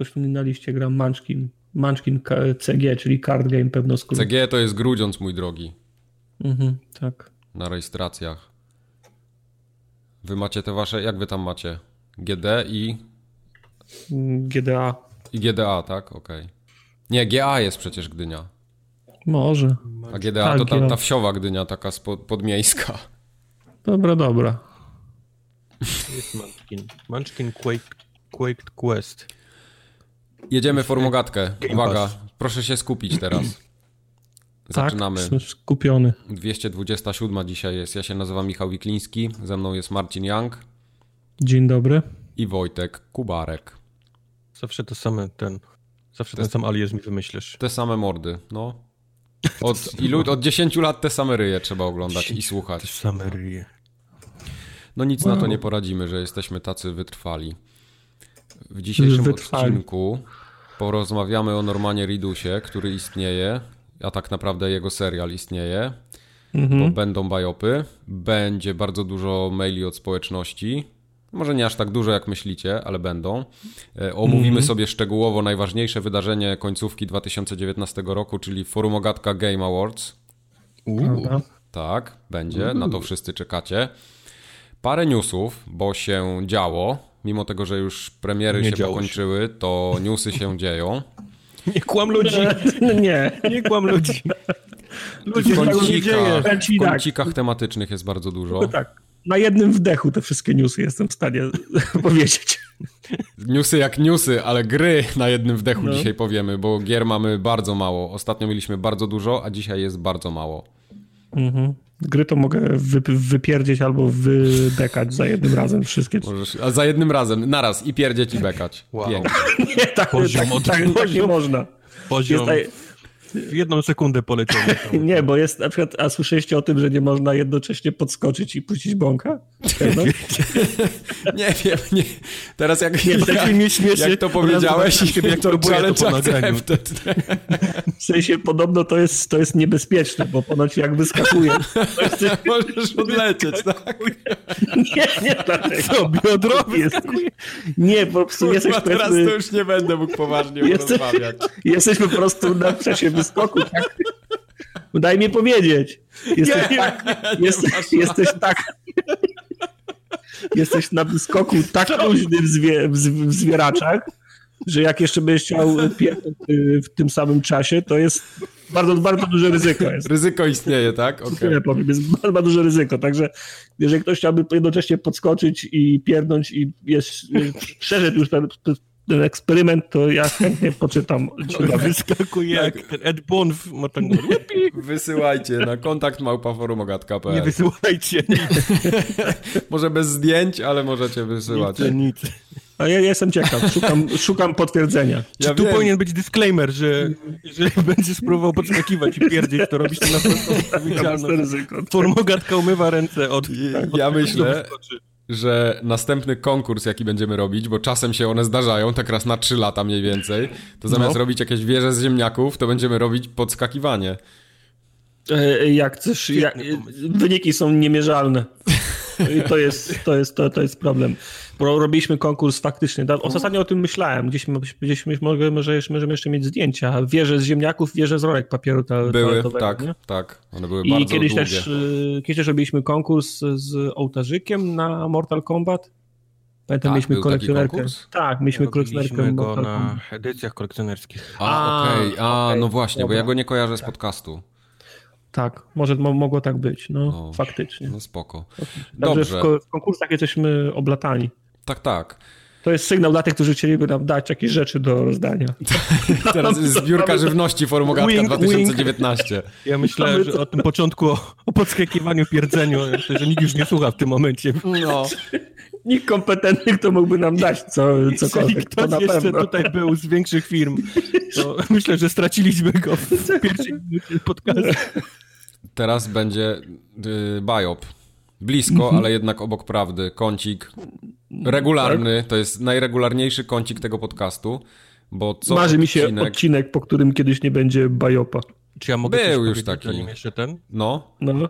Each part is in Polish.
ktoś tu na liście gra Munchkin. Munchkin CG, czyli Card Game pewno skrót. CG to jest grudziąc, mój drogi. Mhm, tak. Na rejestracjach. Wy macie te wasze, jak wy tam macie? GD i... GDA. I GDA, tak? Okej. Okay. Nie, GA jest przecież Gdynia. Może. A GDA tak, to ta, ta wsiowa Gdynia, taka spod, podmiejska. Dobra, dobra. Jest Munchkin. Munchkin Quake, Quake Quest. Jedziemy formogatkę. Uwaga, proszę się skupić teraz. Tak, Zaczynamy. Tak, skupiony. 227 dzisiaj jest. Ja się nazywam Michał Wikliński, ze mną jest Marcin Young. Dzień dobry. I Wojtek Kubarek. Zawsze to same ten. Zawsze te, ten sam alias mi wymyślisz. Te same mordy, no. Od, ilu, od 10 lat te same ryje trzeba oglądać i słuchać. Te same ryje. No nic wow. na to nie poradzimy, że jesteśmy tacy wytrwali. W dzisiejszym wytrwali. odcinku porozmawiamy o Normanie Ridusie, który istnieje, a tak naprawdę jego serial istnieje, mhm. bo będą bajopy, będzie bardzo dużo maili od społeczności, może nie aż tak dużo jak myślicie, ale będą. E, omówimy mm. sobie szczegółowo najważniejsze wydarzenie końcówki 2019 roku, czyli Forumogatka Game Awards. Uuu. Tak, będzie, Uuu. na to wszyscy czekacie. Parę newsów, bo się działo. Mimo tego, że już premiery nie się pokończyły, się. to newsy się dzieją. Nie kłam ludzi. Nie. Nie kłam ludzi. Ludzie w kącikach, w kącikach tematycznych jest bardzo dużo. No tak na jednym wdechu te wszystkie newsy jestem w stanie powiedzieć. Newsy jak newsy, ale gry na jednym wdechu no. dzisiaj powiemy, bo gier mamy bardzo mało. Ostatnio mieliśmy bardzo dużo, a dzisiaj jest bardzo mało. Mhm. Gry to mogę wy, wypierdzieć albo wydekać za jednym razem wszystkie. Możesz, a za jednym razem, naraz i pierdzieć i bekać. Wow. Nie, tak, poziom, tak, tak, tak nie można. Poziom. Jest, w jedną sekundę polecieli. nie, bo jest na przykład, a słyszeliście o tym, że nie można jednocześnie podskoczyć i puścić bąka? nie wiem, nie. Teraz jak, nie, jak, mnie śmieszy, jak to powiedziałeś, jak to, to W sensie podobno to jest, to jest niebezpieczne, bo ponoć jak wyskakuje... To jest... Możesz odlecieć, tak? Nie, nie dlatego. Co, biodrowy jest... Nie, po prostu Kurwa, jesteś... teraz to już nie będę mógł poważnie jesteś, rozmawiać. Jesteś po prostu na czasie wyskoku, tak? Daj mi powiedzieć. Jesteś ja tak, nie, jesteś, jesteś tak... Jesteś na wyskoku tak luźny w, zwie, w, w zwieraczach, że jak jeszcze będziesz chciał w tym samym czasie, to jest bardzo, bardzo duże ryzyko. Jest. Ryzyko istnieje, tak? Okay. Tyle powiem, jest bardzo, bardzo duże ryzyko, także jeżeli ktoś chciałby jednocześnie podskoczyć i pierdnąć i jest, przeszedł już ten, ten eksperyment, to ja chętnie poczytam. Chyba wyskakuje jak. Ed Boon w Mortal Wysyłajcie na kontakt małpaforumogatka.pl Nie wysyłajcie. Może bez zdjęć, ale możecie wysyłać. Nic, nic. A ja jestem ciekaw, szukam, szukam potwierdzenia. Czy ja tu wiem. powinien być disclaimer, że jeżeli będziesz spróbował podskakiwać i pierdzieć, to robisz to na prostą odpowiedzialność. Formogatka umywa ręce od... Ja, od myślę, że następny konkurs, jaki będziemy robić, bo czasem się one zdarzają, tak raz na trzy lata mniej więcej, to zamiast no. robić jakieś wieże z ziemniaków, to będziemy robić podskakiwanie. E, jak coś, jak, wyniki są niemierzalne. I to jest, to jest, to, to jest problem. Robiliśmy konkurs faktycznie. Ostatnio o tym myślałem. Gdzieś, gdzieś możemy, może jeszcze, możemy jeszcze mieć zdjęcia. Wieże z ziemniaków, wieże z rolek papieru Były, tak, nie? tak. One były I bardzo kiedyś długie. też, y, kiedyś też robiliśmy konkurs z ołtarzykiem na Mortal Kombat. Pamiętam, tak, mieliśmy kolekcjonerkę. Tak, mieliśmy kolekcjonerkę. go na edycjach kolekcjonerskich. A, okej. Okay. A, okay. no właśnie, Dobra. bo ja go nie kojarzę z tak. podcastu. Tak, może mogło tak być, no, no faktycznie. No spoko. Dobrze. W, w konkursach jesteśmy oblatani. Tak, tak. To jest sygnał dla tych, którzy chcieliby nam dać jakieś rzeczy do rozdania. Teraz jest zbiórka żywności Formogatka wing, 2019. Wing. Ja myślę że o tym początku, o, o podskakiwaniu, pierdzeniu, myślę, że nikt już nie słucha w tym momencie. No. Nikt kompetentny, kto mógłby nam dać co, cokolwiek. Jeśli ktoś to jeszcze pewno. tutaj był z większych firm, to myślę, że straciliśmy go w pierwszej minucie podcastu. Teraz będzie y, biop. Blisko, mhm. ale jednak obok prawdy. Kącik regularny, tak? to jest najregularniejszy kącik tego podcastu, bo co Marzy mi się odcinek... odcinek, po którym kiedyś nie będzie bajopa. Czy ja mogę Był już taki. jeszcze ten? No. no.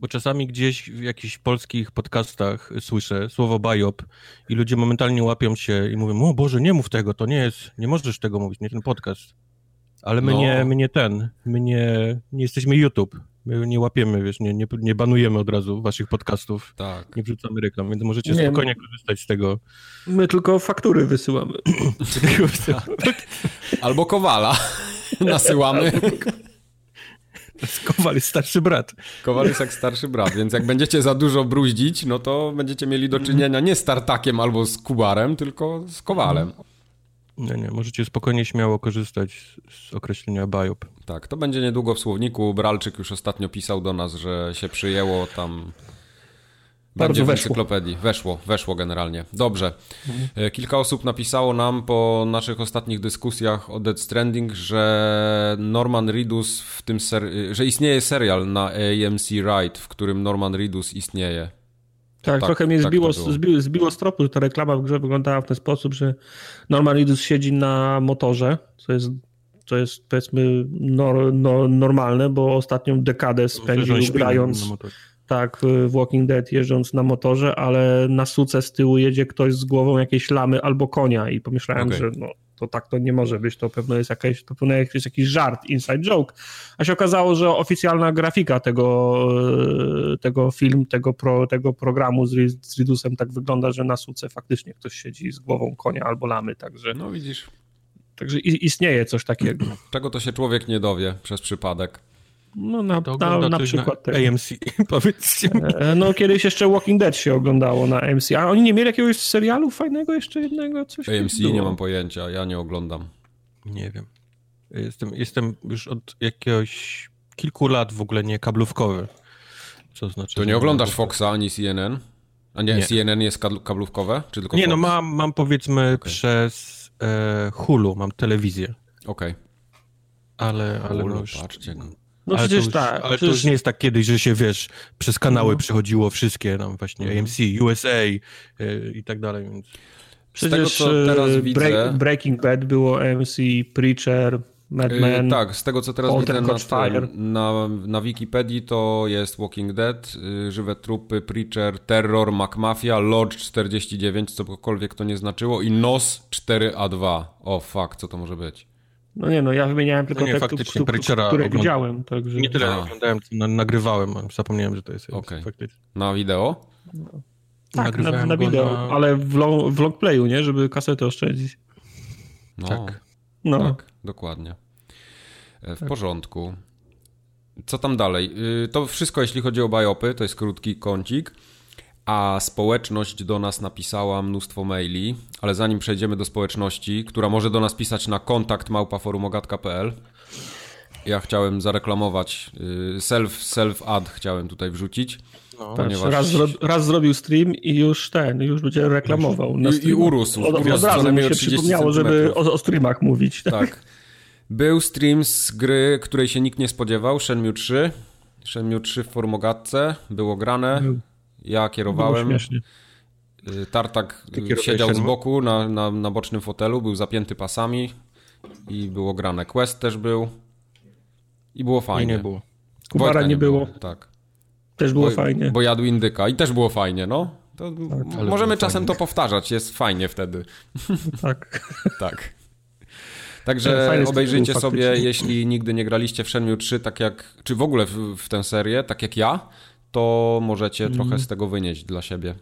Bo czasami gdzieś w jakichś polskich podcastach słyszę słowo biop i ludzie momentalnie łapią się i mówią, o Boże, nie mów tego, to nie jest, nie możesz tego mówić, nie ten podcast. Ale my, no. nie, my nie ten, my nie, nie jesteśmy YouTube. My nie łapiemy, wiesz, nie, nie, nie banujemy od razu waszych podcastów. Tak. Nie wrzucamy reklam, więc możecie nie, spokojnie korzystać z tego. My tylko faktury wysyłamy. Albo Kowala nasyłamy. Kowal jest starszy brat. Kowal jest jak starszy brat, więc jak będziecie za dużo bruździć, no to będziecie mieli do czynienia nie z Tartakiem albo z Kubarem, tylko z Kowalem. Nie, nie, możecie spokojnie, śmiało korzystać z określenia biop. Tak, to będzie niedługo w słowniku. Bralczyk już ostatnio pisał do nas, że się przyjęło tam. Bardzo będzie w weszło. encyklopedii. Weszło, weszło generalnie. Dobrze. Mhm. Kilka osób napisało nam po naszych ostatnich dyskusjach o Dead Stranding, że Norman Reedus w tym ser- że istnieje serial na AMC Ride, w którym Norman Reedus istnieje. Tak, tak, trochę mnie tak zbiło, zbiło, zbiło z tropu, że ta reklama w grze wyglądała w ten sposób, że Norman Reedus siedzi na motorze, co jest, co jest powiedzmy nor, no, normalne, bo ostatnią dekadę spędził grając tak, w Walking Dead jeżdżąc na motorze, ale na suce z tyłu jedzie ktoś z głową jakiejś lamy albo konia i pomyślałem, okay. że no, to tak to nie może być, to pewno jest, jakaś, to pewno jest jakiś żart, inside joke. A się okazało, że oficjalna grafika tego, e, tego film, tego, pro, tego programu z, z Ridusem tak wygląda, że na suce faktycznie ktoś siedzi z głową konia albo lamy, także... No widzisz. Także istnieje coś takiego. Czego to się człowiek nie dowie przez przypadek. No na, na, na przykład na AMC, powiedzcie mi. E, no kiedyś jeszcze Walking Dead się oglądało na AMC, a oni nie mieli jakiegoś serialu fajnego jeszcze jednego? Coś AMC nie mam pojęcia, ja nie oglądam. Nie wiem. Jestem, jestem już od jakiegoś kilku lat w ogóle nie kablówkowy. Co znaczy? To nie oglądasz Foxa ani CNN? A nie, nie, CNN jest kablówkowe? Czy tylko Nie, no Fox? no mam, mam powiedzmy okay. przez e, Hulu, mam telewizję. Okej. Okay. Ale, ale Hulu, no już... patrzcie. No. No ale przecież już, tak. Ale przecież... to już nie jest tak kiedyś, że się, wiesz, przez kanały no. przychodziło wszystkie, tam właśnie mhm. AMC, USA yy, i tak dalej, więc... Przecież tego, co teraz widzę... Breaking Bad było AMC, Preacher, Mad y, tak, z tego co teraz widzę na, na, na Wikipedii to jest Walking Dead, y, Żywe Trupy, Preacher, Terror, McMafia, Lodge 49, cokolwiek to nie znaczyło i NOS 4A2. O fuck, co to może być? No nie, no ja wymieniałem tylko no nie, te, faktycznie, które, które ogląd... widziałem. Także... Nie tyle A. oglądałem, co nagrywałem, zapomniałem, że to jest okay. faktycznie. Na wideo? No. Tak, na, na, wideo, na... ale w, long, w longplayu, nie? Żeby kasetę oszczędzić. No, tak. No. Tak, dokładnie. E, w tak. porządku. Co tam dalej? Y, to wszystko, jeśli chodzi o biopy, to jest krótki kącik a społeczność do nas napisała mnóstwo maili, ale zanim przejdziemy do społeczności, która może do nas pisać na kontakt małpaforumogatka.pl, ja chciałem zareklamować y, self, self ad chciałem tutaj wrzucić. No, ponieważ... raz, zro, raz, zrobił stream i już ten, już będzie reklamował. I, I, urósł. Od, od razu mi się przypomniało, żeby o, o, streamach mówić. Tak. tak. Był stream z gry, której się nikt nie spodziewał, Shenmue 3. Shenmue 3 w formogatce, było grane. Był ja kierowałem. Y, Tartak siedział z boku na, na, na bocznym fotelu, był zapięty pasami i było grane. Quest też był i było fajnie. Nie, nie było. Kubara nie, nie było. było. Tak. Też było bo, fajnie. Bo jadł indyka i też było fajnie, no. Tak, możemy czasem fajnie. to powtarzać, jest fajnie wtedy. Tak. tak. Także obejrzyjcie sobie, jeśli nigdy nie graliście w Shenmue 3, tak jak, czy w ogóle w, w tę serię, tak jak ja, to możecie mm. trochę z tego wynieść dla siebie.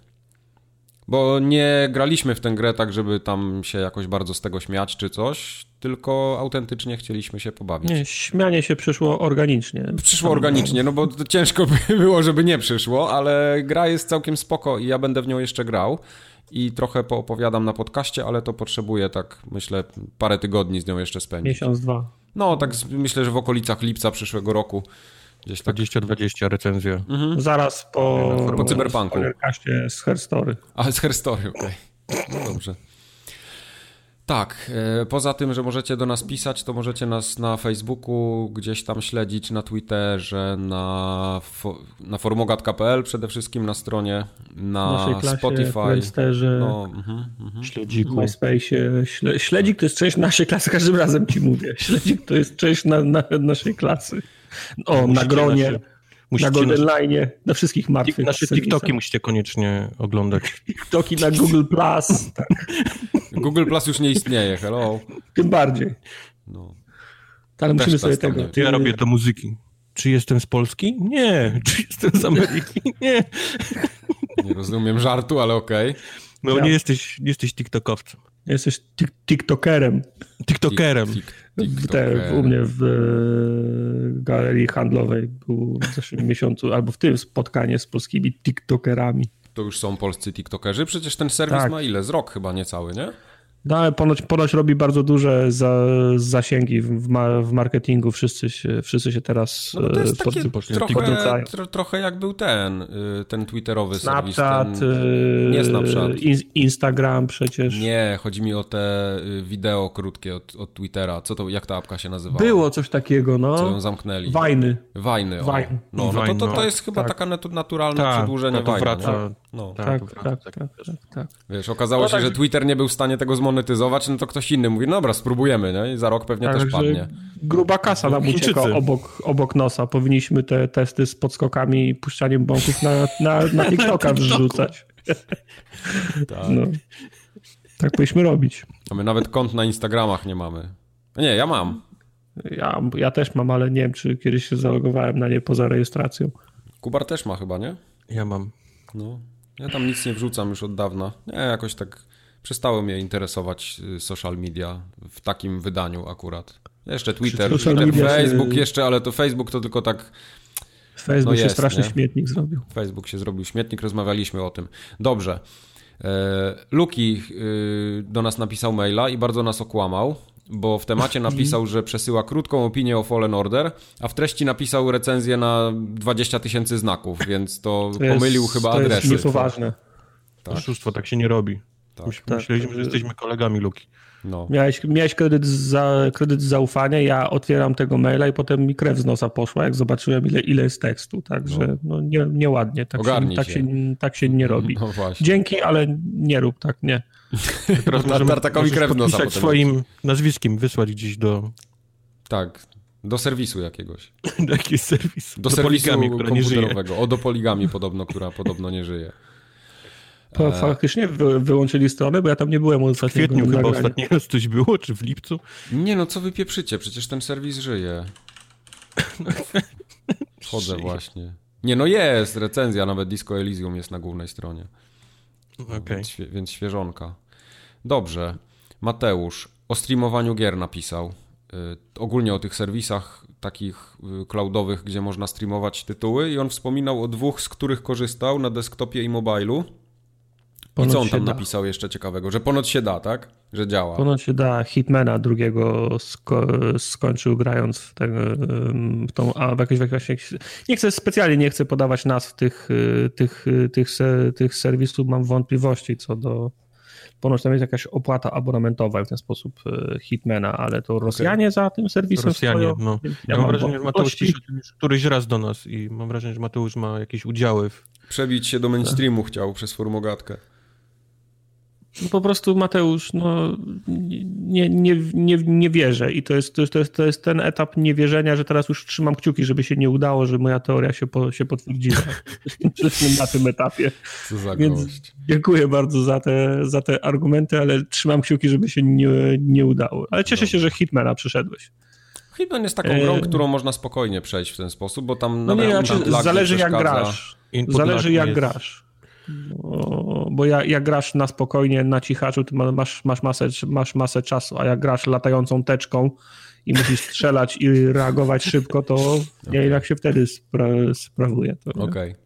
Bo nie graliśmy w tę grę tak, żeby tam się jakoś bardzo z tego śmiać czy coś, tylko autentycznie chcieliśmy się pobawić. Nie, śmianie się przyszło organicznie. Przyszło organicznie, no bo ciężko by było, żeby nie przyszło, ale gra jest całkiem spoko i ja będę w nią jeszcze grał i trochę poopowiadam na podcaście, ale to potrzebuję tak, myślę, parę tygodni z nią jeszcze spędzić. Miesiąc, dwa. No, tak myślę, że w okolicach lipca przyszłego roku Gdzieś 2020 tak. recenzja. Mhm. Zaraz po, po cyberpunku. z Herstory. A, z Herstory, okej. Okay. No dobrze. Tak, e, poza tym, że możecie do nas pisać, to możecie nas na Facebooku gdzieś tam śledzić, na Twitterze, na, fo na forumogat.pl przede wszystkim na stronie, na klasie, Spotify. No, mhm, mhm. Śledziku. MySpace. Śle śledzik to jest część naszej klasy, każdym razem ci mówię. Śledzik to jest część na, na naszej klasy. O, na gronie. Musicie na Golden Line, na wszystkich martwych Nasze TikToki musicie koniecznie oglądać. TikToki na Google Plus. Tak. Google Plus już nie istnieje, hello. Tym bardziej. No. Ale musimy sobie tego... Ja robię do muzyki. Czy jestem z Polski? Nie. Czy jestem z Ameryki? Nie. Nie rozumiem żartu, ale okej. Okay. No ja. nie jesteś, nie jesteś TikTokowcem. Jesteś TikTokerem. TikTokerem. Te, u mnie w e, galerii handlowej był w zeszłym miesiącu, albo w tym spotkanie z polskimi TikTokerami. To już są polscy TikTokerzy? Przecież ten serwis tak. ma ile? Z rok chyba niecały, nie? No ale ponoć, ponoć robi bardzo duże za, zasięgi w, ma, w marketingu. Wszyscy się, wszyscy się teraz no to jest takie trochę, tro, trochę jak był ten, y, ten twitterowy Snapchat, serwis. Ten, nie Snapchat. In, Instagram przecież. Nie, chodzi mi o te y, wideo krótkie od, od Twittera. Co to, jak ta apka się nazywa? Było coś takiego, no. Co ją zamknęli? Wajny. Wajny, o. Wajny. No, no to, to, to jest chyba tak. taka naturalne tak, przedłużenie to Wajna. Wraca. No. Tak, tak, tak, tak, tak, tak, Wiesz, okazało no się, tak. że Twitter nie był w stanie tego zmonetyzować, no to ktoś inny mówi, no dobra, spróbujemy, nie? I za rok pewnie tak, też padnie. Gruba kasa nam ucieka obok, obok nosa. Powinniśmy te testy z podskokami i puszczaniem bąków na, na, na TikToka wrzucać. tak. No. Tak powinniśmy robić. A my nawet kont na Instagramach nie mamy. Nie, ja mam. Ja, ja też mam, ale nie wiem, czy kiedyś się zalogowałem na nie poza rejestracją. Kubar też ma chyba, nie? Ja mam. No. Ja tam nic nie wrzucam już od dawna. Nie, jakoś tak przestało mnie interesować y, social media w takim wydaniu akurat. Jeszcze Twitter, Twitter Facebook się... jeszcze, ale to Facebook to tylko tak... Facebook no się jest, straszny nie? śmietnik zrobił. Facebook się zrobił śmietnik, rozmawialiśmy o tym. Dobrze. E, Luki y, do nas napisał maila i bardzo nas okłamał, bo w temacie napisał, że przesyła krótką opinię o Fallen Order, a w treści napisał recenzję na 20 tysięcy znaków, więc to, to pomylił jest, chyba to adresy. To jest niepoważne. Tak. Oszustwo, tak się nie robi. Tak. Myśleliśmy, że jesteśmy kolegami Luki. No. Miałeś, miałeś kredyt, za, kredyt zaufania, ja otwieram tego maila i potem mi krew z nosa poszła, jak zobaczyłem ile, ile jest tekstu, także no. no nie, nieładnie, tak się, tak, się, tak się nie robi. No Dzięki, ale nie rób tak, nie. Teraz możemy, Tartakowi krew z nosa swoim nazwiskiem, wysłać gdzieś do... Tak, do serwisu jakiegoś. do jakiegoś serwisu. Do, do serwisu poligami, komputerowego. O, do poligami podobno, która podobno nie żyje. To e, faktycznie wy, wyłączyli stronę, bo ja tam nie byłem od W kwietniu chyba ostatni raz coś było, czy w lipcu? Nie no, co wy pieprzycie? Przecież ten serwis żyje. Wchodzę właśnie. Nie no jest, recenzja, nawet Disco Elysium jest na głównej stronie. Okay. Więc, więc świeżonka. Dobrze. Mateusz o streamowaniu gier napisał. Y, ogólnie o tych serwisach takich y, cloudowych, gdzie można streamować tytuły i on wspominał o dwóch, z których korzystał na desktopie i mobilu. Ponoć I co on tam napisał jeszcze ciekawego? Że ponoć się da, tak? Że działa. Ponoć się da. Hitmana drugiego sko skończył grając w, tego, w tą, a w jakiejś, w jakiejś, nie chcę specjalnie, nie chcę podawać nazw tych, tych, tych, tych serwisów, mam wątpliwości co do ponoć tam jest jakaś opłata abonamentowa w ten sposób e, Hitmana, ale to Rosjanie okay. za tym serwisem Rosjanie, stoją. no. Ja, ja mam wrażenie, że Mateusz pisze któryś raz do nas i mam wrażenie, że Mateusz ma jakieś udziały w... Przebić się do mainstreamu chciał przez formogatkę. No po prostu Mateusz, no nie, nie, nie, nie wierzę i to jest, to, jest, to jest ten etap niewierzenia, że teraz już trzymam kciuki, żeby się nie udało, że moja teoria się, po, się potwierdziła. Jesteśmy na tym etapie. Co za Więc gość. dziękuję bardzo za te, za te argumenty, ale trzymam kciuki, żeby się nie, nie udało. Ale cieszę się, że Hitmana przyszedłeś. Hitman jest taką grą, e... którą można spokojnie przejść w ten sposób, bo tam no nawet nie, znaczy, zależy jak grasz. Zależy jak jest... grasz. Bo, jak, jak, grasz na spokojnie, na cichaczu, to masz, masz, masę, masz masę czasu, a jak grasz latającą teczką i musisz strzelać i reagować szybko, to okay. nie jak się wtedy spra sprawuje. Okej. Okay.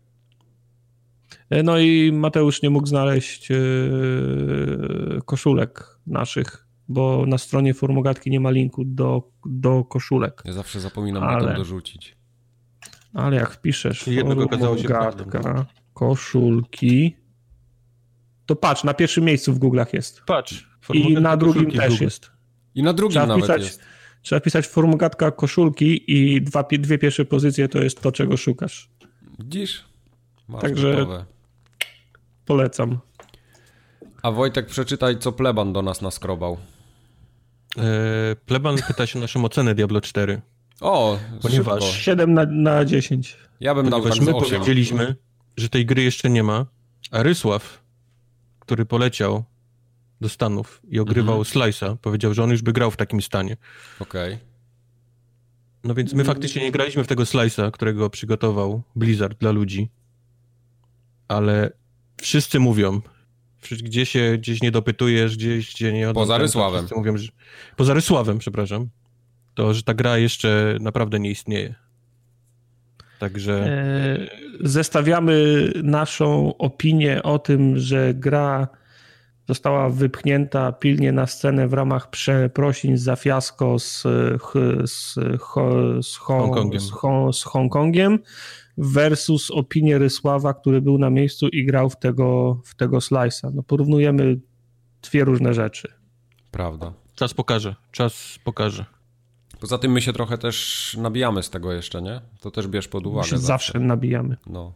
E, no i Mateusz nie mógł znaleźć yy, koszulek naszych, bo na stronie Formogatki nie ma linku do, do koszulek. Ja zawsze zapominam ale, dorzucić. Ale jak wpiszesz Formogatka, koszulki. To patrz, na pierwszym miejscu w Google'ach jest. Patrz. I na drugim też jest. I na drugim trzeba nawet pisać, jest. Trzeba pisać formugatka koszulki i dwa, dwie pierwsze pozycje to jest to, czego szukasz. Widzisz? Masz Także gotowe. polecam. A Wojtek, przeczytaj, co Pleban do nas naskrobał. Eee, Pleban pyta się naszą ocenę Diablo 4. O, ponieważ szybko. 7 na, na 10. Ja bym dał tak my powiedzieliśmy, że tej gry jeszcze nie ma, a Rysław, który poleciał do Stanów i ogrywał mhm. Slice'a, powiedział, że on już by grał w takim stanie. Okej. Okay. No więc my faktycznie nie graliśmy w tego Slice'a, którego przygotował Blizzard dla ludzi, ale wszyscy mówią, gdzie się gdzieś nie dopytujesz, gdzieś gdzie nie... Poza Rysławem. Mówią, że, poza Rysławem, przepraszam. To, że ta gra jeszcze naprawdę nie istnieje. Także. E, zestawiamy naszą opinię o tym, że gra została wypchnięta pilnie na scenę w ramach przeprosin za fiasko z, z, z, Hongkongiem. z, z Hongkongiem versus opinię Rysława, który był na miejscu i grał w tego, w tego slice'a. No porównujemy dwie różne rzeczy. Prawda. Czas pokaże, czas pokaże. Poza tym my się trochę też nabijamy z tego jeszcze, nie? To też bierz pod uwagę. My się zawsze, zawsze nabijamy. No.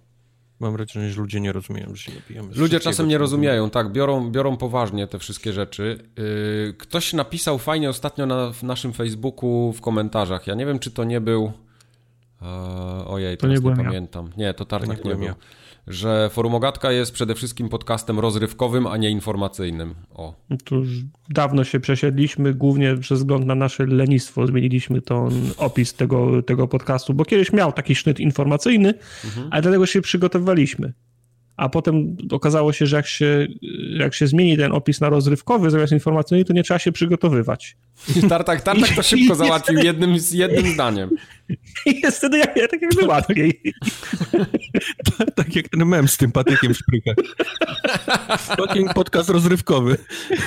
Mam wrażenie, że ludzie nie rozumieją, że się nabijamy. Ludzie czasem nie rozumieją, tak, biorą, biorą poważnie te wszystkie rzeczy. Yy, ktoś napisał fajnie ostatnio na w naszym Facebooku w komentarzach. Ja nie wiem, czy to nie był... Yy, ojej, to nie, nie pamiętam. Ja. Nie, to Tartak to nie, nie był. Ja że Forumogatka jest przede wszystkim podcastem rozrywkowym, a nie informacyjnym. O. To już dawno się przesiedliśmy, głównie ze względu na nasze lenistwo. Zmieniliśmy ten opis tego, tego podcastu, bo kiedyś miał taki sznyt informacyjny, mhm. ale dlatego się przygotowaliśmy a potem okazało się, że jak się, jak się zmieni ten opis na rozrywkowy zamiast informacyjny, to nie trzeba się przygotowywać. Tartak, tartak to szybko załatwił jednym, jednym zdaniem. I jest wtedy jak, tak jakby łatwiej. tak jak ten mem z tym patykiem w szprykach. Fucking podcast rozrywkowy.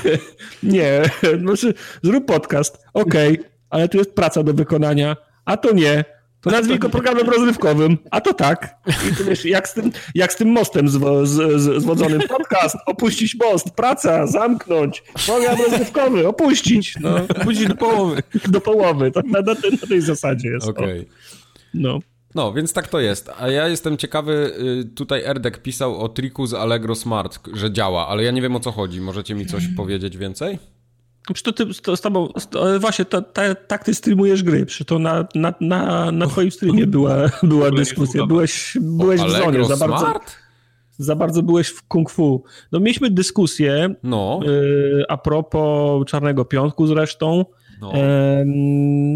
Nie, znaczy zrób podcast, okej, okay, ale tu jest praca do wykonania, a to nie to nazwij go programem rozrywkowym, a to tak. I to wiesz, jak z tym, jak z tym mostem zwo, z, z, zwodzonym podcast, opuścić most, praca, zamknąć, program rozrywkowy, opuścić. No, opuścić do połowy. Do połowy, to na, na, tej, na tej zasadzie jest. Okej. Okay. No. No, więc tak to jest. A ja jestem ciekawy, y, tutaj Erdek pisał o triku z Allegro Smart, że działa, ale ja nie wiem o co chodzi. Możecie mi coś powiedzieć więcej? Przecież to, ty, to z tobą, to, właśnie to, to, tak ty streamujesz gry, przecież to na, na, na, na twoim streamie była, była dyskusja. Byłeś, byłeś w zonie za bardzo, za bardzo byłeś w kung fu. No mieliśmy dyskusję no. y, a propos Czarnego Piątku zresztą. No. E,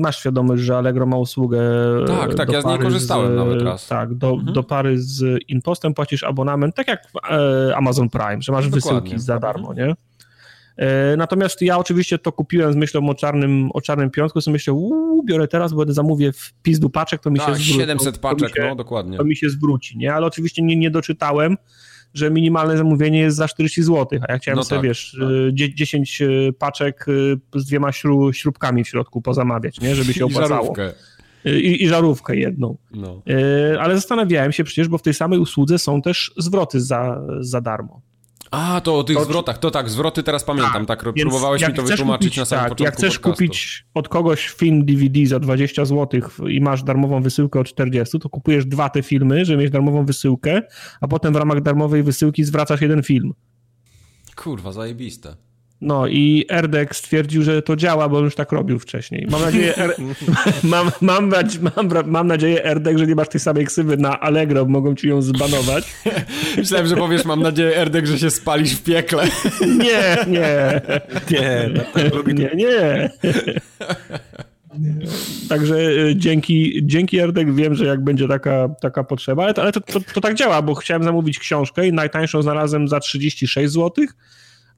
masz świadomość, że Allegro ma usługę. Tak, tak, ja z niej korzystałem z, nawet raz. Tak, do, mhm. do pary z Impostem płacisz abonament, tak jak e, Amazon Prime, że masz Dokładnie. wysyłki za darmo, nie? E, natomiast ja oczywiście to kupiłem z myślą o czarnym, o czarnym piątku, sobie myślę, uuu, biorę teraz, bo zamówię w pizdu paczek, to mi tak, się zwróci. 700 paczek, się, no dokładnie. To mi się zwróci, nie? Ale oczywiście nie, nie doczytałem, że minimalne zamówienie jest za 40 zł, a ja chciałem no sobie, tak, wiesz, tak. 10 e, paczek e, z dwiema śrubkami w środku pozamawiać, nie? Żeby się opłacało. I, I, żarówkę jedną. No. Ale zastanawiałem się przecież, bo w tej samej usłudze są też zwroty za, za darmo. A, to o tych to, zwrotach, to tak, zwroty teraz pamiętam, tak, tak próbowałeś mi to wytłumaczyć kupić, na samym tak, początku Jak chcesz podcastu. kupić od kogoś film DVD za 20 zł i masz darmową wysyłkę o 40, to kupujesz dwa te filmy, żeby mieć darmową wysyłkę, a potem w ramach darmowej wysyłki zwracasz jeden film. Kurwa, zajebiste. No i Erdek stwierdził, że to działa, bo on już tak robił wcześniej. Mam nadzieję, er... mam, mam, mam, mam, nadzieję, Erdek, że nie masz tej samej ksywy na Allegro, mogą ci ją zbanować. Myślałem, że powiesz, mam nadzieję, Erdek, że się spalisz w piekle. Nie, nie. Nie, nie, nie. Także e, dzięki, dzięki Erdek wiem, że jak będzie taka, taka potrzeba, ale, to, ale to, to, to tak działa, bo chciałem zamówić książkę i najtańszą znalazłem za 36 zł,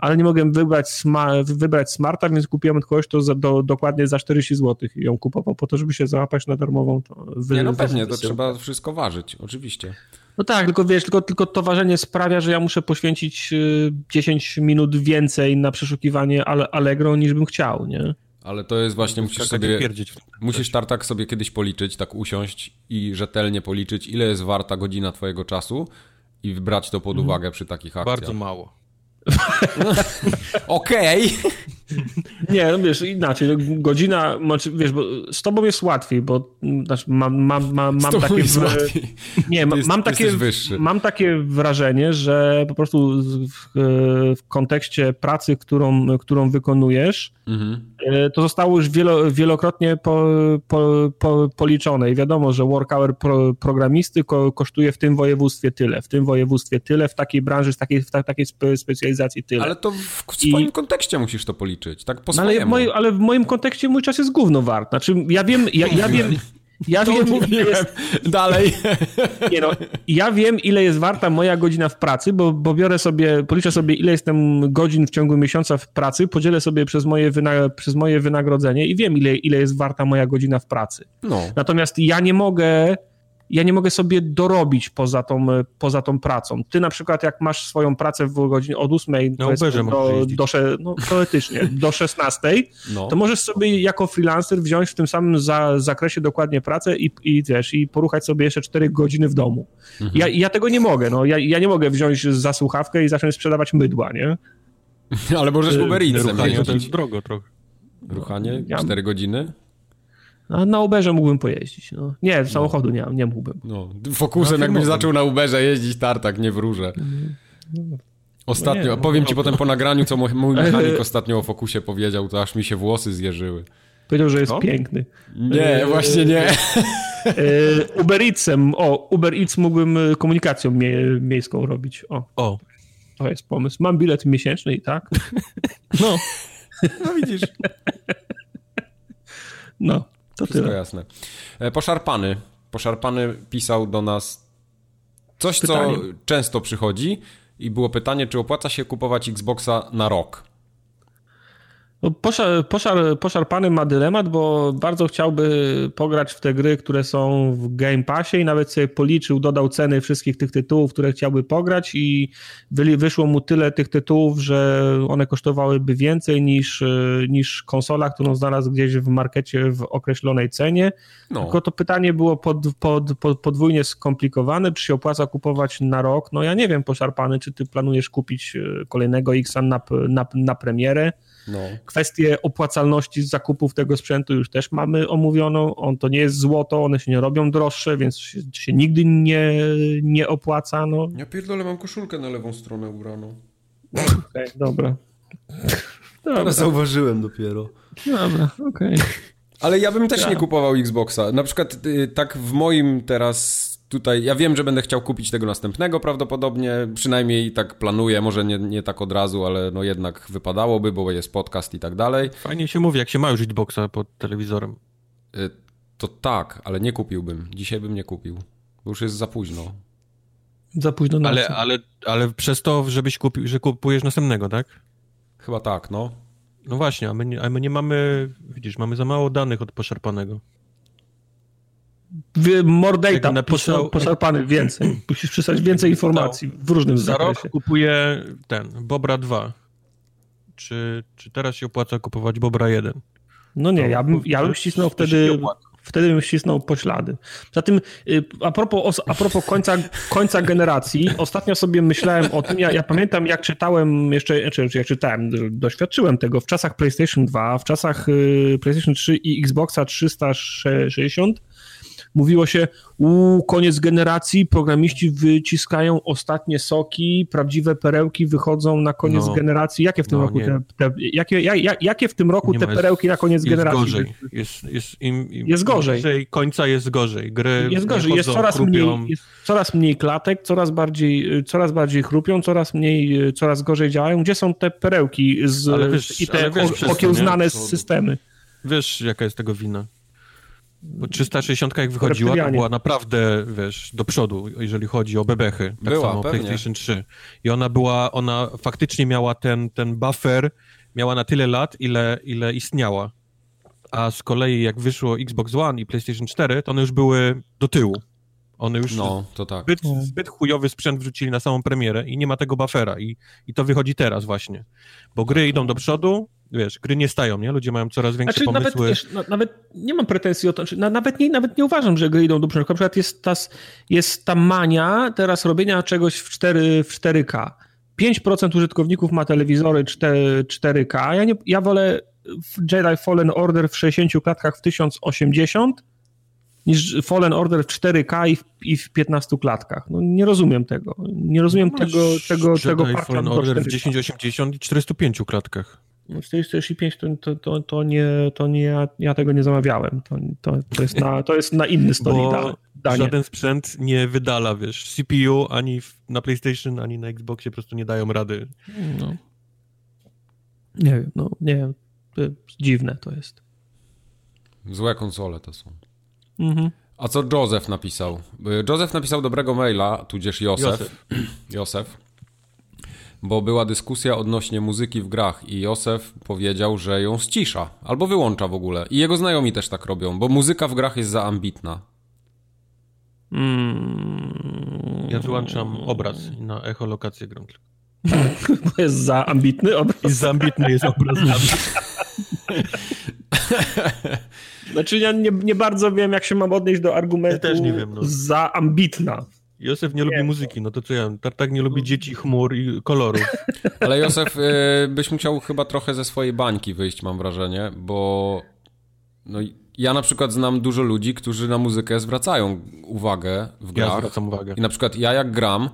ale nie mogłem wybrać, sma wybrać smarta, więc kupiłem od kogoś to za, do, dokładnie za 40 zł i ją kupował po to, żeby się załapać na darmową. To wy, nie, no pewnie, to trzeba wszystko ważyć, oczywiście. No tak, tylko wiesz, tylko, tylko to ważenie sprawia, że ja muszę poświęcić 10 y, minut więcej na przeszukiwanie Allegro niż bym chciał, nie? Ale to jest właśnie, musisz sobie, musisz tartak sobie kiedyś policzyć, tak usiąść i rzetelnie policzyć, ile jest warta godzina twojego czasu i brać to pod mhm. uwagę przy takich akcjach. Bardzo mało. Okej. Nie, no wiesz, inaczej, no, godzina, znaczy, wiesz, bo z tobą jest łatwiej, bo znaczy, mam, mam, mam, mam takie... Nie, mam, mam, takie, mam takie wrażenie, że po prostu w, w kontekście pracy, którą, którą wykonujesz, mhm. e, to zostało już wielo, wielokrotnie po, po, po, policzone i wiadomo, że work hour pro, programisty ko, kosztuje w tym województwie tyle, w tym województwie tyle, w takiej branży, w takiej, w takiej spe, specjalizacji tyle. Ale to w, swoim I... kontekście musisz to policzyć, tak po no, ale, w moj, ale w moim kontekście mój czas jest gówno wart. Znaczy, ja wiem, ja, ja wiem, ja to wiem, mówiłem. Jest... Dalej. Nie no, ja wiem, ile jest warta moja godzina w pracy, bo, bo biorę sobie, policzę sobie, ile jestem godzin w ciągu miesiąca w pracy, podzielę sobie przez moje, wyna przez moje wynagrodzenie i wiem, ile, ile jest warta moja godzina w pracy. No. Natomiast ja nie mogę ja nie mogę sobie dorobić poza tą, poza tą pracą. Ty na przykład jak masz swoją pracę w godzinie od 8 no, do, do, no, teoretycznie, do 16, no. to możesz sobie jako freelancer wziąć w tym samym za, zakresie dokładnie pracę i, i wiesz, i poruchać sobie jeszcze 4 godziny w domu. Mhm. Ja, ja tego nie mogę, no. Ja, ja nie mogę wziąć za słuchawkę i zacząć sprzedawać mydła, nie? Ale możesz Uber Eatsem Ruchanie to jest drogo trochę. Ruchanie? 4 godziny? A na Uberze mógłbym pojeździć. No. Nie, w samochodu nie, nie mógłbym. No, fokusem no, jakbyś zaczął na Uberze jeździć, tartak, nie wróżę. Ostatnio, no nie, powiem ci potem po nagraniu, co mój mechanik ostatnio o Fokusie powiedział, to aż mi się włosy zjeżyły. Powiedział, że jest piękny. Nie, właśnie nie. Uber Eatsem, o, Uber Eats mógłbym e, komunikacją mie miejską robić. O. o. To jest pomysł. Mam bilet miesięczny i tak. No. No widzisz. No. To Wszystko tyle. jasne. E, poszarpany. Poszarpany pisał do nas coś, Pytanie. co często przychodzi i było pytanie, czy opłaca się kupować Xboxa na rok. No, poszar, poszar, poszarpany ma dylemat, bo bardzo chciałby pograć w te gry, które są w Game Passie i nawet sobie policzył, dodał ceny wszystkich tych tytułów, które chciałby pograć i wyszło mu tyle tych tytułów, że one kosztowałyby więcej niż, niż konsola, którą znalazł gdzieś w markecie w określonej cenie. No. Tylko to pytanie było pod, pod, pod, podwójnie skomplikowane, czy się opłaca kupować na rok? No ja nie wiem, poszarpany, czy ty planujesz kupić e, kolejnego Xa na, na, na premierę? No. Kwestię opłacalności zakupów tego sprzętu już też mamy omówioną. On to nie jest złoto, one się nie robią droższe, więc się, się nigdy nie, nie opłaca. No. Ja pierdolę, mam koszulkę na lewą stronę ubraną. Okej, okay, dobra. dobra. Teraz zauważyłem dopiero. Dobra, okej. Okay. Ale ja bym też ja. nie kupował Xboxa. Na przykład y, tak w moim teraz tutaj, ja wiem, że będę chciał kupić tego następnego prawdopodobnie, przynajmniej tak planuję, może nie, nie tak od razu, ale no jednak wypadałoby, bo jest podcast i tak dalej. Fajnie się mówi, jak się ma już Xboxa pod telewizorem. Y, to tak, ale nie kupiłbym. Dzisiaj bym nie kupił, bo już jest za późno. Za późno na ale, ale, ale przez to, żebyś kupił, że kupujesz następnego, tak? Chyba tak, no. No właśnie, a my, nie, a my nie mamy, widzisz, mamy za mało danych od poszarpanego. More data, napisał... poszarpany więcej. Musisz przysłać więcej informacji w różnym Za zakresie. rok kupuję ten, Bobra 2. Czy, czy teraz się opłaca kupować Bobra 1? No nie, ja bym, ja bym ścisnął wtedy wtedy bym ścisnął poślady. Zatem y, a propos, a propos końca, końca generacji, ostatnio sobie myślałem o tym, ja, ja pamiętam jak czytałem jeszcze, jak czytałem, doświadczyłem tego w czasach PlayStation 2, w czasach y, PlayStation 3 i Xboxa 360 mówiło się, u koniec generacji, programiści wyciskają ostatnie soki, prawdziwe perełki wychodzą na koniec no. generacji. Jakie w tym no, roku te, te, jakie, jak, jakie w tym roku te perełki na koniec jest generacji? Gorzej. Jest, jest, im, im jest gorzej. końca jest gorzej. Gry jest gorzej, jest coraz mniej, jest coraz mniej klatek, coraz bardziej, coraz bardziej chrupią, coraz mniej, coraz gorzej działają. Gdzie są te perełki z, wiesz, i te wiesz, okiełznane systemy? Wiesz, jaka jest tego wina? Bo 360 jak wychodziła, to była naprawdę, wiesz, do przodu, jeżeli chodzi o bebechy. Tak była, samo pewnie. PlayStation 3. I ona była, ona faktycznie miała ten, ten buffer, miała na tyle lat, ile, ile istniała. A z kolei jak wyszło Xbox One i PlayStation 4, to one już były do tyłu. One już no, to tak. zbyt, zbyt chujowy sprzęt wrzucili na samą premierę i nie ma tego buffera. I, i to wychodzi teraz właśnie. Bo gry idą do przodu, wiesz, gry nie stają, nie? Ludzie mają coraz większe znaczy, pomysły. Nawet, wiesz, no, nawet nie mam pretensji o to, znaczy, nawet, nie, nawet nie uważam, że gry idą do przodu. Na przykład jest ta, jest ta mania teraz robienia czegoś w, 4, w 4K. 5% użytkowników ma telewizory 4, 4K. Ja, nie, ja wolę Jedi Fallen Order w 60 klatkach w 1080 niż Fallen Order w 4K i w, i w 15 klatkach. No, nie rozumiem tego. Nie rozumiem no, tego, tego, tego Fallen Order w 1080 i 405 klatkach. 45 to, to, to, to, nie, to nie ja, ja tego nie zamawiałem. To, to, to, jest, na, to jest na inny stolik danie. Żaden sprzęt nie wydala, wiesz, CPU ani na PlayStation, ani na Xboxie po prostu nie dają rady. No. Nie wiem, no nie wiem. Dziwne to jest. Złe konsole to są. Mhm. A co Joseph napisał? Joseph napisał dobrego maila, tudzież Józef. Józef. Bo była dyskusja odnośnie muzyki w grach i Józef powiedział, że ją ścisza albo wyłącza w ogóle. I jego znajomi też tak robią, bo muzyka w grach jest za ambitna. Mm. Ja wyłączam obraz na echolokację tylko. Bo jest za ambitny obraz. Jest za ambitny jest obraz. Znaczy ja nie, nie, bardzo wiem, jak się mam odnieść do argumentu ja też nie wiem, no. za ambitna. Józef nie, nie lubi muzyki, no to co ja, tak nie lubi dzieci, chmur i kolorów. Ale Józef, y, byś musiał chyba trochę ze swojej bańki wyjść, mam wrażenie, bo no, ja na przykład znam dużo ludzi, którzy na muzykę zwracają uwagę w grach. Ja zwracam uwagę. I na przykład ja jak gram,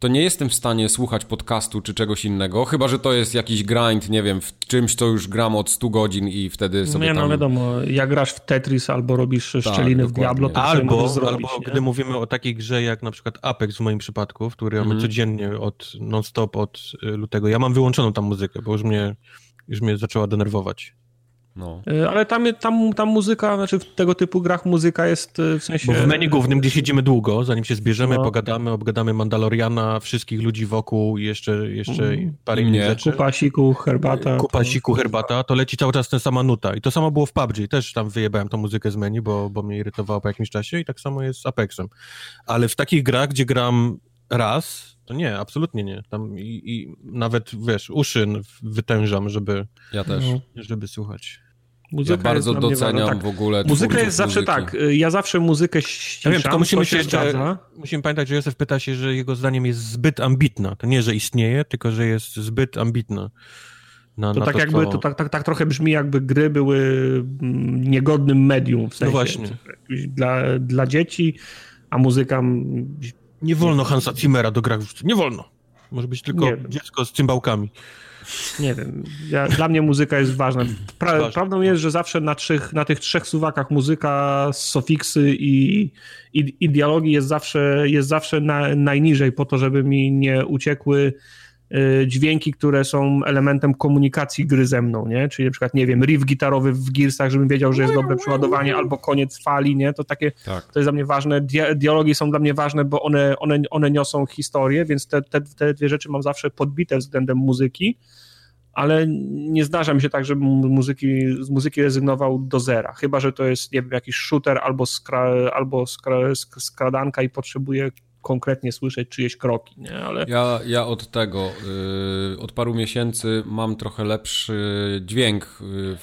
to nie jestem w stanie słuchać podcastu czy czegoś innego, chyba że to jest jakiś grind, nie wiem, w czymś, co już gram od 100 godzin i wtedy sobie nie, no tam... wiadomo, jak grasz w Tetris albo robisz tak, szczeliny w Diablo, to albo, zrobić, albo gdy mówimy o takiej grze jak na przykład Apex w moim przypadku, w której mamy mm. codziennie od non-stop od y, lutego, ja mam wyłączoną tam muzykę, bo już mnie, już mnie zaczęła denerwować. No. E, ale tam, tam, tam muzyka, znaczy w tego typu grach muzyka jest e, w sensie... Bo w menu głównym, gdzie siedzimy długo, zanim się zbierzemy, no. pogadamy, obgadamy Mandaloriana, wszystkich ludzi wokół i jeszcze, jeszcze mm. parę innych rzeczy. Kupa siku, herbata. Kupa siku, herbata, to leci cały czas ten sama nuta. I to samo było w PUBG, też tam wyjebałem tą muzykę z menu, bo, bo mnie irytowało po jakimś czasie i tak samo jest z Apexem. Ale w takich grach, gdzie gram raz, to nie, absolutnie nie. Tam i, i nawet, wiesz, uszy wytężam, żeby... Ja też. Żeby słuchać. Muzyka ja bardzo doceniam tak. w ogóle Muzyka jest zawsze muzyki. tak. Ja zawsze muzykę ściszam. Ja wiem, tylko musimy się jeszcze, musimy pamiętać, że Józef pyta się, że jego zdaniem jest zbyt ambitna. To nie, że istnieje, tylko że jest zbyt ambitna. Na, to na tak to, jakby, co... to tak, tak, tak trochę brzmi, jakby gry były mm, niegodnym medium w sensie. No właśnie. Dla, dla dzieci, a muzyka... Nie wolno Hansa Zimmera do grach, nie wolno. Może być tylko dziecko z cymbałkami. Nie wiem. Ja, dla mnie muzyka jest ważna. Pra, prawdą jest, że zawsze na, trzech, na tych trzech suwakach muzyka, sofiksy i, i, i dialogi jest zawsze, jest zawsze na, najniżej po to, żeby mi nie uciekły dźwięki, które są elementem komunikacji gry ze mną, nie? Czyli na przykład, nie wiem, riff gitarowy w Gearsach, żebym wiedział, że jest dobre przeładowanie, albo koniec fali, nie? To takie, tak. to jest dla mnie ważne. Dialogi są dla mnie ważne, bo one, one, one niosą historię, więc te, te, te dwie rzeczy mam zawsze podbite względem muzyki, ale nie zdarza mi się tak, żebym muzyki, z muzyki rezygnował do zera, chyba, że to jest, nie wiem, jakiś shooter albo, skra, albo skra, skradanka i potrzebuję konkretnie słyszeć czyjeś kroki, nie? Ale... Ja, ja od tego, yy, od paru miesięcy mam trochę lepszy dźwięk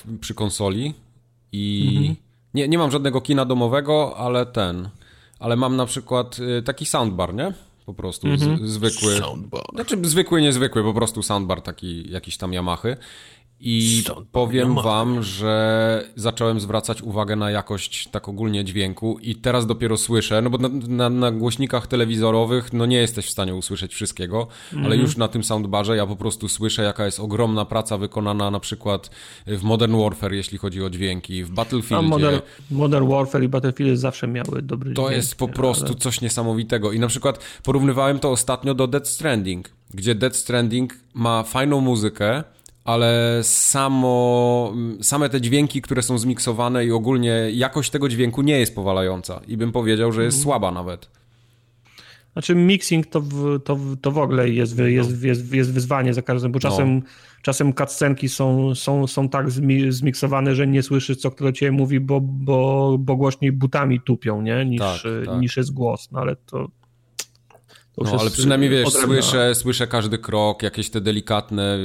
yy, przy konsoli i mhm. nie, nie mam żadnego kina domowego, ale ten, ale mam na przykład yy, taki soundbar, nie? Po prostu mhm. z, zwykły. Soundbar. Znaczy zwykły, niezwykły, po prostu soundbar taki jakiś tam Yamahy. I powiem wam, że zacząłem zwracać uwagę na jakość tak ogólnie dźwięku i teraz dopiero słyszę, no bo na, na, na głośnikach telewizorowych no nie jesteś w stanie usłyszeć wszystkiego, mm -hmm. ale już na tym soundbarze ja po prostu słyszę jaka jest ogromna praca wykonana na przykład w Modern Warfare, jeśli chodzi o dźwięki, w Battlefield. Modern, Modern Warfare i Battlefield zawsze miały dobry To dźwięk, jest po prostu ale... coś niesamowitego i na przykład porównywałem to ostatnio do Dead Stranding, gdzie Dead Stranding ma fajną muzykę, ale samo, same te dźwięki, które są zmiksowane i ogólnie jakość tego dźwięku nie jest powalająca i bym powiedział, że jest mhm. słaba nawet. Znaczy mixing to w, to, to w ogóle jest, jest, jest, jest wyzwanie za każdym, bo czasem, no. czasem cutscenki są, są, są tak zmiksowane, że nie słyszysz, co kto ciebie mówi, bo, bo, bo głośniej butami tupią, nie? Niż, tak, tak. niż jest głos, no ale to no, ale przynajmniej wiesz, słyszę, słyszę każdy krok, jakieś te delikatne,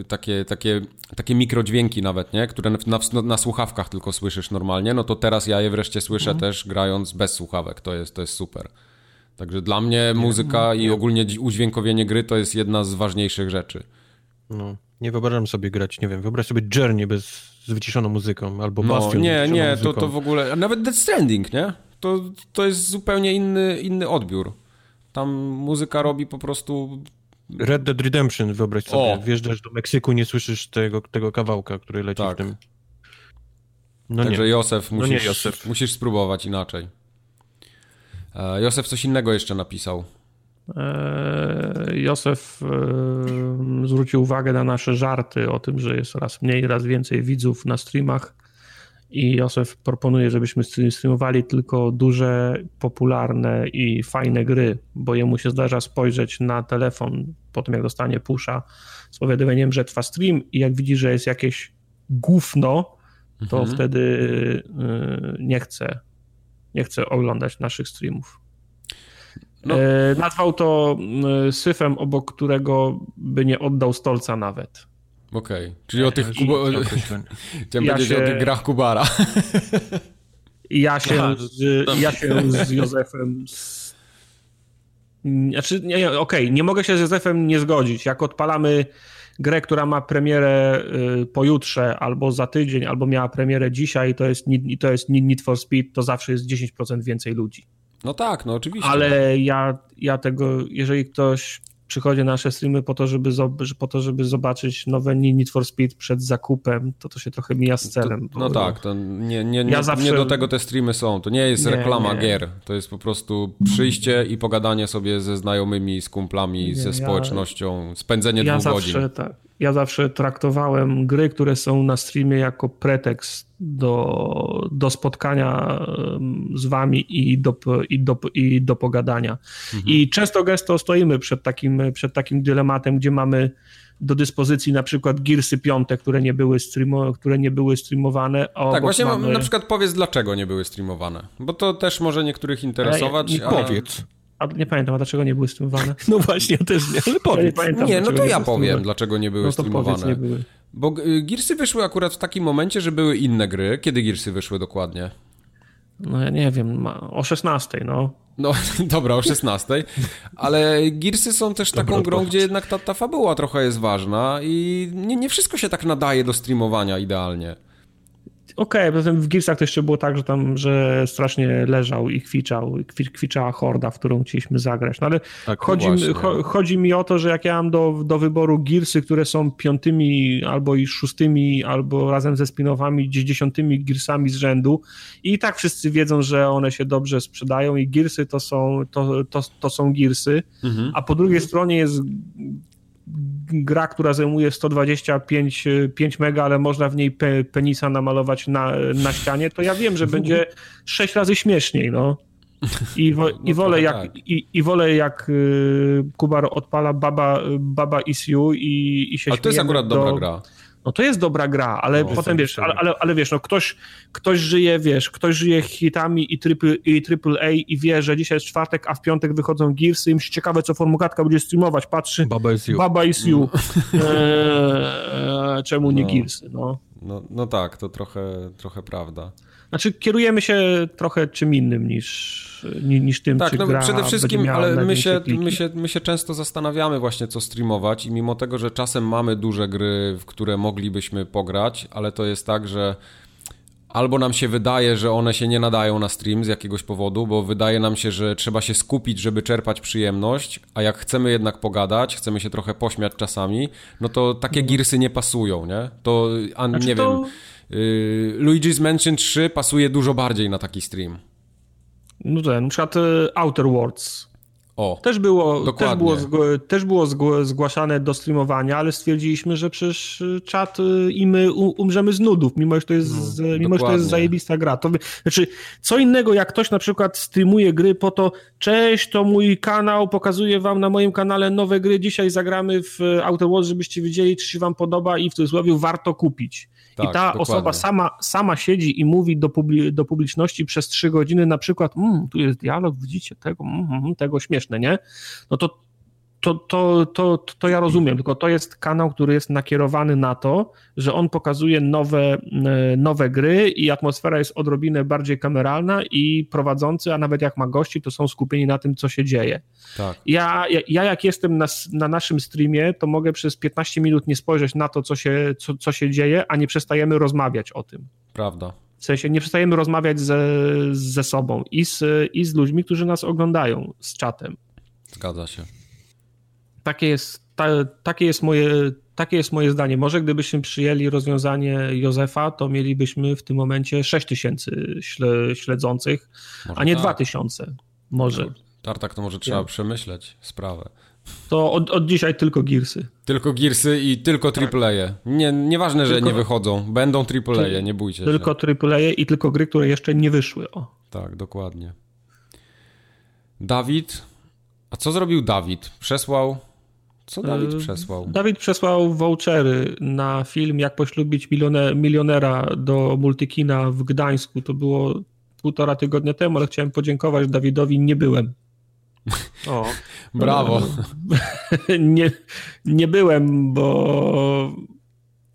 y, takie, takie, takie mikrodźwięki nawet, nie? Które na, na, na słuchawkach tylko słyszysz normalnie, no to teraz ja je wreszcie słyszę mhm. też grając bez słuchawek, to jest, to jest super. Także dla mnie muzyka i ogólnie udźwiękowienie gry to jest jedna z ważniejszych rzeczy. No, nie wyobrażam sobie grać, nie wiem, wyobraź sobie Journey bez, z wyciszoną muzyką, albo no, Bastion Nie, nie, to, to w ogóle, nawet Death Stranding, nie? To, to jest zupełnie inny, inny odbiór. Tam muzyka robi po prostu Red Dead Redemption, wyobraź sobie. O. Wjeżdżasz do Meksyku, nie słyszysz tego, tego kawałka, który leci tak. w tym. No Także nie. Józef, musisz, no nie, Józef. musisz spróbować inaczej. E, Józef coś innego jeszcze napisał. E, Józef e, zwrócił uwagę na nasze żarty o tym, że jest raz mniej, raz więcej widzów na streamach i Józef proponuje, żebyśmy streamowali tylko duże, popularne i fajne gry, bo jemu się zdarza spojrzeć na telefon po tym, jak dostanie pusza z powiadomieniem, że trwa stream i jak widzi, że jest jakieś gówno, to mhm. wtedy y, nie chce, nie chce oglądać naszych streamów. No. E, nazwał to y, syfem, obok którego by nie oddał stolca nawet. Okej, okay. czyli o tych Kubo... Chciałem ja powiedzieć się... o tych grach Kubara. Ja się, Aha, z, ja się z Józefem z... Znaczy, nie, okej, okay, nie mogę się z Józefem nie zgodzić. Jak odpalamy grę, która ma premierę y, pojutrze, albo za tydzień, albo miała premierę dzisiaj, to jest, to jest Need for Speed, to zawsze jest 10% więcej ludzi. No tak, no oczywiście. Ale ja, ja tego, jeżeli ktoś przychodzi na nasze streamy po to, żeby, po to, żeby zobaczyć nowe Need for Speed przed zakupem, to to się trochę mija z celem. To, no tak, to nie, nie, nie, ja zawsze... nie do tego te streamy są. To nie jest nie, reklama nie. gier. To jest po prostu przyjście i pogadanie sobie ze znajomymi, z kumplami, ze społecznością, ja... spędzenie ja dwóch zawsze, godzin. Tak, ja zawsze traktowałem gry, które są na streamie jako pretekst do, do spotkania z wami i do, i do, i do pogadania. Mhm. I często gesto stoimy przed takim, przed takim dylematem, gdzie mamy do dyspozycji na przykład Gearsy 5, które nie były, streamo, które nie były streamowane. Tak, właśnie mamy... na przykład powiedz, dlaczego nie były streamowane, bo to też może niektórych interesować. Nie, ale... Powiedz. A nie pamiętam, a dlaczego nie były streamowane? No właśnie, ja też nie, ale powiedz. Ja nie, pamiętam, nie, no to ja powiem, dlaczego nie były no streamowane. Powiedz, nie były. Bo y, Gearsy wyszły akurat w takim momencie, że były inne gry. Kiedy Gearsy wyszły dokładnie? No ja nie wiem, o 16, no. No dobra, o 16, ale Gearsy są też taką Dobra, grą, gdzie jednak ta, ta fabuła trochę jest ważna i nie, nie wszystko się tak nadaje do streamowania idealnie. Okej, okay, poza tym w Gearsach to jeszcze było tak, że tam, że strasznie leżał i kwiczał, kwiczała horda, w którą chcieliśmy zagrać. No ale tak, chodzi, cho, chodzi mi o to, że jak ja mam do, do wyboru Gearsy, które są piątymi albo i szóstymi, albo razem ze spinowami dziesiątymi Gearsami z rzędu i tak wszyscy wiedzą, że one się dobrze sprzedają i Gearsy to są, to, to, to są Gearsy, mhm. a po drugiej stronie jest gra, która zajmuje 125 5 mega, ale można w niej pe, penisa namalować na, na ścianie, to ja wiem, że będzie 6 razy śmieszniej, no. I, wo, no, i, wolę, jak, tak. i, i wolę jak y, Kubar odpala Baba, Baba Is You i, i się Ale to jest akurat do... dobra gra no to jest dobra gra, ale no, potem wiesz, ale, ale, ale, wiesz, no ktoś, ktoś żyje, wiesz, ktoś żyje hitami i triple, i triple A i wie, że dzisiaj jest czwartek, a w piątek wychodzą Gearsy i już ciekawe, co formugatka będzie streamować, patrzy, Baba is you. Baba is you. No. Eee, czemu nie no. Gearsy, no. no. No tak, to trochę, trochę prawda. Znaczy kierujemy się trochę czym innym niż, niż tym, tak, czy no, gra przede wszystkim, ale my się, my, się, my się często zastanawiamy właśnie co streamować i mimo tego, że czasem mamy duże gry, w które moglibyśmy pograć, ale to jest tak, że albo nam się wydaje, że one się nie nadają na stream z jakiegoś powodu, bo wydaje nam się, że trzeba się skupić, żeby czerpać przyjemność, a jak chcemy jednak pogadać, chcemy się trochę pośmiać czasami, no to takie mhm. girsy nie pasują, nie? To, a znaczy nie to... wiem Luigi's Mansion 3 pasuje dużo bardziej na taki stream. No ten, na przykład y, Outer Worlds. O, też było, też było, też było zgłaszane do streamowania, ale stwierdziliśmy, że przecież y, czat y, i my umrzemy z nudów, mimo że to jest, no, mimo, że to jest zajebista gra. To, znaczy, co innego, jak ktoś na przykład streamuje gry po to, cześć, to mój kanał, pokazuję wam na moim kanale nowe gry, dzisiaj zagramy w Outer Worlds, żebyście wiedzieli, czy się wam podoba i w cudzysłowie warto kupić. Tak, I ta dokładnie. osoba sama, sama siedzi i mówi do, publi do publiczności przez trzy godziny na przykład, mmm, tu jest dialog, widzicie tego, mm, tego śmieszne, nie? No to to, to, to, to ja rozumiem, tylko to jest kanał, który jest nakierowany na to, że on pokazuje nowe, e, nowe gry i atmosfera jest odrobinę bardziej kameralna i prowadzący, a nawet jak ma gości, to są skupieni na tym, co się dzieje. Tak. Ja, ja, ja jak jestem na, na naszym streamie, to mogę przez 15 minut nie spojrzeć na to, co się, co, co się dzieje, a nie przestajemy rozmawiać o tym. Prawda. W sensie nie przestajemy rozmawiać ze, ze sobą i z, i z ludźmi, którzy nas oglądają, z czatem. Zgadza się takie jest ta, takie, jest moje, takie jest moje zdanie. Może gdybyśmy przyjęli rozwiązanie Józefa, to mielibyśmy w tym momencie 6 tysięcy śle, śledzących, może a nie tak. 2 tysiące. Może. Tartak, to może trzeba ja. przemyśleć sprawę. To od, od dzisiaj tylko Gearsy. Tylko Gearsy i tylko tak. AAA. Nie, nieważne, że tylko, nie wychodzą. Będą AAA, nie bójcie tylko się. Tylko AAA i tylko gry, które jeszcze nie wyszły. O. Tak, dokładnie. Dawid. A co zrobił Dawid? Przesłał. Co Dawid przesłał? Dawid przesłał vouchery na film Jak poślubić milionera do Multikina w Gdańsku. To było półtora tygodnia temu, ale chciałem podziękować Dawidowi. Nie byłem. O, brawo. nie, nie byłem, bo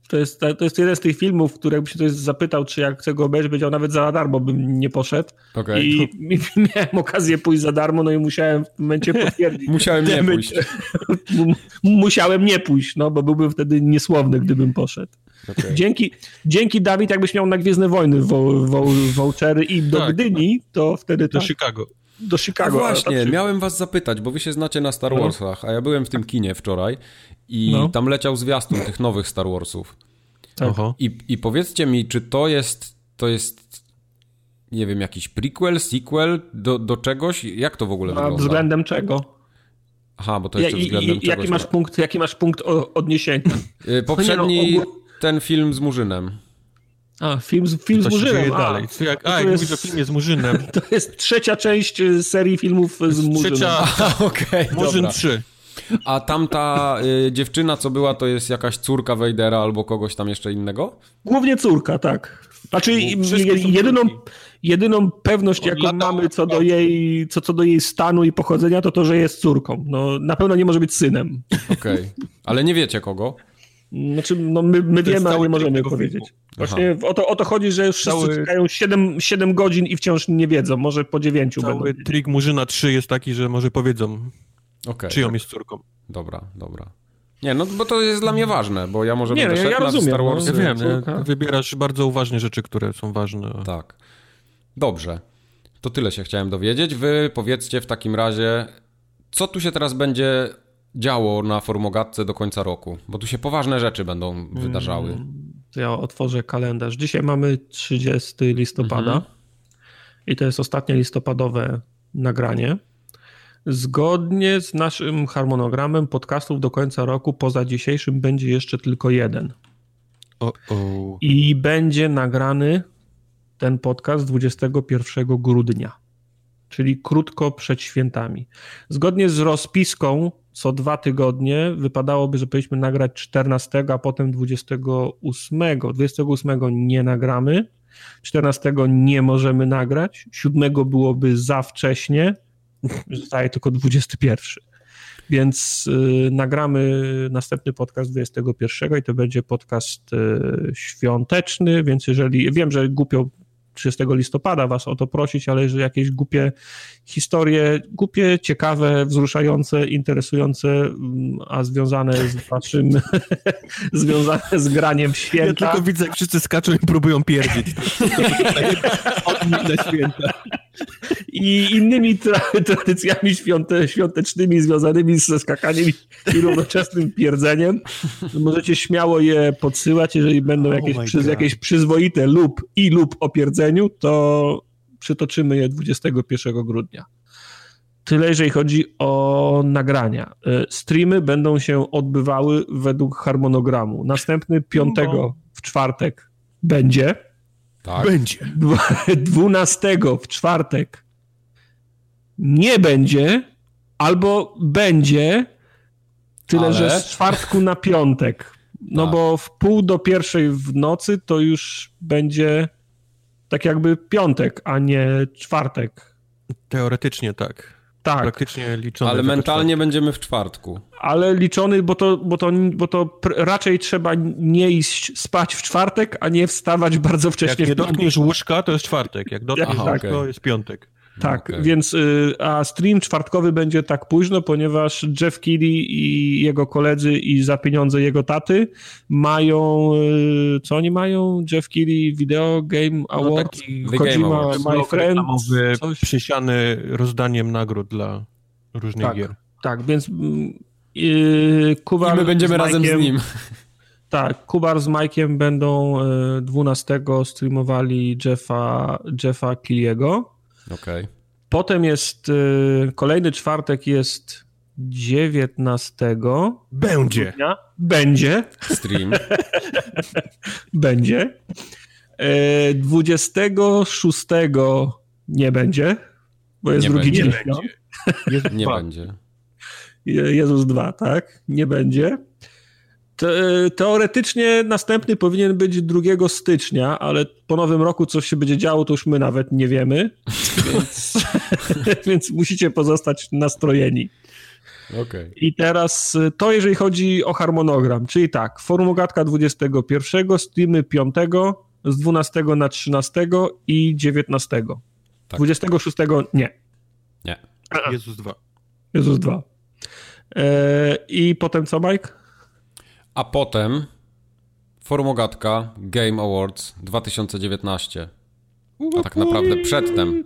to jest, to jest jeden z tych filmów, które jakby się ktoś zapytał, czy jak chcę go obejrzeć, powiedział nawet za darmo bym nie poszedł. Okay. I miałem okazję pójść za darmo, no i musiałem w tym momencie potwierdzić. musiałem nie pójść. musiałem nie pójść, no bo byłbym wtedy niesłowny, gdybym poszedł. Okay. Dzięki, dzięki Dawid, jakbyś miał na Gwiezdne Wojny vouchery i do tak, Gdyni, to wtedy... Do tak. Chicago do Chicago. A właśnie, miałem was zapytać, bo wy się znacie na Star no. Warsach, a ja byłem w tym kinie wczoraj i no. tam leciał zwiastun tych nowych Star Warsów. Tak. I, I powiedzcie mi, czy to jest, to jest nie wiem, jakiś prequel, sequel do, do czegoś? Jak to w ogóle a wygląda? względem czego? Aha, bo to jeszcze ja, względem i, jaki masz punkt, Jaki masz punkt odniesienia? Y, poprzedni, no, ten film z Murzynem. A, film, film z Murzynem. A, dalej. Jak, a, jak jest, mówisz o filmie z Murzynem. To jest trzecia część y, serii filmów z Murzynem. Trzecia, okej, okay, Murzyn 3. A tamta y, dziewczyna, co była, to jest jakaś córka Wejdera albo kogoś tam jeszcze innego? Głównie córka, tak. Znaczy jedyną, jedyną pewność, jaką mamy co do, jej, co, co do jej stanu i pochodzenia, to to, że jest córką. No, na pewno nie może być synem. Okej, okay. ale nie wiecie kogo? Znaczy, no my, my wiemy, ale nie możemy powiedzieć. Właśnie o to, o to chodzi, że wszyscy Cały... czekają 7, 7 godzin i wciąż nie wiedzą. Może po 9 Cały będą. trik Murzyna 3 jest taki, że może powiedzą, okay, czyją tak. jest córką. Dobra, dobra. Nie, no bo to jest dla mnie ważne, bo ja może nie, będę no, ja rozumiem, Star Wars. No, ja wiem, ja wybierasz bardzo uważnie rzeczy, które są ważne. Tak. Dobrze. To tyle się chciałem dowiedzieć. Wy powiedzcie w takim razie, co tu się teraz będzie działo na formogatce do końca roku? Bo tu się poważne rzeczy będą wydarzały. Hmm, ja otworzę kalendarz. Dzisiaj mamy 30 listopada mhm. i to jest ostatnie listopadowe nagranie. Zgodnie z naszym harmonogramem podcastów do końca roku, poza dzisiejszym, będzie jeszcze tylko jeden. Oh. I będzie nagrany ten podcast 21 grudnia, czyli krótko przed świętami. Zgodnie z rozpiską, co dwa tygodnie wypadałoby, że powinniśmy nagrać 14, a potem 28. 28 nie nagramy, 14 nie możemy nagrać, 7 byłoby za wcześnie, zostaje tylko 21. Więc y, nagramy następny podcast 21 i to będzie podcast y, świąteczny, więc jeżeli wiem, że głupio 30 listopada was o to prosić, ale że jakieś głupie historie, głupie, ciekawe, wzruszające, interesujące, mm, a związane z waszym, związane z graniem święta. Ja tylko widzę, jak wszyscy skaczą i próbują pierdzić. Na święta. I innymi tra tradycjami świąte świątecznymi związanymi ze skakaniem i równoczesnym pierdzeniem. Możecie śmiało je podsyłać, jeżeli będą jakieś, oh jakieś przyzwoite lub i lub o pierdzeniu, to przytoczymy je 21 grudnia. Tyle, jeżeli chodzi o nagrania. E, streamy będą się odbywały według harmonogramu. Następny piątego w czwartek będzie. Tak. Będzie. 12 w czwartek nie będzie, albo będzie, tyle Ale... że z czwartku na piątek. No tak. bo w pół do pierwszej w nocy to już będzie tak jakby piątek, a nie czwartek. Teoretycznie tak. Tak. Praktycznie liczony. Ale mentalnie będziemy w czwartku. Ale liczony, bo to, bo to, bo to raczej trzeba nie iść spać w czwartek, a nie wstawać bardzo wcześnie. Jak nie dotkniesz łóżka, to jest czwartek. Jak dotkniesz Aha, okay. to jest piątek. Tak, okay. więc y, a stream czwartkowy będzie tak późno, ponieważ Jeff Keighley i jego koledzy i za pieniądze jego taty mają, y, co oni mają? Jeff Keighley Video Game Award, no Kojima My Friend, coś? przysiany rozdaniem nagród dla różnych tak, gier. Tak, więc Yy, Kubar I my będziemy z razem z nim. Tak, Kubar z Mike'iem będą 12 y, streamowali Jeffa, Jeffa Kiliego. Okay. Potem jest y, kolejny czwartek jest 19. Będzie. Dnia. Będzie. Stream. będzie. 26 y, nie będzie, bo jest nie drugi będzie. dzień. Nie, nie będzie. Jezus 2, tak? Nie będzie. Te, teoretycznie następny powinien być 2 stycznia, ale po nowym roku coś się będzie działo, to już my nawet nie wiemy, więc, więc musicie pozostać nastrojeni. Okay. I teraz to jeżeli chodzi o harmonogram, czyli tak, formogatka 21, streamy 5, z 12 na 13 i 19. Tak. 26 nie. Nie. Jezus 2. Jezus 2. Eee, I potem co, Mike? A potem Formogatka Game Awards 2019. A tak naprawdę przedtem,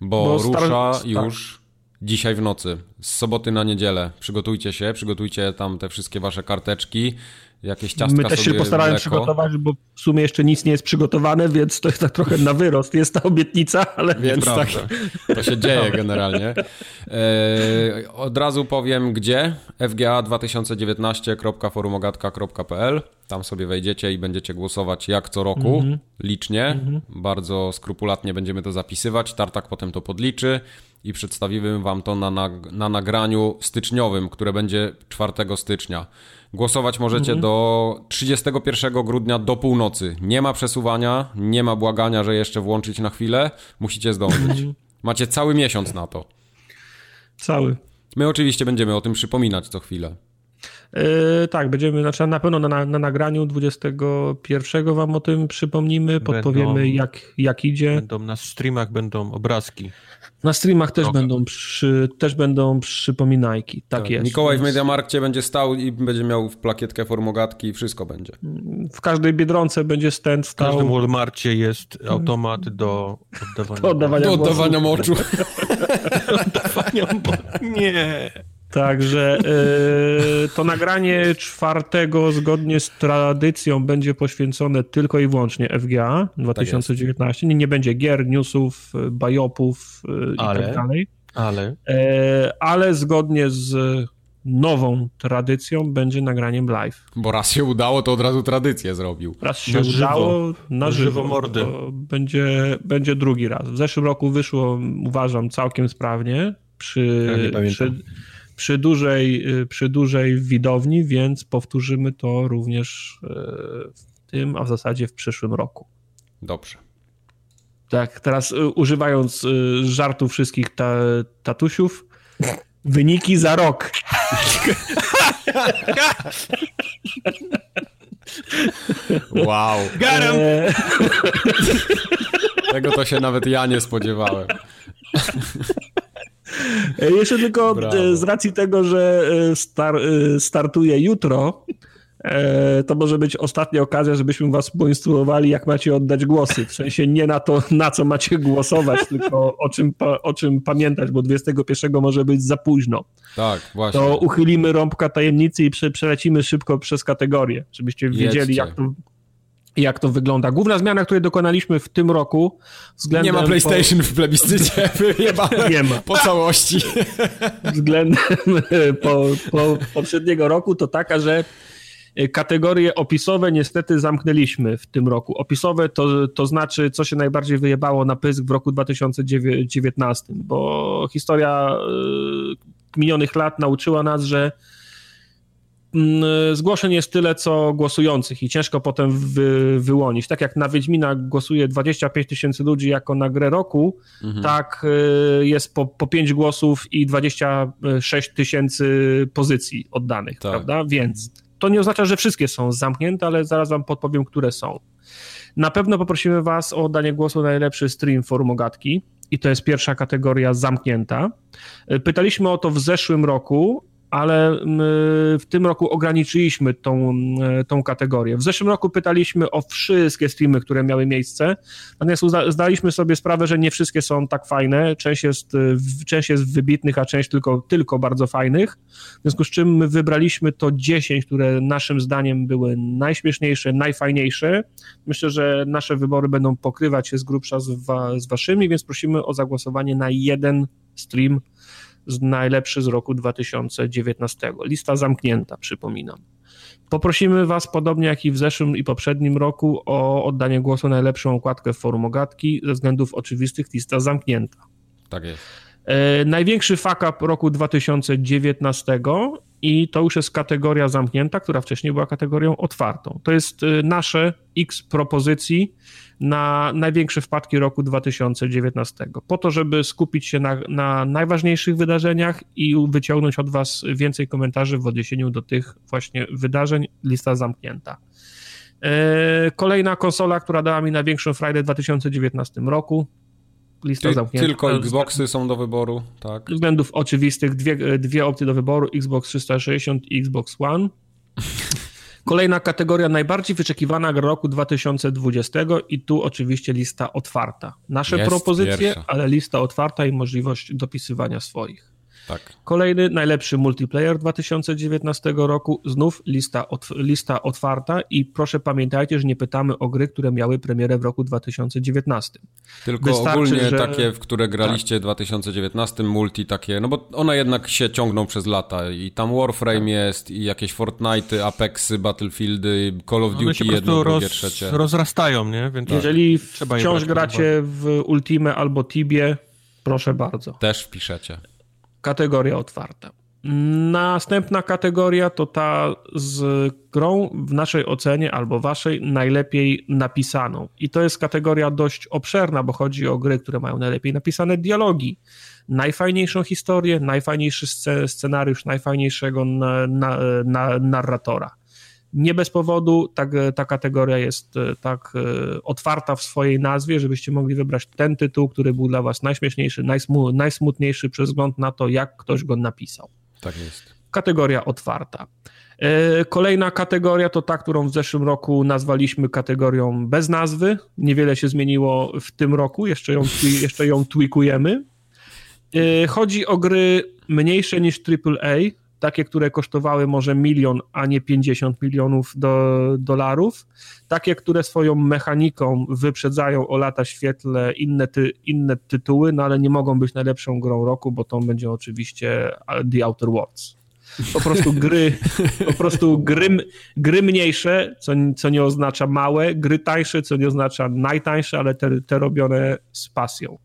bo, bo rusza już dzisiaj w nocy, z soboty na niedzielę. Przygotujcie się, przygotujcie tam te wszystkie wasze karteczki, jakieś ciastka My też się postarałem mleko. przygotować, bo w sumie jeszcze nic nie jest przygotowane, więc to jest tak trochę na wyrost. Jest ta obietnica, ale... Więc tak, to się dzieje generalnie. E, od razu powiem gdzie. fga2019.forumogatka.pl Tam sobie wejdziecie i będziecie głosować jak co roku, mm -hmm. licznie. Mm -hmm. Bardzo skrupulatnie będziemy to zapisywać. Tartak potem to podliczy i przedstawimy wam to na, na, na nagraniu styczniowym, które będzie 4 stycznia. Głosować możecie mhm. do 31 grudnia do północy. Nie ma przesuwania, nie ma błagania, że jeszcze włączyć na chwilę. Musicie zdążyć. Mhm. Macie cały miesiąc na to. Cały. My oczywiście będziemy o tym przypominać co chwilę. Yy, tak, będziemy, znaczy na pewno na, na nagraniu 21 wam o tym przypomnimy, podpowiemy będą, jak, jak idzie. Będą na streamach będą obrazki. Na streamach też, będą, przy, też będą przypominajki. Tak, tak. jest. Mikołaj w Mediamarkcie będzie stał i będzie miał w plakietkę formogatki i wszystko będzie. W każdej Biedronce będzie stand stał. W każdym Walmarcie jest automat do oddawania, do oddawania, do oddawania moczu. oddawania moczu. Nie. Także yy, to nagranie czwartego zgodnie z tradycją będzie poświęcone tylko i wyłącznie FGA 2019. Tak nie, nie będzie gier, newsów, bajopów yy, i tak dalej. Ale. Yy, ale zgodnie z nową tradycją będzie nagraniem live. Bo raz się udało, to od razu tradycję zrobił. Raz się na udało, żywo. na, żywo, mordy. Będzie, będzie drugi raz. W zeszłym roku wyszło, uważam, całkiem sprawnie. Przy, ja przy, przy dużej, y, przy dużej widowni, więc powtórzymy to również y, w tym, a w zasadzie w przyszłym roku. Dobrze. Tak, teraz y, używając żartu wszystkich ta, tatusiów, wyniki za rok. Wow. Garam! E, Tego to się nawet ja nie spodziewałem. E, jeszcze tylko e, Brawo. z racji tego, że e, star, startuje jutro, to może być ostatnia okazja, żebyśmy was poinstruowali, jak macie oddać głosy. W sensie nie na to, na co macie głosować, tylko o czym, o czym pamiętać, bo 21 może być za późno. Tak, właśnie. To uchylimy rąbka tajemnicy i przelecimy szybko przez kategorie, żebyście wiedzieli, jak to, jak to wygląda. Główna zmiana, której dokonaliśmy w tym roku względem... Nie ma PlayStation po... w plebiscycie, nie ma. po całości. Względem po, po poprzedniego roku to taka, że kategorie opisowe niestety zamknęliśmy w tym roku. Opisowe to, to znaczy, co się najbardziej wyjebało na pysk w roku 2019, bo historia y, minionych lat nauczyła nas, że zgłoszeń jest tyle, co głosujących i ciężko potem wy, wyłonić. Tak jak na Wiedźmina głosuje 25 tysięcy ludzi jako na grę roku, mhm. tak y, jest po, po 5 głosów i 26 tysięcy pozycji oddanych, tak. prawda? Więc to nie oznacza, że wszystkie są zamknięte, ale zaraz wam podpowiem, które są. Na pewno poprosimy was o oddanie głosu na najlepszy stream Forum Ogatki i to jest pierwsza kategoria zamknięta. Y, pytaliśmy o to w zeszłym roku, ale w tym roku ograniczyliśmy tą, tą kategorię. W zeszłym roku pytaliśmy o wszystkie streamy, które miały miejsce, natomiast zdaliśmy sobie sprawę, że nie wszystkie są tak fajne, część jest, część jest wybitnych, a część tylko, tylko bardzo fajnych, w związku z czym my wybraliśmy to 10, które naszym zdaniem były najśmieszniejsze, najfajniejsze. Myślę, że nasze wybory będą pokrywać się z grubsza z, wa, z waszymi, więc prosimy o zagłosowanie na jeden stream najlepszy z roku 2019. Lista zamknięta, przypominam. Poprosimy Was, podobnie jak i w zeszłym i poprzednim roku, o oddanie głosu na najlepszą okładkę w forum Ogatki. Ze względów oczywistych lista zamknięta. Tak jest. E, największy fuck up roku 2019 i to już jest kategoria zamknięta, która wcześniej była kategorią otwartą. To jest e, nasze X propozycji na największe wpadki roku 2019. Po to, żeby skupić się na, na najważniejszych wydarzeniach i wyciągnąć od Was więcej komentarzy w odniesieniu do tych właśnie wydarzeń, lista zamknięta. E, kolejna konsola, która dała mi największą frajdę w 2019 roku, lista Ty, zamknięta. Tylko Xboxy są do wyboru, tak? Z względów oczywistych dwie, dwie opcje do wyboru, Xbox 360 i Xbox One. Kolejna kategoria najbardziej wyczekiwana roku 2020 i tu oczywiście lista otwarta. Nasze Jest propozycje, pierwsza. ale lista otwarta i możliwość dopisywania swoich. Tak. Kolejny najlepszy multiplayer 2019 roku, znów lista, lista otwarta i proszę pamiętajcie, że nie pytamy o gry, które miały premierę w roku 2019. Tylko Wystarczy, ogólnie że... takie, w które graliście w 2019, multi takie, no bo one jednak się ciągną przez lata i tam Warframe tak. jest i jakieś Fortnite, Apexy, Battlefieldy, Call of Duty się jedno, drugie, roz, trzecie. rozrastają, nie? Więc Jeżeli tak. wciąż gracie w Ultimate albo Tibie, proszę bardzo. Też wpiszecie. Kategoria otwarta. Następna kategoria to ta z grą w naszej ocenie albo waszej najlepiej napisaną. I to jest kategoria dość obszerna, bo chodzi o gry, które mają najlepiej napisane dialogi, najfajniejszą historię, najfajniejszy scenariusz, najfajniejszego na, na, na, narratora nie bez powodu tak, ta kategoria jest e, tak e, otwarta w swojej nazwie, żebyście mogli wybrać ten tytuł, który był dla was najśmieszniejszy, najsmu, najsmutniejszy przez wzgląd na to, jak ktoś go napisał. Tak jest. Kategoria otwarta. E, kolejna kategoria to ta, którą w zeszłym roku nazwaliśmy kategorią bez nazwy. Niewiele się zmieniło w tym roku, jeszcze ją, jeszcze ją tweakujemy. Chodzi o gry mniejsze niż AAA, takie, które kosztowały może milion, a nie 50 milionów do, dolarów, takie, które swoją mechaniką wyprzedzają o lata świetle inne, ty, inne tytuły, no ale nie mogą być najlepszą grą roku, bo to będzie oczywiście The Outer Worlds. Po prostu gry, po prostu gry, gry mniejsze, co, co nie oznacza małe, gry tańsze, co nie oznacza najtańsze, ale te, te robione z pasją.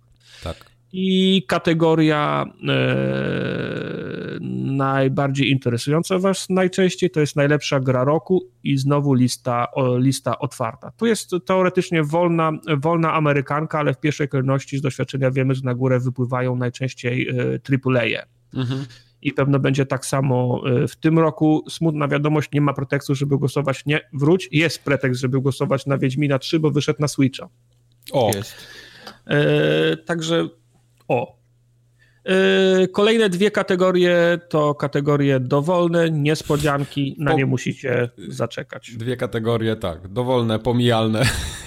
Tak. I kategoria e, najbardziej interesująca Was najczęściej to jest najlepsza gra roku i znowu lista, o, lista otwarta. Tu jest teoretycznie wolna, wolna Amerykanka, ale w pierwszej kolejności z doświadczenia wiemy, że na górę wypływają najczęściej e, AAA. Mhm. I pewno będzie tak samo e, w tym roku. Smutna wiadomość, nie ma pretekstu, żeby głosować nie, wróć. Jest pretekst, żeby głosować na Wiedźmina 3, bo wyszedł na Switcha. O. Jest. E, także o. Yy, kolejne dwie kategorie to kategorie dowolne, niespodzianki, na po... nie musicie zaczekać. Dwie kategorie, tak, dowolne, pomijalne,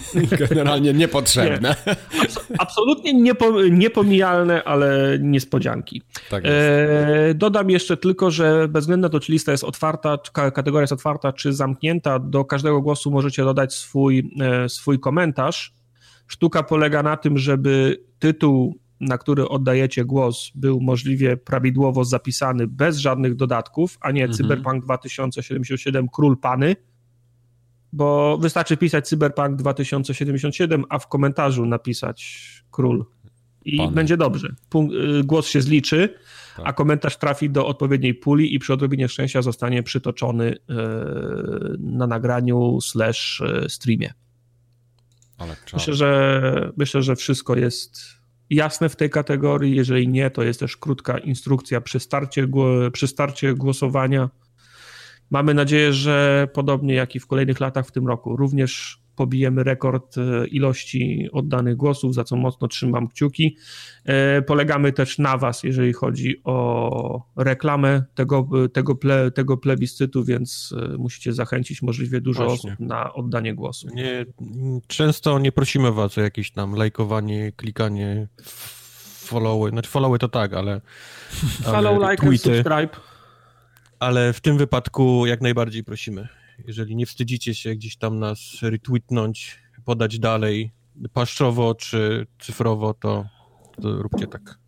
generalnie niepotrzebne. Nie. Abs absolutnie niepo, niepomijalne, ale niespodzianki. Tak yy, dodam jeszcze tylko, że bez względu na to, czy lista jest otwarta, czy kategoria jest otwarta, czy zamknięta, do każdego głosu możecie dodać swój, yy, swój komentarz. Sztuka polega na tym, żeby tytuł na który oddajecie głos, był możliwie prawidłowo zapisany bez żadnych dodatków, a nie mhm. Cyberpunk 2077 Król Pany, bo wystarczy pisać Cyberpunk 2077, a w komentarzu napisać Król i będzie dobrze. Punkt, y, głos się zliczy, tak. a komentarz trafi do odpowiedniej puli i przy odrobinie szczęścia zostanie przytoczony yy, na nagraniu slash y, streamie. Myślę, że myślę, że wszystko jest jasne w tej kategorii. Jeżeli nie, to jest też krótka instrukcja przy starcie, przy starcie głosowania. Mamy nadzieję, że podobnie jak i w kolejnych latach w tym roku, również pobijemy rekord e, ilości oddanych głosów, za co mocno trzymam kciuki. E, polegamy też na Was, jeżeli chodzi o reklamę tego, tego, ple, tego plebiscytu, więc musicie zachęcić możliwie dużo Właśnie. osób na oddanie głosu. Nie, często nie prosimy Was o jakieś tam lajkowanie, klikanie, followy, znaczy followy to tak, ale... Follow, like tweety, subscribe. Ale w tym wypadku jak najbardziej prosimy. Jeżeli nie wstydzicie się gdzieś tam nas retweetnąć, podać dalej, paszczowo czy cyfrowo, to, to róbcie tak.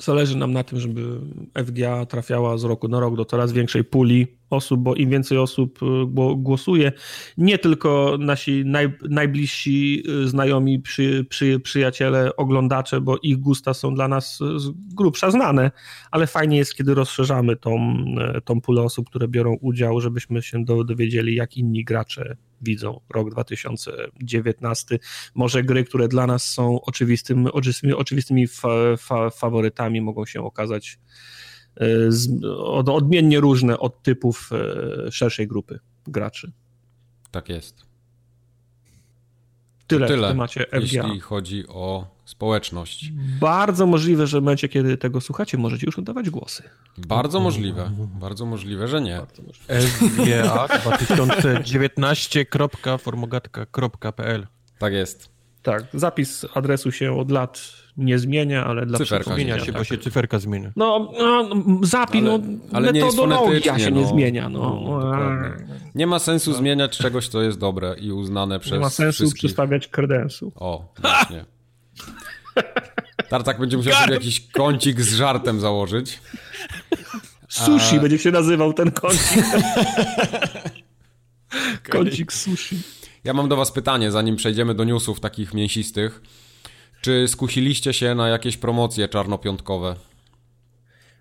Zależy nam na tym, żeby FGA trafiała z roku na rok do coraz większej puli osób, bo im więcej osób y, głosuje, nie tylko nasi naj, najbliżsi y, znajomi, przy, przy, przyjaciele, oglądacze, bo ich gusta są dla nas z grubsza znane, ale fajnie jest, kiedy rozszerzamy tą, y, tą pulę osób, które biorą udział, żebyśmy się dowiedzieli, jak inni gracze widzą rok 2019. Może gry, które dla nas są oczywistym, oczywistymi, oczywistymi fa, fa, faworytami, mogą się okazać odmiennie różne od typów e, szerszej grupy graczy. Tak jest. Tyle, tyle w temacie FGA. Jeśli chodzi o społeczność. Bardzo możliwe, że w momencie, kiedy tego słuchacie, możecie już oddawać głosy. Bardzo możliwe. Bardzo możliwe, że nie. FGA 2019.formogatka.pl Tak jest. Tak, zapis adresu się od lat nie zmienia, ale dla cyferka zmienia się, tak. bo się cyferka zmienia. No, no zapis, ale, no, ale metodologia się no, nie zmienia. No. no nie ma sensu zmieniać czegoś, co jest dobre i uznane przez Nie ma sensu wszystkich. przedstawiać kredensu. O, właśnie. Tartak będzie musiał sobie jakiś kącik z żartem założyć. Sushi A... będzie się nazywał ten kącik. kącik sushi. Ja mam do was pytanie, zanim przejdziemy do newsów takich mięsistych. Czy skusiliście się na jakieś promocje czarnopiątkowe?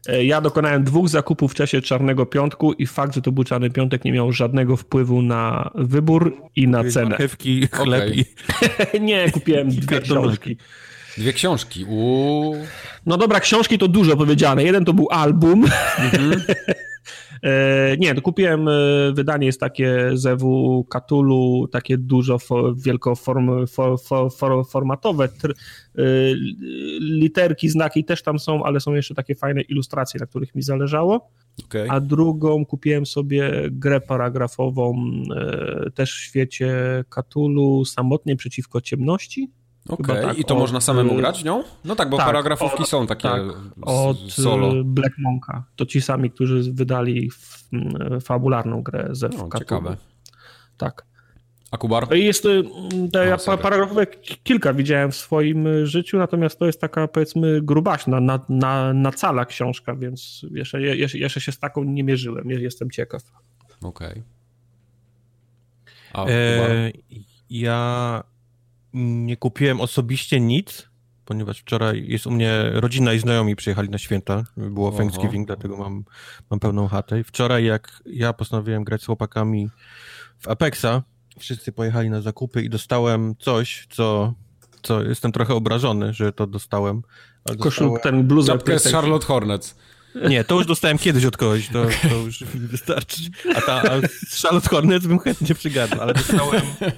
E, ja dokonałem dwóch zakupów w czasie Czarnego Piątku i fakt, że to był Czarny Piątek nie miał żadnego wpływu na wybór i na cenę. Marchewki, chleb okay. nie, kupiłem dwie książki. Dwie książki, uuu. No dobra, książki to dużo powiedziane. Jeden to był album, mhm. E, nie, to kupiłem, e, wydanie jest takie ZW Katulu, takie dużo wielkoformatowe, e, literki, znaki też tam są, ale są jeszcze takie fajne ilustracje, na których mi zależało. Okay. A drugą kupiłem sobie grę paragrafową też w świecie Katulu, Samotnie przeciwko ciemności. Okej, okay. tak, i to od, można samemu grać nią? No tak, bo tak, paragrafówki od, są takie tak, od solo. Black Monka. To ci sami, którzy wydali fabularną grę ze no, Ciekawe. Tak. A Kubar? No jest, y, te ja paragrafówek kilka widziałem w swoim życiu, natomiast to jest taka powiedzmy grubaśna, na, na, na cala książka, więc jeszcze, jeszcze, jeszcze się z taką nie mierzyłem. Jestem ciekaw. Okej. Okay. E, ja nie kupiłem osobiście nic, ponieważ wczoraj jest u mnie rodzina i znajomi przyjechali na święta. Było Thanksgiving, dlatego mam, mam pełną chatę. I wczoraj, jak ja postanowiłem grać z chłopakami w Apexa, wszyscy pojechali na zakupy i dostałem coś, co, co jestem trochę obrażony, że to dostałem. Koszulk, ten bluzę. Czapkę z Charlotte Hornets. Nie, to już dostałem kiedyś od kogoś, to, to już wystarczy. A, ta, a z Charlotte Hornets bym chętnie przygadł, ale dostałem...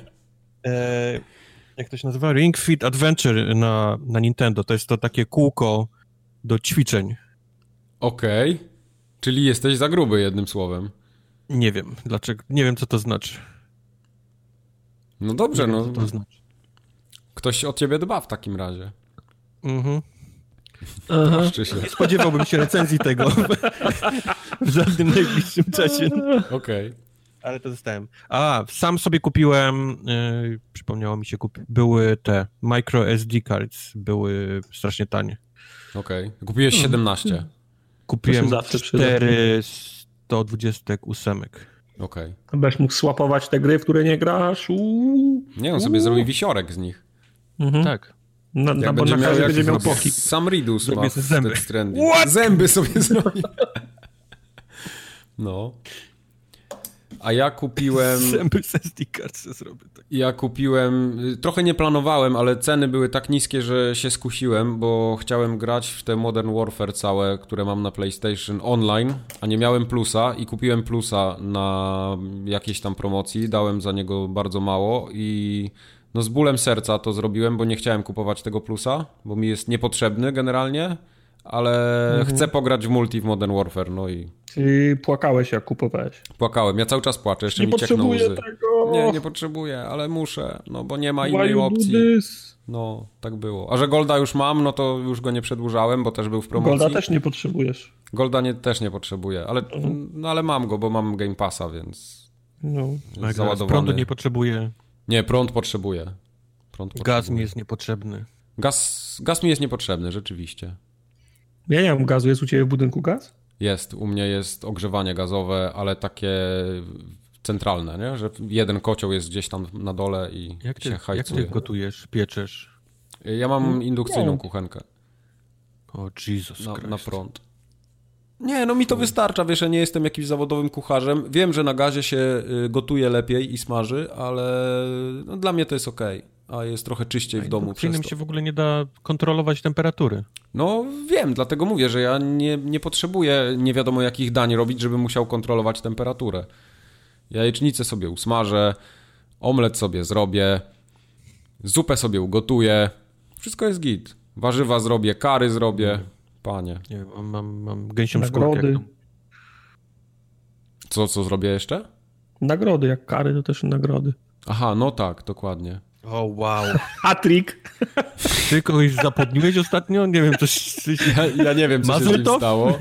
E, jak to się nazywa? Ring Fit Adventure na, na Nintendo. To jest to takie kółko do ćwiczeń. Okej. Okay. Czyli jesteś za gruby, jednym słowem. Nie wiem, dlaczego. Nie wiem, co to znaczy. No dobrze, wiem, no. Co to znaczy. Ktoś o ciebie dba w takim razie. Mhm. Się. Spodziewałbym się recenzji tego w żadnym najbliższym czasie. Okej. Okay ale to dostałem. A, sam sobie kupiłem, yy, przypomniało mi się, kupi, były te micro SD cards, były strasznie tanie. Okej. Okay. Kupiłeś 17? Hmm. Kupiłem 4 128. Okej. Okay. Będziesz mógł słapować te gry, w które nie grasz? Uuu. Nie, on sobie zrobi wisiorek z nich. Mhm. Tak. Na, na, bo na miał, będzie miał poki. Sam Ridus ma zęby. Zęby sobie zrobi. No. A ja kupiłem... Zęby z SD card zrobię. Tak. Ja kupiłem... Trochę nie planowałem, ale ceny były tak niskie, że się skusiłem, bo chciałem grać w te Modern Warfare całe, które mam na PlayStation online, a nie miałem plusa i kupiłem plusa na jakiejś tam promocji. Dałem za niego bardzo mało i no z bólem serca to zrobiłem, bo nie chciałem kupować tego plusa, bo mi jest niepotrzebny generalnie, ale mhm. chcę pograć w multi w Modern Warfare, no i... Czyli płakałeś jak kupowałeś? Płakałem, ja cały czas płaczę, jeszcze nie mi ciekną łzy. Tego. Nie, nie potrzebuję, ale muszę, no bo nie ma innej opcji. No, tak było. A że Golda już mam, no to już go nie przedłużałem, bo też był w promocji. Golda też nie potrzebujesz. Golda nie, też nie potrzebuję, ale, mhm. no, ale mam go, bo mam Game Passa, więc... No, załadowany. prądu nie potrzebuję. Nie, prąd potrzebuję. Prąd potrzebuję. Gaz mi jest niepotrzebny. Gaz, gaz mi jest niepotrzebny, rzeczywiście. Ja nie mam gazu. Jest u ciebie w budynku gaz? Jest. U mnie jest ogrzewanie gazowe, ale takie centralne, nie? Że jeden kocioł jest gdzieś tam na dole i jak ty, się hajcuje. Jak ty gotujesz, pieczesz? Ja mam mm, indukcyjną kuchenkę. O, Jesus na, na prąd. Nie, no mi to wystarcza, wiesz, ja nie jestem jakimś zawodowym kucharzem. Wiem, że na gazie się y, gotuje lepiej i smaży, ale no, dla mnie to jest ok, a jest trochę czyściej w domu przez to. się w ogóle nie da kontrolować temperatury. No wiem, dlatego mówię, że ja nie, nie potrzebuję nie wiadomo jakich dań robić, żebym musiał kontrolować temperaturę. Jajecznicę sobie usmażę, omlet sobie zrobię, zupę sobie ugotuję, wszystko jest git. Warzywa zrobię, kary zrobię. Panie. Nie wiem, mam, mam, mam gęsią Nagrody. skórkę. Co, co zrobię jeszcze? Nagrody, jak kary, to też nagrody. Aha, no tak, dokładnie. O, oh, wow. Hatrik. Ty kogoś zapodniłeś ostatnio? Nie wiem, coś... Ja, ja nie wiem, co się z nim stało.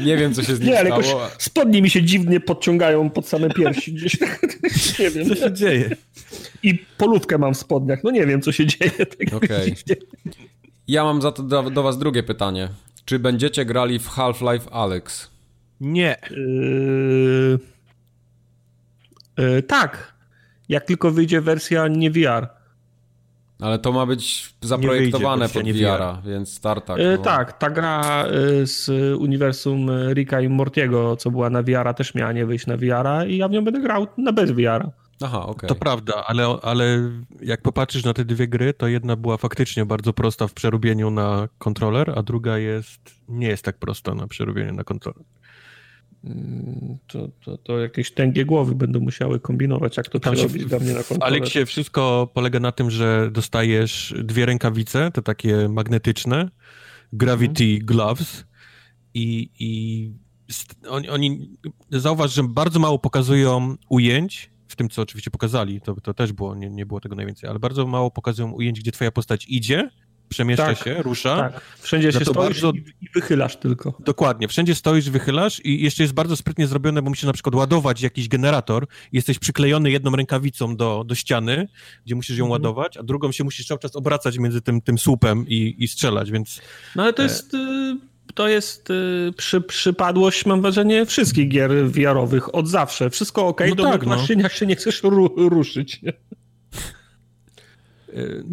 Nie wiem, co się z nim nie, ale stało. spodnie mi się dziwnie podciągają pod same piersi gdzieś. nie wiem. Co się dzieje? I polówkę mam w spodniach. No nie wiem, co się dzieje. Okej. Okay. Ja mam za to do, do was drugie pytanie. Czy będziecie grali w Half-Life Alex? Nie. Yy... Yy, tak. Jak tylko wyjdzie wersja nie VR. Ale to ma być zaprojektowane pod VR-a, więc startak. Yy, no. Tak, ta gra yy, z uniwersum Rika i Mortiego, co była na VR-a, też miała nie wyjść na VR-a i ja w nią będę grał na bez VR-a. Aha, okej. Okay. To prawda, ale, ale jak popatrzysz na te dwie gry, to jedna była faktycznie bardzo prosta w przerobieniu na kontroler, a druga jest nie jest tak prosta na przerobieniu na kontroler. Mm, to, to, to jakieś tęgie głowy będą musiały kombinować, jak to Tam przerobić dla mnie na kontroler. W Aleksie wszystko polega na tym, że dostajesz dwie rękawice, te takie magnetyczne, Gravity mhm. Gloves i, i oni, oni, zauważ, że bardzo mało pokazują ujęć, w tym, co oczywiście pokazali, to, to też było, nie, nie było tego najwięcej, ale bardzo mało pokazują ujęć, gdzie twoja postać idzie, przemieszcza tak, się, rusza. Tak. Wszędzie się stoisz bardzo... i wychylasz tylko. Dokładnie, wszędzie stoisz, wychylasz i jeszcze jest bardzo sprytnie zrobione, bo musisz na przykład ładować jakiś generator jesteś przyklejony jedną rękawicą do, do ściany, gdzie musisz ją mhm. ładować, a drugą się musisz cały czas obracać między tym, tym słupem i, i strzelać, więc... No ale to jest... Y to jest y, przy, przypadłość, mam wrażenie, wszystkich gier VR-owych od zawsze. Wszystko ok, no do tak, no. się nie chcesz ru ruszyć. Y,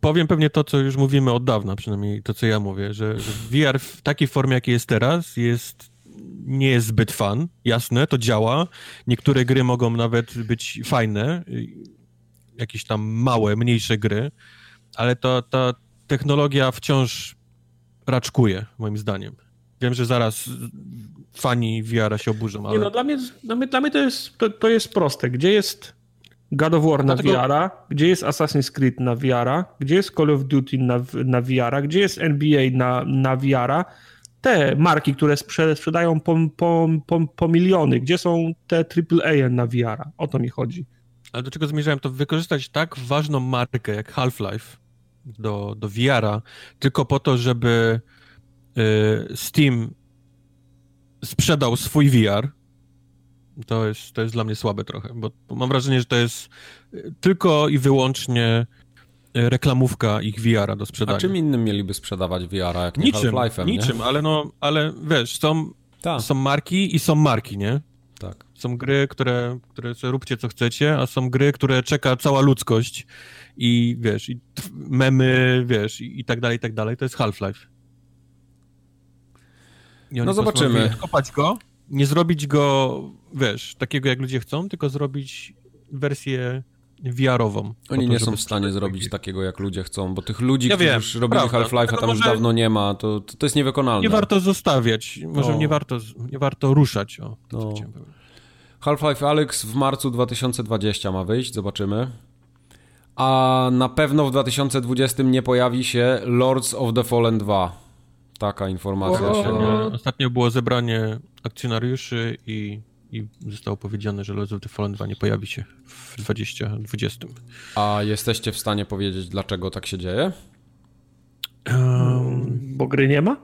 powiem pewnie to, co już mówimy od dawna, przynajmniej to, co ja mówię, że, że VR w takiej formie, jakiej jest teraz, jest nie jest zbyt fan. Jasne, to działa. Niektóre gry mogą nawet być fajne, jakieś tam małe, mniejsze gry, ale to, ta technologia wciąż raczkuje, moim zdaniem. Wiem, że zaraz fani VR się oburzą, ale... Nie no, dla mnie, dla mnie, dla mnie to, jest, to, to jest proste. Gdzie jest God of War na Dlatego... VR, gdzie jest Assassin's Creed na VR, gdzie jest Call of Duty na, na VR, gdzie jest NBA na, na VR, te marki, które sprze sprzedają po, po, po, po, miliony, gdzie są te AAA na VR? O to mi chodzi. Ale do czego zmierzałem? To wykorzystać tak ważną markę jak Half-Life, do, do VR-a, tylko po to, żeby y, Steam sprzedał swój VR, to jest, to jest dla mnie słabe trochę, bo mam wrażenie, że to jest y, tylko i wyłącznie y, reklamówka ich VR-a do sprzedania. A czym innym mieliby sprzedawać VR-a, jak nie niczym, Half-Life'em, Niczym, nie? ale no, ale wiesz, są, Ta. są marki i są marki, nie? Tak. Są gry, które, które sobie róbcie co chcecie, a są gry, które czeka cała ludzkość i wiesz, i memy, wiesz, i, i tak dalej, i tak dalej. To jest Half-Life. No zobaczymy. Kopać go nie zrobić go, wiesz, takiego jak ludzie chcą, tylko zrobić wersję VR-ową. Oni to, nie są w stanie zrobić takiego, jak ludzie chcą, bo tych ludzi, ja którzy wiem, już robili Half-Life, a tam już dawno nie ma, to, to, to, jest niewykonalne. Nie warto zostawiać, może no. nie, warto, nie warto ruszać. O, no. Half-Life Alyx w marcu 2020 ma wyjść, zobaczymy. A na pewno w 2020 nie pojawi się Lords of the Fallen 2. Taka informacja o, się... Ostatnio było zebranie akcjonariuszy i i zostało powiedziane, że Lords of the Fallen 2 nie pojawi się w 2020. A jesteście w stanie powiedzieć, dlaczego tak się dzieje? Um, bo gry nie ma?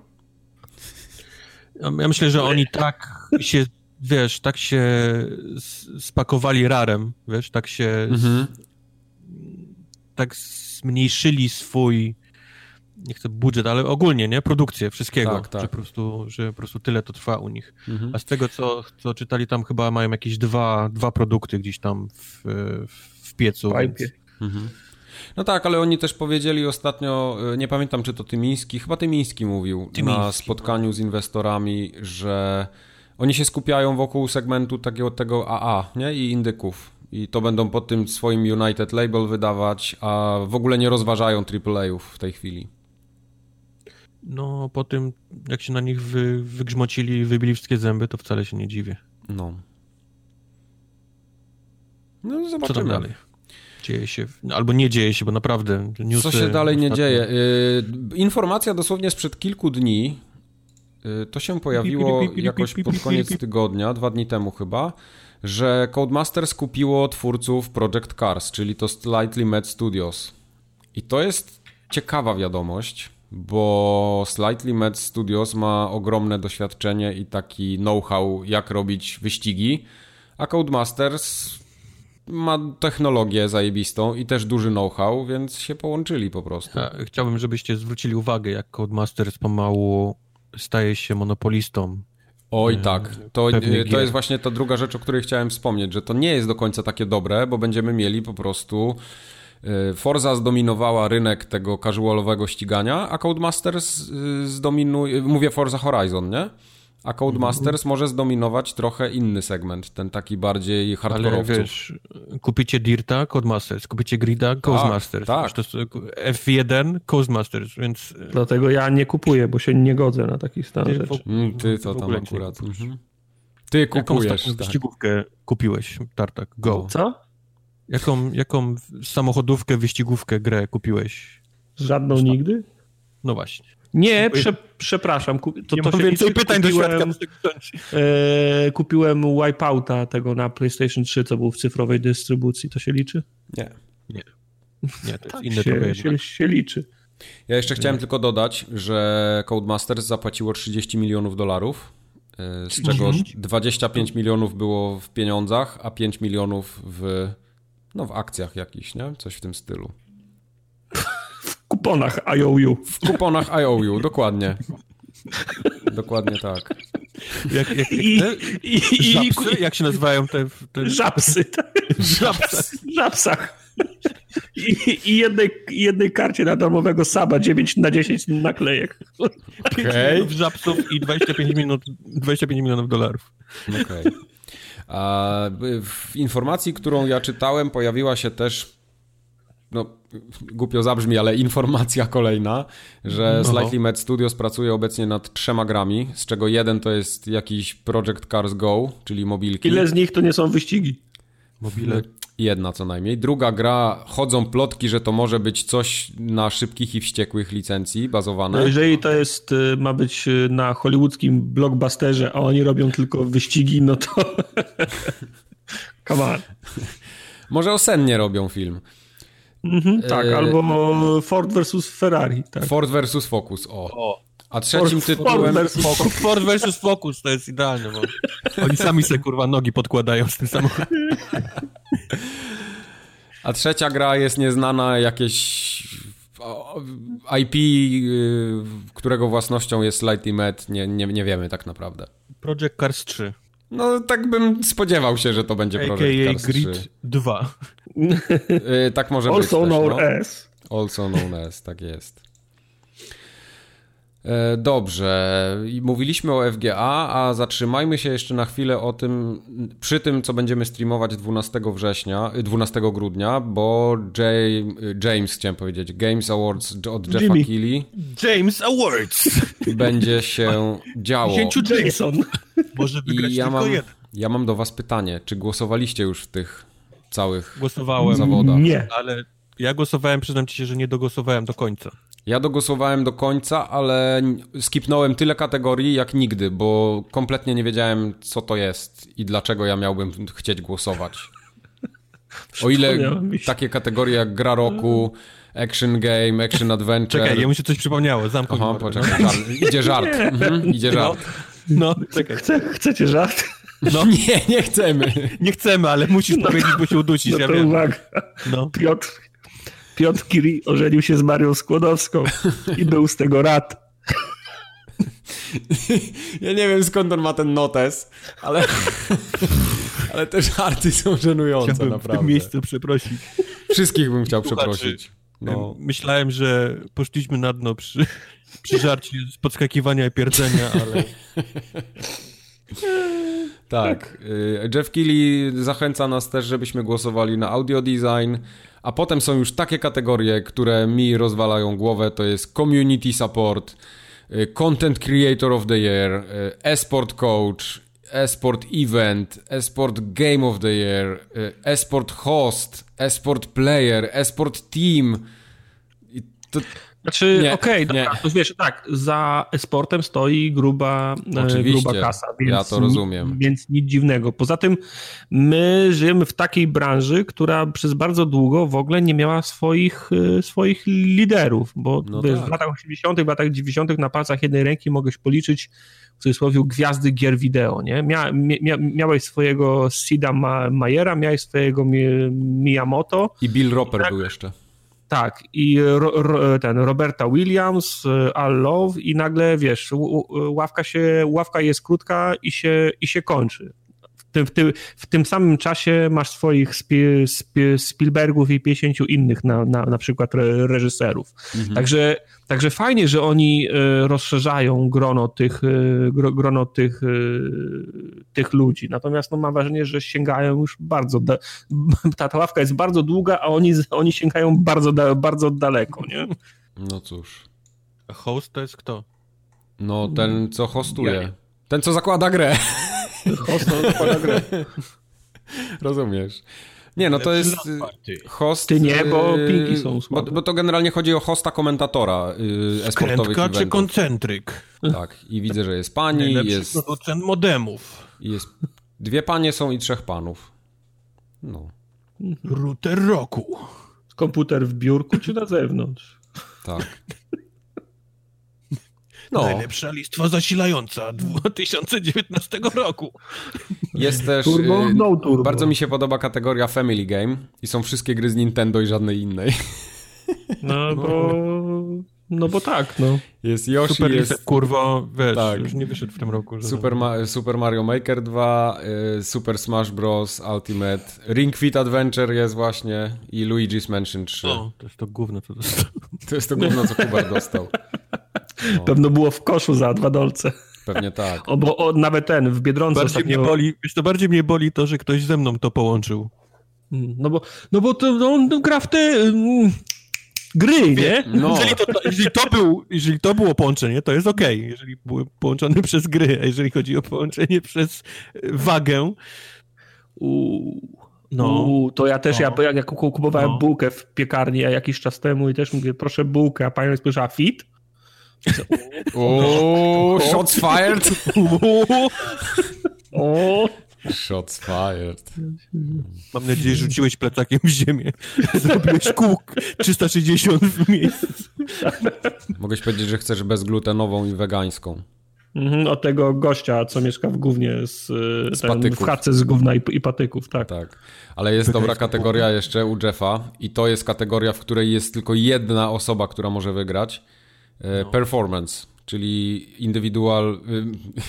Ja myślę, że oni tak się, wiesz, tak się spakowali rarem, wiesz, tak się mhm. tak zmniejszyli swój nie chcę budżet, ale ogólnie, nie? Produkcję wszystkiego. Tak, tak. Że, po prostu, że po prostu tyle to trwa u nich. Mhm. A z tego, co, co czytali, tam chyba mają jakieś dwa, dwa produkty gdzieś tam w, w piecu. W więc... mhm. No tak, ale oni też powiedzieli ostatnio, e, nie pamiętam czy to Tymiński, chyba Tymiński mówił Tymiński, na spotkaniu z inwestorami, że oni się skupiają wokół segmentu takiego tego AA nie? i indyków. I to będą pod tym swoim United Label wydawać, a w ogóle nie rozważają AAA-ów w tej chwili. No, po tym, jak się na nich wy, wygrzmocili, wybili wszystkie zęby, to wcale się nie dziwię. No. No, zobaczymy. Co tam dalej? Dzieje się, albo nie dzieje się, bo naprawdę newsy... Co się dalej nie dzieje? Y, informacja dosłownie sprzed kilku dni, y, to się pojawiło jakoś pod koniec tygodnia, dwa dni temu chyba, że Codemasters kupiło twórców Project Cars, czyli to Slightly Mad Studios. I to jest ciekawa wiadomość, bo Slightly Mad Studios ma ogromne doświadczenie i taki know-how, jak robić wyścigi, a Codemasters ma technologię zajebistą i też duży know-how, więc się połączyli po prostu. Ja, chciałbym, żebyście zwrócili uwagę, jak Codemasters pomału staje się monopolistą. Oj e, tak, to, e, to jest właśnie ta druga rzecz, o której chciałem wspomnieć, że to nie jest do końca takie dobre, bo będziemy mieli po prostu Forza zdominowała rynek tego casualowego ścigania, a Codemasters y, zdominuje, mówię Forza Horizon, nie? A Codemasters mm. może zdominować trochę inny segment, ten taki bardziej hardkorowców. Ale wiesz, kupicie Dirta, Codemasters, kupicie Grida, Codemasters. Tak, tak. F1, Codemasters, więc... Dlatego ja nie kupuję, bo się nie godzę na takich stan rzeczy. Mm, ty to tam akurat. Mhm. Ty kupujesz. Jaką tak. wyścigówkę kupiłeś, Tartak? Go. Co? Jaką, jaką samochodówkę, wyścigówkę, grę kupiłeś? Żadną nigdy? No właśnie. Nie, prze, przepraszam. To, to, to się więcej pytań kupiłem, do e, kupiłem Wipeouta tego na PlayStation 3, co był w cyfrowej dystrybucji. To się liczy? Nie. Nie. Nie, to jest tak inne się, się, się, liczy. Ja jeszcze chciałem tylko dodać, że Codemasters zapłaciło 30 milionów dolarów, e, z czego 25 milionów było w pieniądzach, a 5 milionów w no w akcjach jakichś, nie? Coś w tym stylu. W kuponach IOU. W kuponach IOU, dokładnie. Dokładnie tak. Jak, jak, I, i, żabsy? jak się nazywają te... te... Żabsy. Tak. Żabsach. Żabsach. I, i, jednej, jednej karcie na darmowego Saba 9 na 10 naklejek. Okay. W żabsów i 25, minut, 25 milionów dolarów. Okej. Okay. A w informacji, którą ja czytałem, pojawiła się też no, głupio zabrzmi, ale informacja kolejna, że no. Slightly Mad Studios pracuje obecnie nad trzema grami, z czego jeden to jest jakiś Project Cars Go, czyli mobilki. Ile z nich to nie są wyścigi? Mobile Jedna co najmniej. Druga gra, chodzą plotki, że to może być coś na szybkich i wściekłych licencji bazowane. No jeżeli to jest, y, ma być y, na hollywoodzkim blockbusterze, a oni robią tylko wyścigi, no to come on. Może o sennie robią film. Mhm, tak, e... albo Ford versus Ferrari. Tak. Ford versus Focus, o. o. A trzecim Ford, tytułem... Ford versus, Focus. Ford versus Focus to jest idealne, bo oni sami sobie kurwa nogi podkładają z tym samochodem. A trzecia gra jest nieznana, jakieś IP, y, którego własnością jest Lighty Med, nie, nie, nie wiemy tak naprawdę. Project Cars 3. No, tak bym spodziewał się, że to będzie AKA Project Cars Grid 3. 2. Yy, tak może also być. Also known no. as. Also known as, tak jest. E, dobrze, mówiliśmy o FGA, a zatrzymajmy się jeszcze na chwilę o tym, przy tym, co będziemy streamować 12 września, 12 grudnia, bo Jay, James, chciałem powiedzieć, Games Awards od Jeffa Jimmy. Keighley. James Awards! Będzie się działo. Jason. Może wygrać I ja mam, jeden. Ja mam do was pytanie, czy głosowaliście już w tych całych Głosowałem. zawodach? Nie. Ale ja głosowałem, przyznam ci się, że nie dogłosowałem do końca. Ja dogłosowałem do końca, ale skipnąłem tyle kategorii jak nigdy, bo kompletnie nie wiedziałem, co to jest i dlaczego ja miałbym chcieć głosować. O ile takie kategorie jak gra roku, action game, action adventure... Czekaj, jemu się coś przypomniało, zamknij Aha, poczekaj, żart. idzie żart, mhm, idzie żart. No, no czekaj. Chce, chcecie żart? No. Nie, nie chcemy. Nie chcemy, ale musisz no powiedzieć, bo się udusisz, no ja to wiem. uwaga. No. Piotr Piotr Kiri ożenił się z Marią Skłodowską i był z tego rad. Ja nie wiem skąd on ma ten notes, ale, ale te żarty są żenujące, Chciałbym naprawdę. w tym miejscu przeprosić. Wszystkich bym chciał przeprosić. No. Myślałem, że poszliśmy na dno przy, przy żarcie z podskakiwania i pierdzenia, ale... Tak. Y, Jeff Keighley zachęca nas też, żebyśmy głosowali na audio design, a potem są już takie kategorie, które mi rozwalają głowę, to jest community support, y, content creator of the year, y, esport coach, esport event, esport game of the year, esport host, esport player, esport team. to znaczy, okej, okay, to wiesz, tak, za esportem stoi gruba, e, gruba kasa, więc, ja to rozumiem. Więc nic dziwnego. Poza tym my żyjemy w takiej branży, która przez bardzo długo w ogóle nie miała swoich, e, swoich liderów, bo no wiesz, tak. w latach 80., w latach 90. na palcach jednej ręki mogłeś policzyć w cudzysłowie gwiazdy gier wideo, nie? Mia, mia, miałeś swojego Sida Mayera, miałeś swojego Miyamoto. I Bill Roper tak, był jeszcze. Tak, i ro, ro, ten Roberta Williams, Al Love i nagle, wiesz, ławka, się, ławka jest krótka i się, i się kończy. W tym, w, tym, w tym samym czasie masz swoich spi, spi, Spielbergów i 50 innych na, na, na przykład reżyserów. Mhm. Także, także fajnie, że oni e, rozszerzają grono tych, e, grono tych, e, tych ludzi. Natomiast no, mam wrażenie, że sięgają już bardzo. Da, ta, ta ławka jest bardzo długa, a oni, oni sięgają bardzo, da, bardzo daleko. Nie? No cóż. Host to jest kto? No ten, co hostuje. Ten, co zakłada grę. Host to zakłada grę. Rozumiesz. Nie, no to jest host... Ty nie, bo y, pinki są bo, bo, to generalnie chodzi o hosta komentatora yy, esportowych Krętka czy koncentryk? Tak, i widzę, że jest pani, Najlepszy jest... producent modemów. Jest... Dwie panie są i trzech panów. No. Router roku. Komputer w biurku czy na zewnątrz? Tak. No. Najlepsza listwa zasilająca 2019 roku. Jest też. Turbo? No turbo. Bardzo mi się podoba kategoria Family Game i są wszystkie gry z Nintendo i żadnej innej. No bo. No bo tak, no. Jest Yoshi, Super jest... kurwa, wiesz, tak. już nie wyszedł w tym roku. Super, Ma Super Mario Maker 2, y, Super Smash Bros. Ultimate, Ring Fit Adventure jest właśnie i Luigi's Mansion 3. O, to jest to gówno, co dostał. To jest to gówno, co Kubar dostał. No. Pewno było w koszu za dwa dolce. Pewnie tak. O, bo o, nawet ten, w Biedronce bardziej ostatnio... mnie boli, wiesz, to bardziej mnie boli to, że ktoś ze mną to połączył. Mm, no bo, no bo to, no, on gra w te mm, gry, nie? No. Jeżeli, to, jeżeli, to był, jeżeli to było połączenie, to jest okej. Okay. Jeżeli były połączone przez gry, a jeżeli chodzi o połączenie przez wagę... No. to ja też, no. ja, jak kupowałem no. bułkę w piekarni jakiś czas temu i też mówię, proszę bułkę, a pani spojrzała fit? O, shots fired. O. Shots fired. Mam nadzieję, że rzuciłeś plecakiem w ziemię. Zrobiłeś kółk 360 w miejscu. Mogłeś powiedzieć, że chcesz bezglutenową i wegańską. Mhm, od tego gościa, co mieszka w gównie z, z ten, w chatce z gówna i, i, patyków, tak. Tak, ale jest dobra kategoria jeszcze u Jeffa i to jest kategoria, w której jest tylko jedna osoba, która może wygrać no. Performance, czyli indywidual. Y,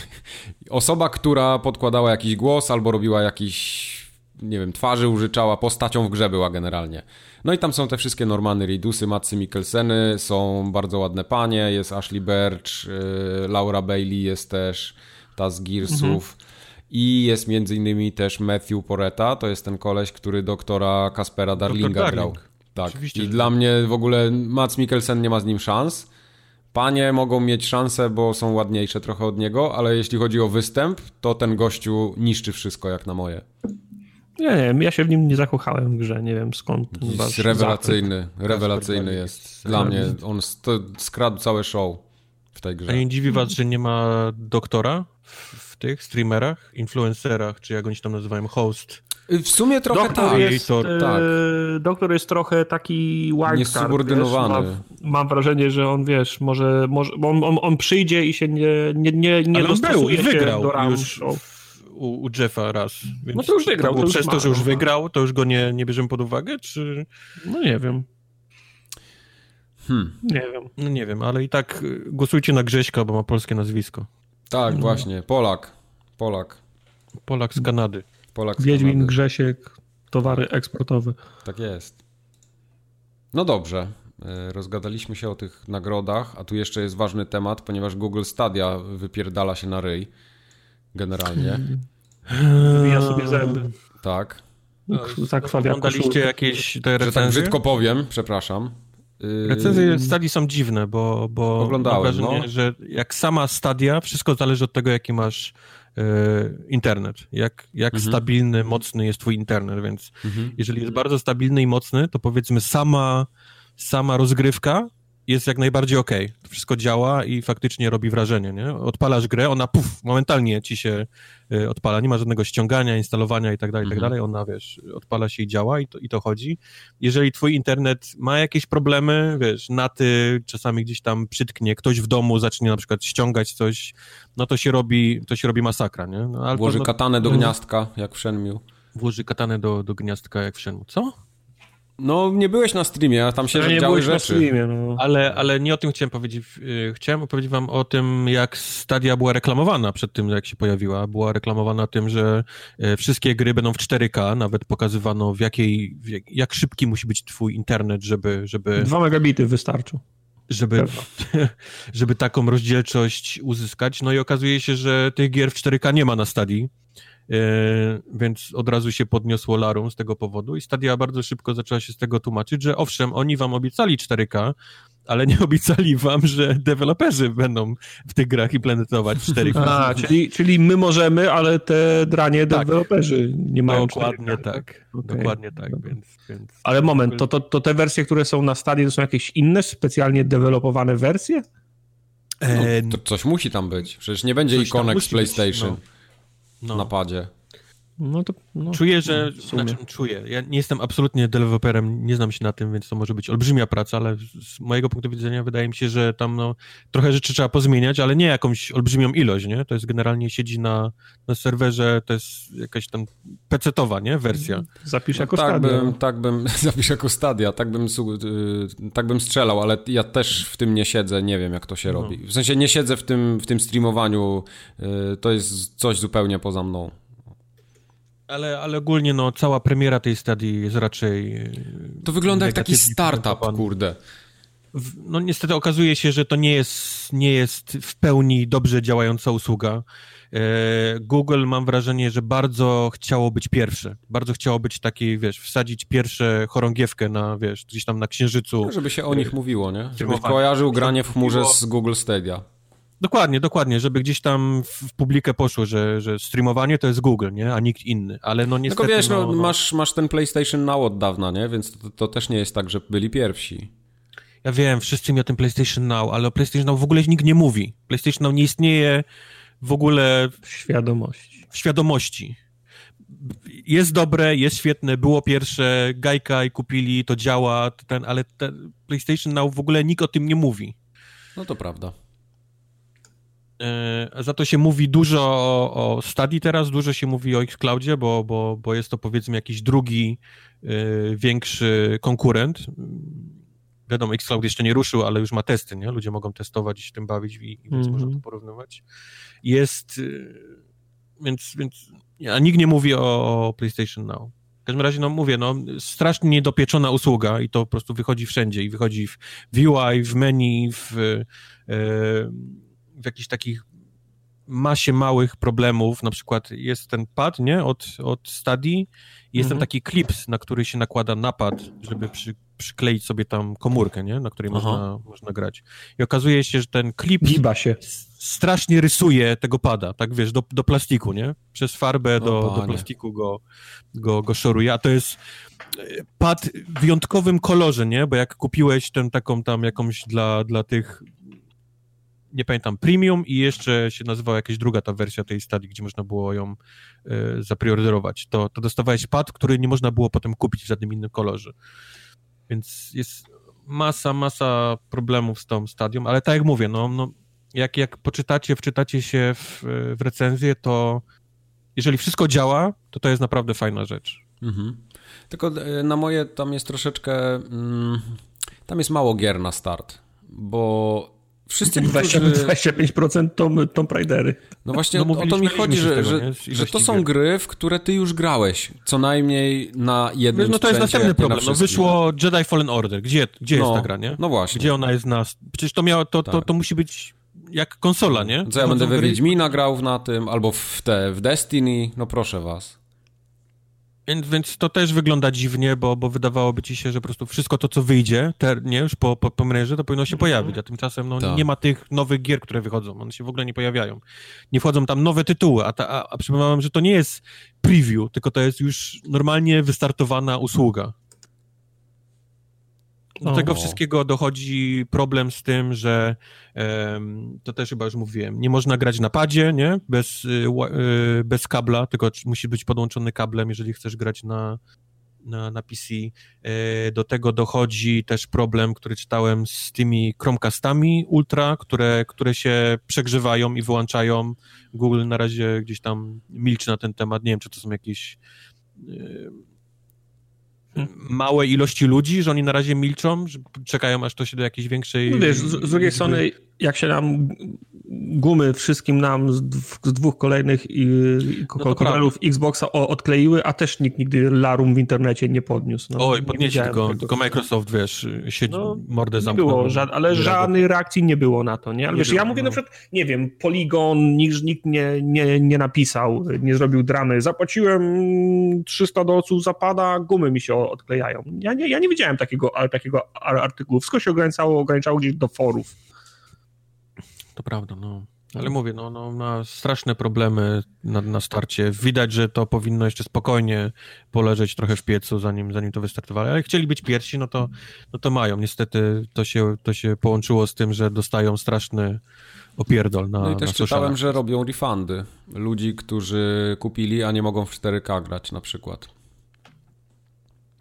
osoba, która podkładała jakiś głos albo robiła jakiś nie wiem, twarzy użyczała, postacią w grze była generalnie. No i tam są te wszystkie Normany Reedusy, Matsy Mikkelseny, są bardzo ładne panie, jest Ashley Birch, yy, Laura Bailey jest też, ta z Gearsów. Mhm. I jest między innymi też Matthew Poreta, to jest ten koleś, który doktora Kaspera Darlinga Darling. grał. Tak. Oczywiście, I dla mnie w ogóle Mats Mikkelsen nie ma z nim szans. Panie mogą mieć szansę, bo są ładniejsze trochę od niego, ale jeśli chodzi o występ, to ten gościu niszczy wszystko jak na moje. Nie, nie, ja się w nim nie zakochałem w grze, nie wiem skąd. Jest rewelacyjny, rewelacyjny jest. Dla mnie on skradł całe show w tej grze. A nie dziwi was, że nie ma doktora w tych streamerach, influencerach, czy jak oni się tam nazywają, host? W sumie trochę doktor tak. Jest, to, e, tak. Doktor jest trochę taki wildcard. Niesubordynowany. Mam, mam, wrażenie, że on, wiesz, może, może on, on, on przyjdzie i się nie, nie, nie, nie Ale dostosuje był i wygrał do już u, u, Jeffa raz. no to już wygrał. To, to przez to, że już no. wygrał, to już go nie, nie bierzemy pod uwagę, czy... No nie wiem. Hmm. Nie wiem. No nie wiem, ale i tak głosujcie na Grześka, bo ma polskie nazwisko. Tak, no. właśnie. Polak. Polak. Polak z Kanady. Polak Wiedźmin, Kanady. Grzesiek, towary eksportowe. Tak jest. No dobrze. E, rozgadaliśmy się o tych nagrodach, a tu jeszcze jest ważny temat, ponieważ Google Stadia wypierdala się na ryj. Generalnie. Wybija sobie zęby. Tak. No, Oglądaliście jakieś te recenzje? Że tak brzydko powiem, przepraszam. Y, Recenzje Stadii są dziwne, bo, bo Oglądałem, mam wrażenie, no. że jak sama Stadia, wszystko zależy od tego, jaki masz internet. Jak, jak mhm. stabilny, mocny jest twój internet, więc mhm. jeżeli jest bardzo stabilny i mocny, to powiedzmy sama, sama rozgrywka jest jak najbardziej okej. Okay. Wszystko działa i faktycznie robi wrażenie, nie? Odpalasz grę, ona puf, momentalnie ci się y, odpala. Nie ma żadnego ściągania, instalowania i tak dalej, i tak mhm. dalej. Ona, wiesz, odpala się i działa i to, i to chodzi. Jeżeli twój internet ma jakieś problemy, wiesz, naty czasami gdzieś tam przytknie, ktoś w domu zacznie na przykład ściągać coś, no to się robi, to się robi masakra, nie? No, Włoży no, katanę do gniazdka, jak w Shenmue. Włoży katanę do, do gniazdka, jak w Shenmue. Co? No, nie byłeś na streamie, a tam się ja nie działy rzeczy. Na streamie, no. ale, ale nie o tym chciałem powiedzieć. Y, chciałem opowiedzieć wam o tym, jak Stadia była reklamowana przed tym, jak się pojawiła. Była reklamowana tym, że y, wszystkie gry będą w 4K, nawet pokazywano w jakiej, w jak, jak szybki musi być twój internet, żeby... żeby 2 megabity wystarczą. Żeby, żeby taką rozdzielczość uzyskać. No i okazuje się, że tych gier w 4K nie ma na Stadii. E, więc od razu się podniosło larum z tego powodu i Stadia bardzo szybko zaczęła się z tego tłumaczyć, że owszem, oni wam obiecali 4K, ale nie obiecali wam, że deweloperzy będą w tych grach implementować 4K. A, czyli, czyli my możemy, ale te dranie tak. deweloperzy nie mają Dokładnie 4K. tak. Okay. Dokładnie tak, więc, więc... Ale moment, to, to, to te wersje, które są na Stadii, to są jakieś inne, specjalnie dewelopowane wersje? No, to coś musi tam być. Przecież nie będzie ikonek z PlayStation. Być, no no. napadzie. No to, no, czuję, że. Znaczy, czuję. Ja nie jestem absolutnie deweloperem, nie znam się na tym, więc to może być olbrzymia praca, ale z mojego punktu widzenia wydaje mi się, że tam no, trochę rzeczy trzeba pozmieniać, ale nie jakąś olbrzymią ilość, nie? To jest generalnie siedzi na, na serwerze, to jest jakaś tam pecetowa, nie? Wersja. Zapisz no, jako tak stadia. Bym, tak bym, zapisz jako stadia, tak bym, yy, tak bym strzelał, ale ja też w tym nie siedzę, nie wiem jak to się no. robi. W sensie nie siedzę w tym, w tym streamowaniu, yy, to jest coś zupełnie poza mną. Ale, ale ogólnie no, cała premiera tej stadii jest raczej... E, to wygląda jak taki startup, kurde. No niestety okazuje się, że to nie jest, nie jest w pełni dobrze działająca usługa. E, Google mam wrażenie, że bardzo chciało być pierwsze. Bardzo chciało być taki, wiesz, wsadzić pierwsze chorągiewkę na, wiesz, gdzieś tam na księżycu. No, żeby się o nich mówiło, nie? Żeby kojarzył granie w chmurze z Google Stadia. Dokładnie, dokładnie, żeby gdzieś tam w publikę poszło, że, że streamowanie to jest Google, nie? A nikt inny, ale no niestety... Tylko wiesz, no, no, masz, masz ten PlayStation Now od dawna, nie? Więc to, to też nie jest tak, że byli pierwsi. Ja wiem, wszyscy mi o tym PlayStation Now, ale o PlayStation Now w ogóle nikt nie mówi. PlayStation Now nie istnieje w ogóle... W świadomości. W świadomości. Jest dobre, jest świetne, było pierwsze, Gajka i kupili, to działa, ten, ale ten PlayStation Now w ogóle nikt o tym nie mówi. No to prawda. E, za to się mówi dużo o, o Stadii teraz, dużo się mówi o Xcloudzie, bo, bo, bo jest to powiedzmy jakiś drugi y, większy konkurent. Wiadomo, Xcloud jeszcze nie ruszył, ale już ma testy, nie? Ludzie mogą testować i się tym bawić, i, więc mm -hmm. można to porównywać. Jest... Y, więc, więc ja, nikt nie mówi o, o PlayStation Now. W każdym razie, no mówię, no strasznie niedopieczona usługa i to po prostu wychodzi wszędzie i wychodzi w, UI, w menu, w, w jakichś takich masie małych problemów, na przykład jest ten pad, nie, od, od Study, jest mhm. ten taki klips, na który się nakłada napad, żeby przy, przykleić sobie tam komórkę, nie, na której można, można grać. I okazuje się, że ten klip Giba się. strasznie rysuje tego pada, tak wiesz, do, do plastiku, nie? Przez farbę do, do plastiku go, go, go szoruje, a to jest e, pad w wyjątkowym kolorze, nie? Bo jak kupiłeś tę taką tam jakąś dla, dla tych nie pamiętam, Premium i jeszcze się nazywała jakaś druga ta wersja tej stadii, gdzie można było ją y. To, to dostawałeś pad, który nie można było potem kupić w żadnym innym kolorze. Więc jest masa, masa problemów z tą stadium, ale tak jak mówię, no, no jak, jak poczytacie, wczytacie się w, w recenzję, to jeżeli wszystko działa, to to jest naprawdę fajna rzecz. Mhm. Tylko e, na moje tam jest troszeczkę. Mm, tam jest mało gier na start, bo Wszyscy, 20, którzy... 25% Tom, Tomb Raidery. No właśnie no, o to mi chodzi, że, tego, że, że, to są gry, w które ty już grałeś. Co najmniej na jednym No to jest następny problem. No wyszło Jedi Fallen Order. Gdzie, gdzie no, jest ta gra, nie? No właśnie. Gdzie ona jest na... Przecież to miało, to, tak. to, to musi być jak konsola, nie? Co ja będę we Wiedźmina grał na tym, albo w te, w Destiny, no proszę was. Więc, więc to też wygląda dziwnie, bo, bo wydawałoby ci się, że po prostu wszystko to, co wyjdzie, nie, już po, po, po to powinno się pojawić, a tymczasem no, tak. nie ma tych nowych gier, które wychodzą, one się w ogóle nie pojawiają. Nie wchodzą tam nowe tytuły, a, ta, a, a przypominam, że to nie jest preview, tylko to jest już normalnie wystartowana usługa. Do tego wszystkiego dochodzi problem z tym, że um, to też chyba już mówiłem, nie można grać na padzie, nie? Bez, y, y, bez kabla, tylko musi być podłączony kablem, jeżeli chcesz grać na, na, na PC. E, do tego dochodzi też problem, który czytałem z tymi Chromecastami Ultra, które, które się przegrzewają i wyłączają. Google na razie gdzieś tam milczy na ten temat. Nie wiem, czy to są jakieś y, małe ilości ludzi, że oni na razie milczą, że czekają aż to się do jakiejś większej... No wiesz, z, z drugiej strony jak się nam gumy wszystkim nam z, dwóch kolejnych i, no kontrolerów Xboxa odkleiły, a też nikt nigdy larum w internecie nie podniósł. No, Oj, podniesie tylko, tylko Microsoft, wiesz, siedzi, no, mordę zamknął. Było, ża ale żadnej reakcji nie było na to, nie? Ale nie wiesz, było, ja mówię no. na przykład, nie wiem, Polygon, nikt, nikt nie, nie, nie napisał, nie zrobił dramy, zapłaciłem 300 dolców zapada, gumy mi się odklejają. Ja nie, ja nie widziałem takiego, takiego artykułu, wszystko się ograniczało, ograniczało gdzieś do forów. To prawda, no. Ale mówię, no, no ma straszne problemy na, na starcie. Widać, że to powinno jeszcze spokojnie poleżeć trochę w piecu, zanim, zanim to wystartowali. Ale chcieli być pierwsi, no to, no to mają. Niestety to się, to się połączyło z tym, że dostają straszny opierdol na No i też czytałem, że robią refundy. Ludzi, którzy kupili, a nie mogą w 4K grać na przykład.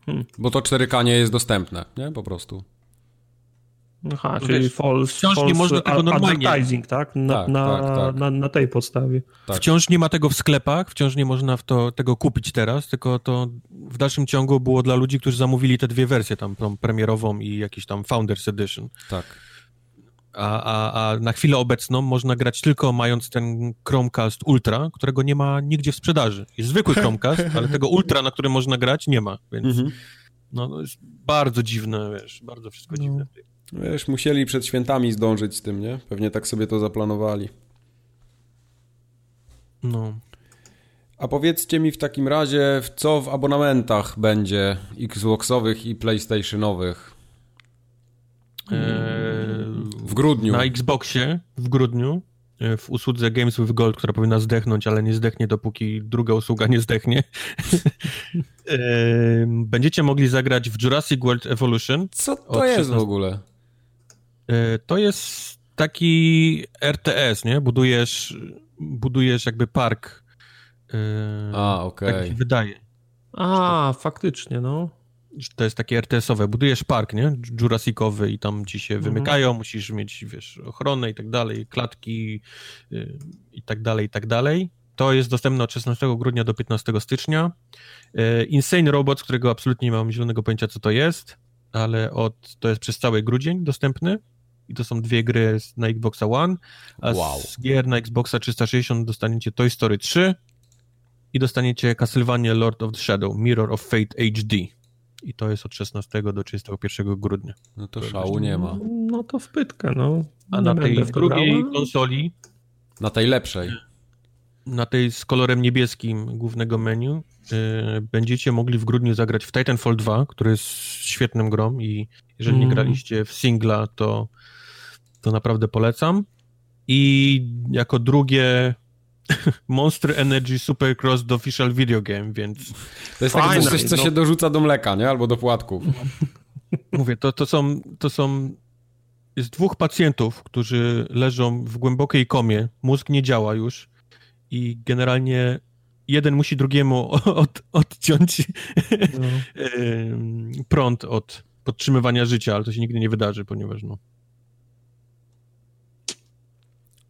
Hmm. Bo to 4K nie jest dostępne, nie? Po prostu. Aha, czyli wiesz, false, wciąż false nie można tego normalnie. Advertising, tak? Na, tak, na, tak, tak. Na, na, tej podstawie. Tak. Wciąż nie ma tego w sklepach, wciąż nie można w to, tego kupić teraz, tylko to w dalszym ciągu było dla ludzi, którzy zamówili te dwie wersje, tam tą premierową i jakiś tam Founders Edition. Tak. A, a, a na chwilę obecną można grać tylko mając ten Chromecast Ultra, którego nie ma nigdzie w sprzedaży. Jest zwykły Chromecast, ale tego Ultra, na którym można grać, nie ma, więc mhm. no, no jest bardzo dziwne, wiesz, bardzo wszystko no. dziwne. Wiesz, musieli przed świętami zdążyć z tym, nie? Pewnie tak sobie to zaplanowali. No. A powiedzcie mi w takim razie, co w abonamentach będzie Xboxowych i PlayStationowych? Eee, w grudniu. Na Xboxie w grudniu e, w usłudze Games with Gold, która powinna zdechnąć, ale nie zdechnie, dopóki druga usługa nie zdechnie. Eee, będziecie mogli zagrać w Jurassic World Evolution. Co to jest 16... w ogóle? E, to jest taki RTS, nie? Budujesz, budujesz jakby park. E, A, okej. Okay. Tak się wydaje. A, faktycznie, no. To jest takie RTS-owe. Budujesz park, nie? Jurassicowy i tam ci się mhm. wymykają, musisz mieć, wiesz, ochronę i tak dalej, klatki y, i tak dalej, i tak dalej. To jest dostępne od 16 grudnia do 15 stycznia. E, Insane Robots, którego absolutnie nie mam zielonego pojęcia, co to jest, ale od, to jest przez cały grudzień dostępny i to są dwie gry na Xboxa One, a wow. z gier na Xboxa 360 dostaniecie Toy Story 3 i dostaniecie Castlevania Lord of the Shadow, Mirror of Fate HD. I to jest od 16 do 31 grudnia. No to szału nie ma. No to wpytkę, no. A na tej drugiej konsoli... Na tej lepszej. Na tej z kolorem niebieskim głównego menu yy, będziecie mogli w grudniu zagrać w Titanfall 2, który jest świetnym grą i jeżeli mm. nie graliście w singla, to, to naprawdę polecam. I jako drugie Monster Energy Supercross the Official Video Game, więc... To jest takie coś, co no. się dorzuca do mleka, nie? Albo do płatków. Mówię, to, to, są, to są... Jest dwóch pacjentów, którzy leżą w głębokiej komie, mózg nie działa już i generalnie jeden musi drugiemu od, odciąć no. prąd od podtrzymywania życia, ale to się nigdy nie wydarzy, ponieważ no...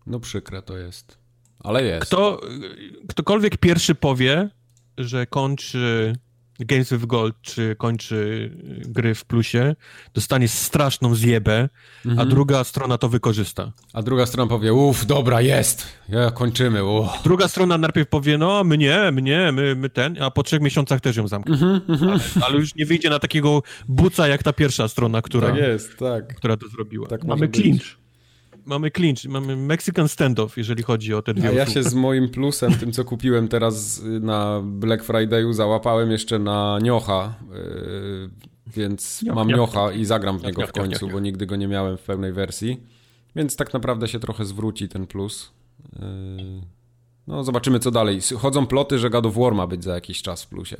No przykre to jest. Ale jest. Kto, ktokolwiek pierwszy powie, że kończy Games with Gold, czy kończy gry w plusie, dostanie straszną zjebę, mhm. a druga strona to wykorzysta. A druga strona powie, uff, dobra, jest, ja, kończymy, uff. Druga strona najpierw powie, no, mnie, mnie, my, my ten, a po trzech miesiącach też ją zamknie. Mhm, mhm. ale, ale, już nie wyjdzie na takiego buca jak ta pierwsza strona, która, tak jest, tak. która to zrobiła. Tak Mamy clinch mamy clinch, mamy Mexican standoff, jeżeli chodzi o te dwie A ja się z moim plusem, tym co kupiłem teraz na Black Friday'u, załapałem jeszcze na Niocha, yy, więc mam Niocha i zagram w niego w końcu, bo nigdy go nie miałem w pełnej wersji. Więc tak naprawdę się trochę zwróci ten plus. Yy, no zobaczymy co dalej. Chodzą ploty, że God of War ma być za jakiś czas w plusie.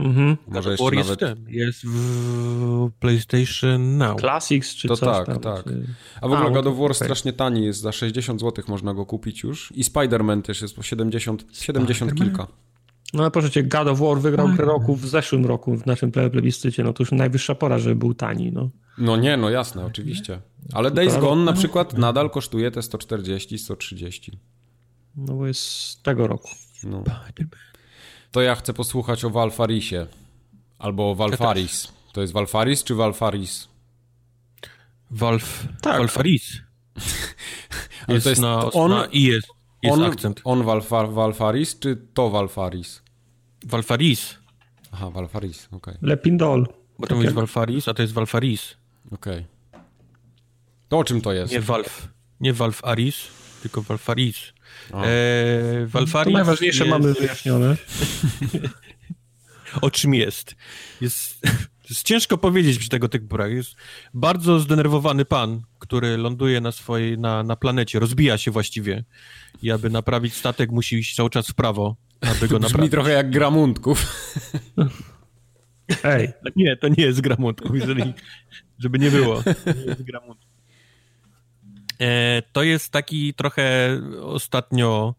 Mhm. Może jeszcze jest nawet... Jest w PlayStation Now. Classics czy to coś tak, tam, tak. A w ogóle A, God of War okay. strasznie tani jest, za 60 zł można go kupić już. I Spider-Man też jest po 70, 70 kilka. No ale proszę cię, God of War wygrał grę roku w zeszłym roku w naszym plebiscycie, no to już najwyższa pora, żeby był tani, no. No nie, no jasne, oczywiście. Ale Days Gone na przykład nadal kosztuje te 140, 130. No bo jest z tego roku. No to ja chcę posłuchać o Valfarisie. Albo o Valfaris. To jest Valfaris czy Valfaris? Valf... Tak. Valfaris. jest, to jest na, on, na i jest, jest on, akcent. On Valfar, Valfaris czy to Valfaris? Valfaris. Aha, Valfaris, okej. Okay. Lepindol. Bo to jest Valfaris, a to jest Valfaris. Okej. Okay. To o czym to jest? Nie Valf, nie Valfaris, tylko E, Valfaris to najważniejsze jest... mamy wyjaśnione. o czym jest? Jest, jest ciężko powiedzieć przy tego typu brach. Jest bardzo zdenerwowany pan, który ląduje na swojej, na, na planecie, rozbija się właściwie i aby naprawić statek musi iść cały czas w prawo, aby go naprawić. Brzmi trochę jak Gramundków. Ej. Nie, to nie jest Gramundków, jeżeli, żeby nie było. Nie jest Gramundków. E, to jest taki trochę ostatnio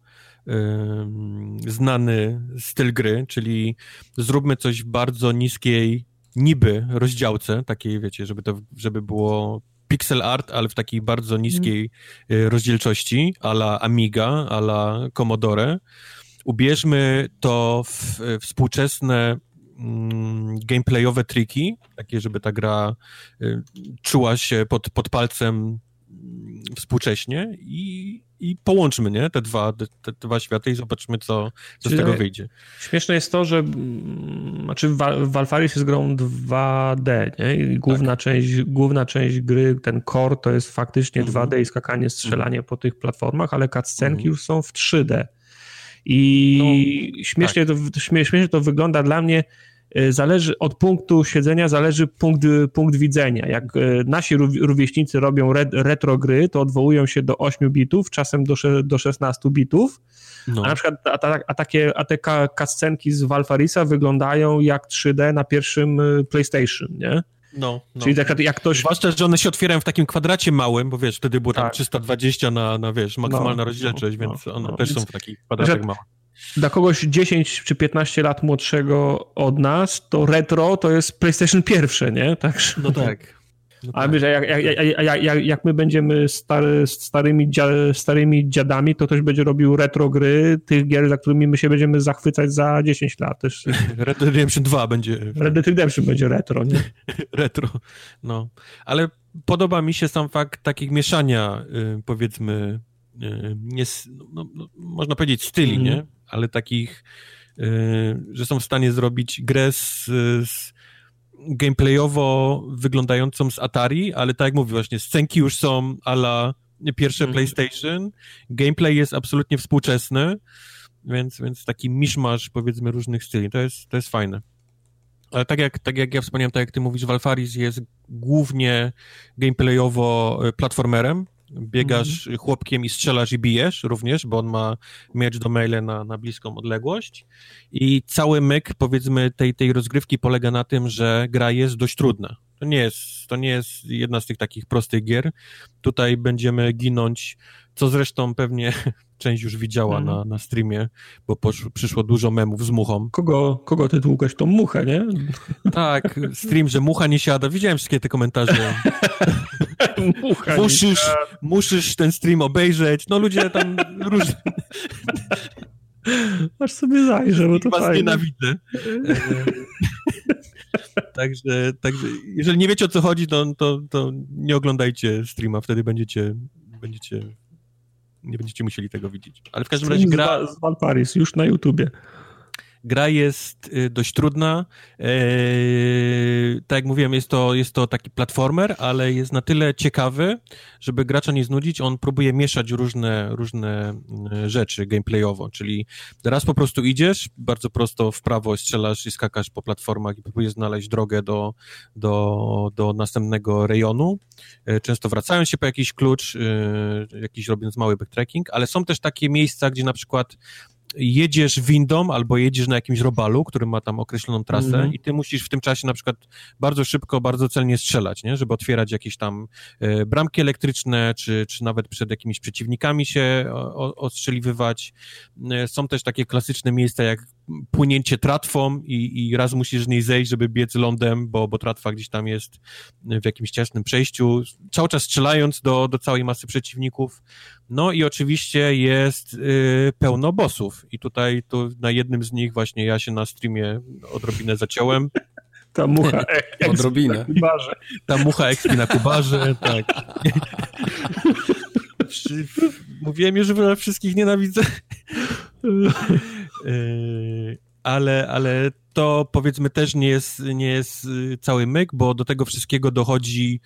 znany styl gry, czyli zróbmy coś w bardzo niskiej niby rozdziałce, takiej wiecie, żeby to, żeby było pixel art, ale w takiej bardzo niskiej mm. rozdzielczości, a la Amiga, a la Commodore. Ubierzmy to w współczesne mm, gameplayowe triki, takie, żeby ta gra czuła się pod, pod palcem współcześnie i, i połączmy nie? Te, dwa, te, te dwa światy i zobaczmy, co, co z tego wyjdzie. Śmieszne jest to, że mm, znaczy Valfaris jest grą 2D nie? i główna, tak. część, główna część gry, ten core to jest faktycznie mhm. 2D i skakanie, strzelanie po tych platformach, ale cutscenki mhm. już są w 3D. I no, śmiesznie, tak. to, śmiesznie to wygląda dla mnie zależy od punktu siedzenia, zależy punkt, punkt widzenia. Jak y, nasi rówieśnicy robią retro gry, to odwołują się do 8 bitów, czasem do, do 16 bitów. No. A na przykład a, a, a takie a te kascenki z Valfarisa wyglądają jak 3D na pierwszym y, PlayStation, nie? No, no. Czyli tak jak ktoś... Zwłaszcza, że one się otwierają w takim kwadracie małym, bo wiesz, wtedy było tam tak. 320 na, na wiesz, maksymalna no, rozdzielczość, no, więc no, one no. też są w takich kwadratach małych dla kogoś 10 czy 15 lat młodszego od nas, to retro to jest PlayStation pierwsze, nie? Także... No tak. No tak. Ale jak, jak, jak, jak, my będziemy stary, starymi, starymi dziadami, to ktoś będzie robił retro gry tych gier, za którymi my się będziemy zachwycać za 10 lat. Też. Red Dead Redemption 2 będzie. Red Dead Redemption będzie retro, nie? retro, no. Ale podoba mi się sam fakt takich mieszania, y, powiedzmy, nie, no, no, można powiedzieć styli, mm. nie? Ale takich, że są w stanie zrobić grę z, z gameplayowo wyglądającą z Atari, ale tak jak mówię właśnie, scenki już są ala pierwsze mm. PlayStation, gameplay jest absolutnie współczesny, więc, więc taki miszmasz powiedzmy różnych styli, to jest, to jest fajne. Ale tak jak, tak jak ja wspomniałem, tak jak ty mówisz, Valfaris jest głównie gameplayowo e, platformerem, biegasz mm. chłopkiem i strzelasz i bijesz również, bo on ma miecz do maile na, na bliską odległość i cały myk, powiedzmy, tej, tej rozgrywki polega na tym, że gra jest dość trudna. To nie jest, to nie jest jedna z tych takich prostych gier. Tutaj będziemy ginąć, co zresztą pewnie część już widziała mm. na, na streamie, bo poszło, przyszło dużo memów z muchą. Kogo, kogo ty długłeś? Tą muchę, nie? Tak, stream, że mucha nie siada. Widziałem wszystkie te komentarze. mucha musisz, musisz ten stream obejrzeć. No ludzie tam różne... Aż sobie zajrzę, bo to Was fajne. nienawidzę. także, także, jeżeli nie wiecie o co chodzi, to, to, to nie oglądajcie streama, wtedy będziecie, będziecie nie będziecie musieli tego widzieć. Ale w każdym razie gra... Z Valparis, już na YouTubie. Gra jest y, dość trudna. Eee, tak jak mówiłem, jest to, jest to taki platformer, ale jest na tyle ciekawy, żeby gracza nie znudzić. On próbuje mieszać różne, różne y, rzeczy gameplayowo, czyli raz po prostu idziesz, bardzo prosto w prawo strzelasz i skakasz po platformach i próbujesz znaleźć drogę do, do, do następnego rejonu. E, często wracają się po jakiś klucz, e, jakiś robiąc mały backtracking, ale są też takie miejsca, gdzie na przykład jedziesz windą albo jedziesz na jakimś robalu, który ma tam określoną trasę mm -hmm. i ty musisz w tym czasie na przykład bardzo szybko, bardzo celnie strzelać, nie? żeby otwierać jakieś tam e, bramki elektryczne, czy, czy nawet przed jakimiś przeciwnikami się o, ostrzeliwywać. E, są też takie klasyczne miejsca jak płynięcie tratwą i, i raz musisz z niej zejść, żeby biec lądem, bo, bo tratwa gdzieś tam jest w jakimś ciasnym przejściu, cały czas strzelając do, do całej masy przeciwników. No i oczywiście jest y, pełno bossów i tutaj tu na jednym z nich właśnie ja się na streamie odrobinę zaciąłem. Ta mucha odrobinę. Ta mucha ekspi na kubarze, tak. Mówiłem już, że wszystkich nienawidzę. Y, ale, ale to powiedzmy też nie jest, nie jest y, cały myk, bo do tego wszystkiego dochodzi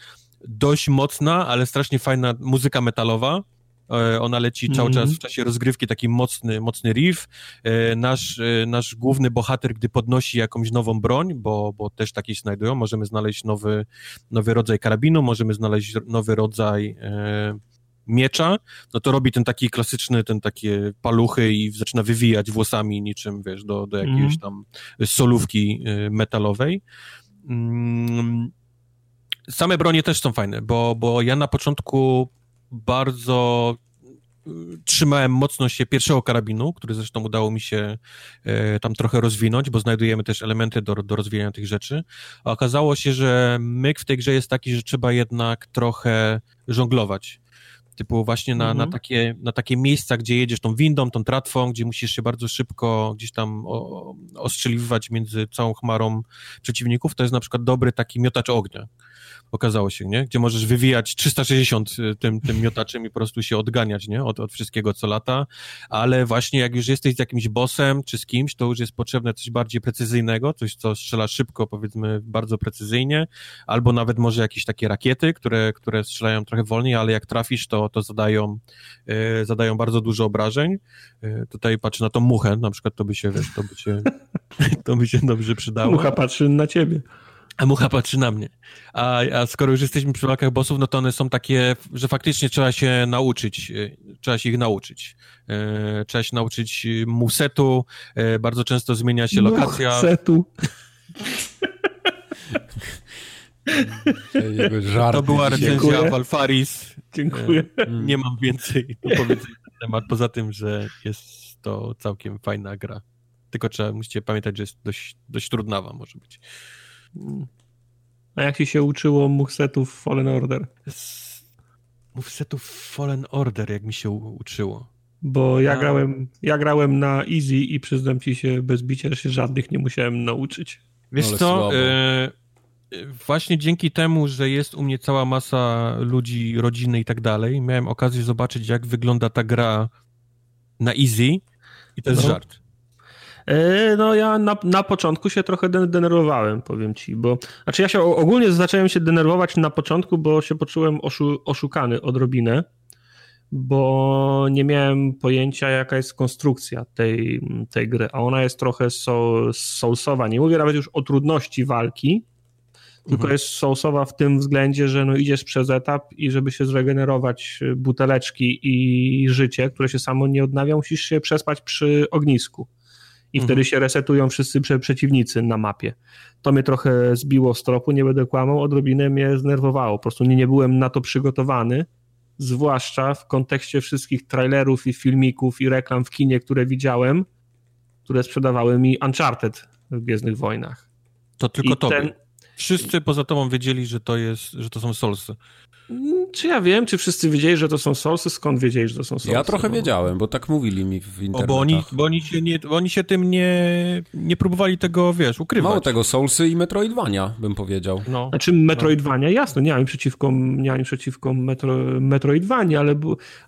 dość mocna, ale strasznie fajna muzyka metalowa. E, ona leci cały mm -hmm. czas w czasie rozgrywki, taki mocny, mocny riff. E, nasz, e, nasz główny bohater, gdy podnosi jakąś nową broń, bo, bo też takie się znajdują, możemy znaleźć nowy, nowy rodzaj karabinu, możemy znaleźć nowy rodzaj miecza, no to robi ten taki klasyczny, ten takie paluchy i zaczyna wywijać włosami niczym, wiesz, do, do jakiejś mm. tam solówki metalowej. Mm, same bronie też są fajne, bo, bo ja na początku bardzo y, trzymałem mocno się pierwszego karabinu, który zresztą udało mi się e, tam trochę rozwinąć, bo znajdujemy też elementy do, do rozwijania tych rzeczy. A okazało się, że myk w tej grze jest taki, że trzeba jednak trochę żonglować. Typu właśnie na, mhm. na, takie, na takie miejsca, gdzie jedziesz tą windą, tą tratwą, gdzie musisz się bardzo szybko gdzieś tam o, ostrzeliwać między całą chmarą przeciwników, to jest na przykład dobry taki miotacz ognia okazało się, nie? Gdzie możesz wywijać 360 y, tym, tym miotaczem i po prostu się odganiać, nie? Od, od wszystkiego, co lata, ale właśnie jak już jesteś z jakimś bossem czy z kimś, to już jest potrzebne coś bardziej precyzyjnego, coś, co strzela szybko, powiedzmy, bardzo precyzyjnie, albo nawet może jakieś takie rakiety, które, które strzelają trochę wolniej, ale jak trafisz, to, to zadają, yy, zadają bardzo dużo obrażeń. Yy, tutaj patrzę na tą muchę, na przykład to by się, wiesz, to by się, to by się dobrze przydało. Mucha patrzy na ciebie. A mucha patrzy na mnie. A, a skoro już jesteśmy przy walkach bossów, no to one są takie, że faktycznie trzeba się nauczyć, e, trzeba się ich nauczyć. E, trzeba się nauczyć musetu, e, bardzo często zmienia się lokacja. Musetu. to była recenzja Valfaris. Dziękuję. Nie mam więcej do powiedzenia na temat, poza tym, że jest to całkiem fajna gra. Tylko trzeba, musicie pamiętać, że jest dość, dość trudnawa może być. A jak ci się uczyło movesetów Fallen Order? Movesetów Fallen Order, jak mi się uczyło. Bo ja, grałem, ja grałem na easy i przyznam ci się bez bicia, że się żadnych nie musiałem nauczyć. Wiesz Ale co, e, właśnie dzięki temu, że jest u mnie cała masa ludzi, rodziny i tak dalej, miałem okazję zobaczyć, jak wygląda ta gra na easy I to jest no. żart. E, no ja na, na początku się trochę denerwowałem, powiem ci, bo znaczy ja się ogólnie zacząłem się denerwować na początku, bo się poczułem oszu, oszukany odrobinę, bo nie miałem pojęcia jaka jest konstrukcja tej, tej gry, a ona jest trochę soulsowa. Nie mówię nawet już o trudności walki, tylko mhm. jest soulsowa w tym względzie, że no idziesz przez etap i żeby się zregenerować buteleczki i życie, które się samo nie odnawia, musisz się przespać przy ognisku i mhm. wtedy się resetują wszyscy prze przeciwnicy na mapie. To mnie trochę zbiło z tropu, nie będę kłamał, odrobinę mnie znerwowało. Po prostu nie, nie byłem na to przygotowany, zwłaszcza w kontekście wszystkich trailerów i filmików i reklam w kinie, które widziałem, które sprzedawały mi Uncharted w Gwiezdnych Wojnach. To tylko to. Ten... Wszyscy poza tobą wiedzieli, że to, jest, że to są Soulsy. Mm, czy ja wiem, czy wszyscy wiedzieli, że to są Soulsy? Skąd wiedzieli, że to są Soulsy? Ja trochę no. wiedziałem, bo tak mówili mi w internetach. O, bo oni, bo oni, się, nie, oni się tym nie, nie próbowali tego, wiesz, ukrywać. Mało tego, Soulsy i Metroidvania, bym powiedział. No. Znaczy Metroidvania, no. jasno, nie mam przeciwko, nie mam przeciwko Metro, Metroidvania, ale,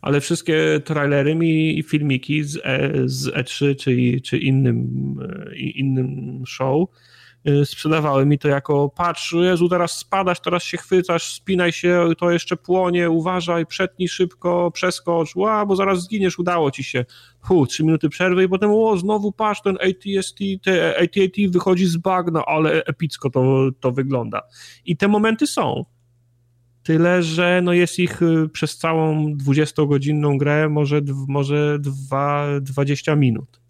ale wszystkie trailery mi i filmiki z, e, z E3 czy, czy innym, e, innym show sprzedawały mi to jako patrz, Jezu, teraz spadasz, teraz się chwycasz, spinaj się, to jeszcze płonie, uważaj, przetnij szybko, przeskocz, ła, bo zaraz zginiesz, udało ci się. Hu, trzy minuty przerwy i potem, o, znowu patrz, ten ATST, te AT&T wychodzi z bagna, ale epicko to, to wygląda. I te momenty są. Tyle, że no jest ich y, przez całą 20-godzinną grę może, może 2, 20 minut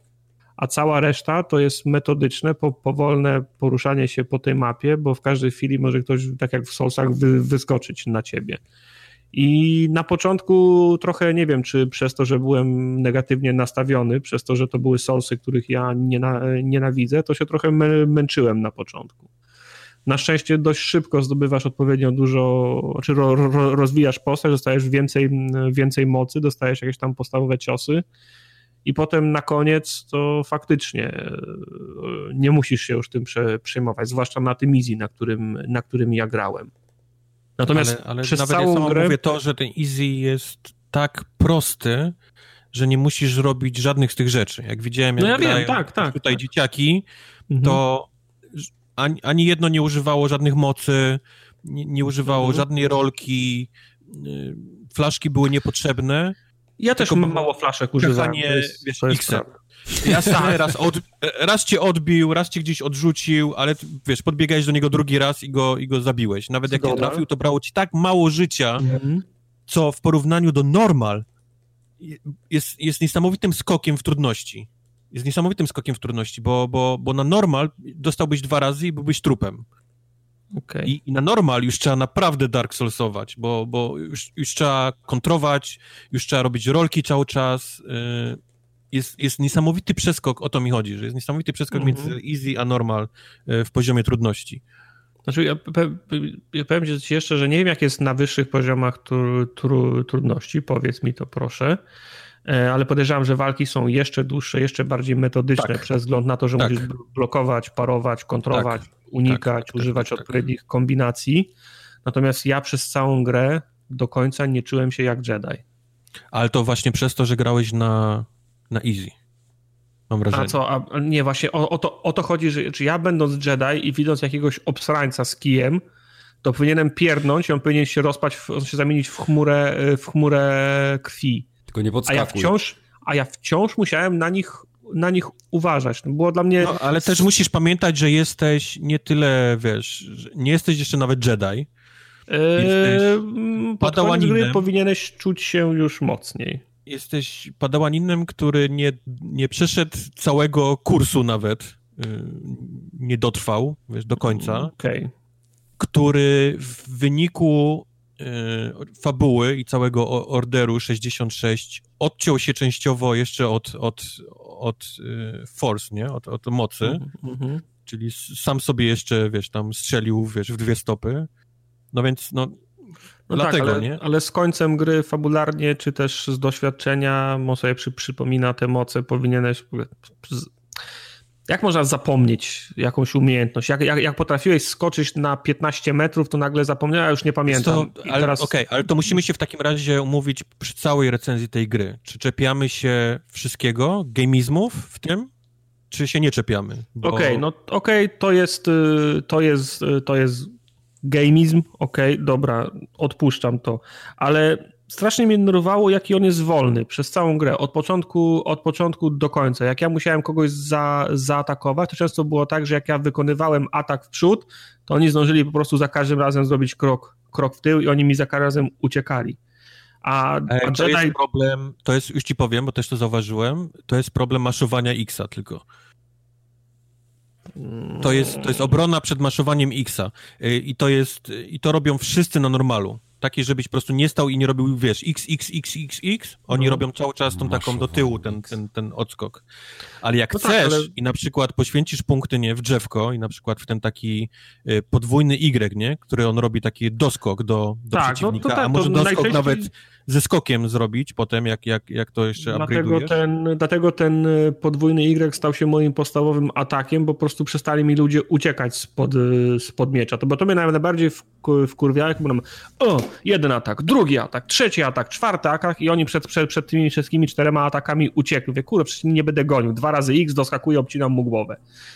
a cała reszta to jest metodyczne, po, powolne poruszanie się po tej mapie, bo w każdej chwili może ktoś, tak jak w Soulsach, wy, wyskoczyć na ciebie. I na początku trochę nie wiem, czy przez to, że byłem negatywnie nastawiony, przez to, że to były Soulsy, których ja nienawidzę, to się trochę męczyłem na początku. Na szczęście dość szybko zdobywasz odpowiednio dużo, czy ro, rozwijasz postać, dostajesz więcej, więcej mocy, dostajesz jakieś tam podstawowe ciosy i potem na koniec to faktycznie e, nie musisz się już tym przejmować, zwłaszcza na tym Easy, na którym, na którym ja grałem. Natomiast ale, ale przez nawet całą ja grę... mówię to, że ten Easy jest tak prosty, że nie musisz robić żadnych z tych rzeczy. Jak widziałem, jak no ja wiem, tak, tak, tutaj tak. dzieciaki, mhm. to ani, ani, jedno nie używało żadnych mocy, nie, nie używało mhm. żadnej rolki, y, flaszki były niepotrzebne ja też mam mało flaszek używam. Nie, wiesz, Ja sam raz, od, raz cię odbił, raz cię gdzieś odrzucił, ale wiesz, podbiegałeś do niego drugi raz i go, i go zabiłeś. Nawet jak nie trafił, to brało ci tak mało życia, mhm. co w porównaniu do normal jest, jest niesamowitym skokiem w trudności. Jest niesamowitym skokiem w trudności, bo, bo, bo na normal dostałbyś dwa razy i byłbyś trupem. Okay. I, I, na normal już trzeba naprawdę Dark Soulsować, bo, bo już, już trzeba kontrować, już trzeba robić rolki cały czas. Y, jest, jest niesamowity przeskok, o to mi chodzi, że jest niesamowity przeskok mm -hmm. między easy a normal y, w poziomie trudności. Znaczy, ja, ja powiem ci jeszcze, że nie wiem, jak jest na wyższych poziomach tru, tru, trudności, powiedz mi to proszę, ale podejrzewam, że walki są jeszcze dłuższe, jeszcze bardziej metodyczne, tak. przez wzgląd na to, że tak. musisz blokować, parować, kontrować. Tak unikać, tak, tak, używać tak, tak, odpowiednich kombinacji. Natomiast ja przez całą grę do końca nie czułem się jak Jedi. Ale to właśnie przez to, że grałeś na, na easy. Mam wrażenie. A co? A, nie, właśnie o, o, to, o to chodzi, że czy ja będąc Jedi i widząc jakiegoś obsrańca z kijem, to powinienem pierdnąć i on powinien się rozpać, on się zamienić w chmurę, w chmurę krwi. Tylko nie podskakuj. A ja wciąż, a ja wciąż musiałem na nich na nich uważać. No, było dla mnie... No, ale też musisz pamiętać, że jesteś nie tyle, wiesz, nie jesteś jeszcze nawet Jedi. Eee, pod koniec gry powinieneś czuć się już mocniej. Jesteś padałaninem, który nie, nie przeszedł całego kursu nawet, yy, nie dotrwał, wiesz, do końca. Okay. Który w wyniku fabuły i całego Orderu 66 odciął się częściowo jeszcze od, od, od y, force, nie? Od, od mocy. Mm -hmm. Czyli sam sobie jeszcze, wiesz, tam strzelił, wiesz, w dwie stopy. No więc, no, no Dlatego, tak, ale, nie? ale z końcem gry fabularnie, czy też z doświadczenia, mo sobie przy, przypomina te moce, powinieneś Jak można zapomnieć jakąś umiejętność? Jak, jak, jak potrafiłeś skoczyć na 15 metrów, to nagle zapomniałem, już nie pamiętam. To, ale, teraz... Okej, okay, ale to musimy się w takim razie umówić przy całej recenzji tej gry. Czy czepiamy się wszystkiego, gamizmów w tym, czy się nie czepiamy? Bo... Okej, okay, no okej, okay, to jest y, to jest, y, to jest gamizm, okej, dobra, odpuszczam to, ale strasznie mnie denerwowało, jaki on jest wolny przez całą grę, od początku, od początku do końca. Jak ja musiałem kogoś za, zaatakować, to często było tak, że jak ja wykonywałem atak w przód, to oni zdążyli po prostu za każdym razem zrobić krok, krok w tył i oni mi za każdym razem uciekali. A, a Jedi... to jest problem, to jest, już ci powiem, bo też to zauważyłem, to jest problem maszowania X-a tylko. To jest, to jest obrona przed maszowaniem X-a. Y, I to jest, i to robią wszyscy na normalu takiej, żebyś po prostu nie stał i nie robił, wiesz, x, x, x, x, x, oni no. robią cały czas tą taką do tyłu ten, ten, ten odskok. Ale jak no tak, chcesz tak, ale... i na przykład poświęcisz punkty, nie, w drzewko i na przykład w ten taki y, podwójny Y, nie, który on robi taki doskok do, do tak, przeciwnika, no to, tak, a może doskok najczęściej... nawet ze skokiem zrobić potem, jak, jak, jak to jeszcze dlatego ten, dlatego ten y, podwójny Y stał się moim podstawowym atakiem, bo po prostu przestali mi ludzie uciekać spod, y, spod miecza. To, bo to mnie najbardziej wkurwiało, jak mówię, o, jeden atak, drugi atak, trzeci atak, czwarty atak i oni przed, przed, przed tymi wszystkimi czterema atakami uciekli. Mówię, kurde, przecież nie będę gonił. Dwa razy X, doskakuję, obcinam mu głowę.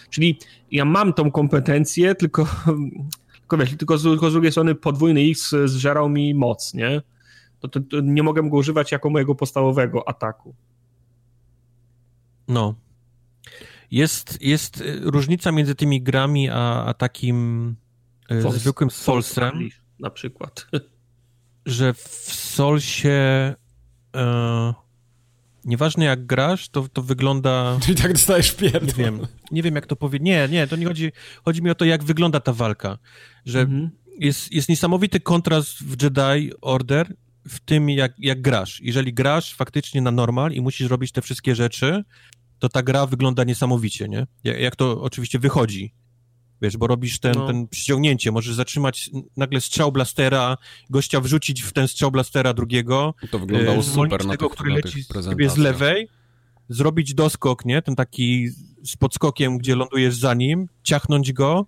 Czyli ja mam tą kompetencję, tylko, tylko wiesz, tylko z, tylko z drugiej strony podwójny X zżerał mi moc, nie? To, to, to nie mogę go używać jako mojego podstawowego ataku. No. Jest, jest y, różnica między tymi grami a, a takim y, zwykłym Soulsem. Na przykład. Że w Soulsie e, nieważne jak grasz, to, to wygląda... I tak dostajesz pierdol. Nie wiem, nie wiem jak to powiedzieć. Nie, nie, to nie chodzi... Chodzi mi o to, jak wygląda ta walka. Że mhm. jest, jest niesamowity kontrast w Jedi Order w tym, jak, jak grasz. Jeżeli grasz faktycznie na normal i musisz robić te wszystkie rzeczy, to ta gra wygląda niesamowicie, nie? Jak, jak to oczywiście wychodzi. Wiesz, bo robisz ten, no. ten przyciągnięcie, możesz zatrzymać nagle strzał blastera, gościa wrzucić w ten strzał blastera drugiego. To wyglądało super na tego, tych, który leci sobie z lewej, zrobić doskok, nie? Ten taki z podskokiem, gdzie lądujesz za nim, ciachnąć go,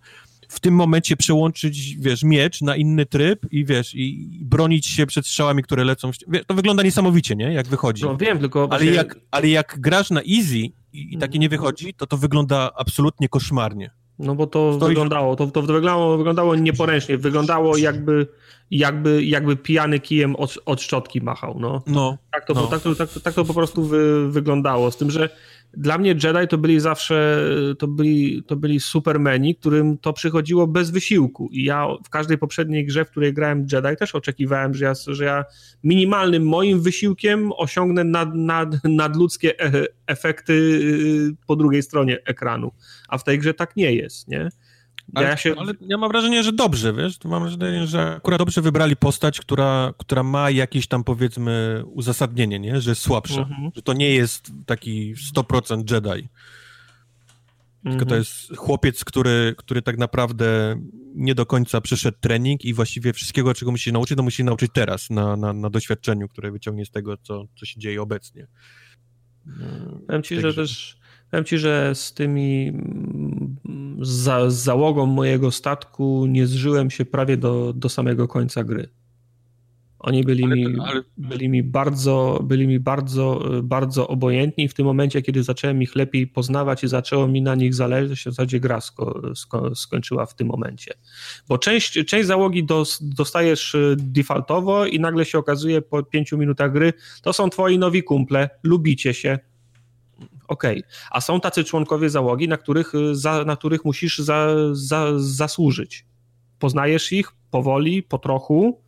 w tym momencie przełączyć, wiesz, miecz na inny tryb i wiesz, i, bronić się przed strzałami, które lecą. Wiesz, to wygląda niesamowicie, nie? Jak wychodzi. No wiem, tylko... Ale, jak, ale jak grasz na easy i, i takie nie wychodzi, to to wygląda absolutnie koszmarnie. No bo to Stoi... wyglądało, to, to wyglądało, wyglądało nieporęcznie, wyglądało jakby, jakby, jakby pijany kijem od, od szczotki machał, no. no tak, to, no. Tak, to, tak, tak to po prostu wy, wyglądało, z tym, że dla mnie Jedi to byli zawsze, to byli, to byli supermeni, którym to przychodziło bez wysiłku i ja w każdej poprzedniej grze, w której grałem Jedi też oczekiwałem, że ja, że ja minimalnym moim wysiłkiem osiągnę nad, nad, nadludzkie e, efekty y, po drugiej stronie ekranu, a w tej grze tak nie jest, nie? Ale ja, się... ale ja mam wrażenie, że dobrze, wiesz, mam wrażenie, że akurat dobrze wybrali postać, która, która ma jakieś tam powiedzmy uzasadnienie, nie? Że jest słabsza, mhm. że to nie jest taki 100% Jedi. Tylko to mhm. jest chłopiec, który, który tak naprawdę nie do końca przeszedł trening i właściwie wszystkiego, czego musi się nauczyć, to musi się nauczyć teraz, na, na, na doświadczeniu, które wyciągnie z tego, co, co się dzieje obecnie. Powiem ci, że też Powiem ci, że z tymi za, z załogą mojego statku nie zżyłem się prawie do, do samego końca gry. Oni byli, ale, mi, ale... byli mi bardzo, byli mi bardzo, bardzo obojętni w tym momencie, kiedy zacząłem ich lepiej poznawać i zaczęło mi na nich zależeć, w zasadzie gra sko, sko, skończyła w tym momencie. Bo część, część załogi dos, dostajesz y, defaultowo i nagle się okazuje po pięciu minutach gry, to są twoi nowi kumple, lubicie się, ok. A są tacy członkowie załogi, na których, y, za, na których musisz za, za, zasłużyć. Poznajesz ich powoli, po trochu,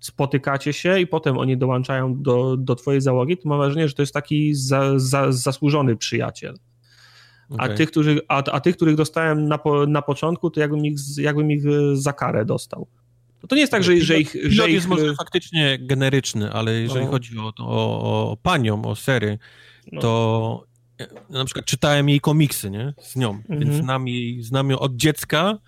spotykacie się i potem oni dołączają do, do twojej załogi, to mam wrażenie, że to jest taki za, za, zasłużony przyjaciel. Okay. A, tych, którzy, a, a tych, których dostałem na, po, na początku, to jakbym ich, jakbym ich y, za karę dostał. To, to nie jest tak, że, że ich... Pilot że ich... jest może faktycznie generyczny, ale jeżeli no. chodzi o, o, o panią, o sery, no. to na przykład czytałem jej komiksy, nie? Z nią, mhm. więc znam jej, znam ją od dziecka,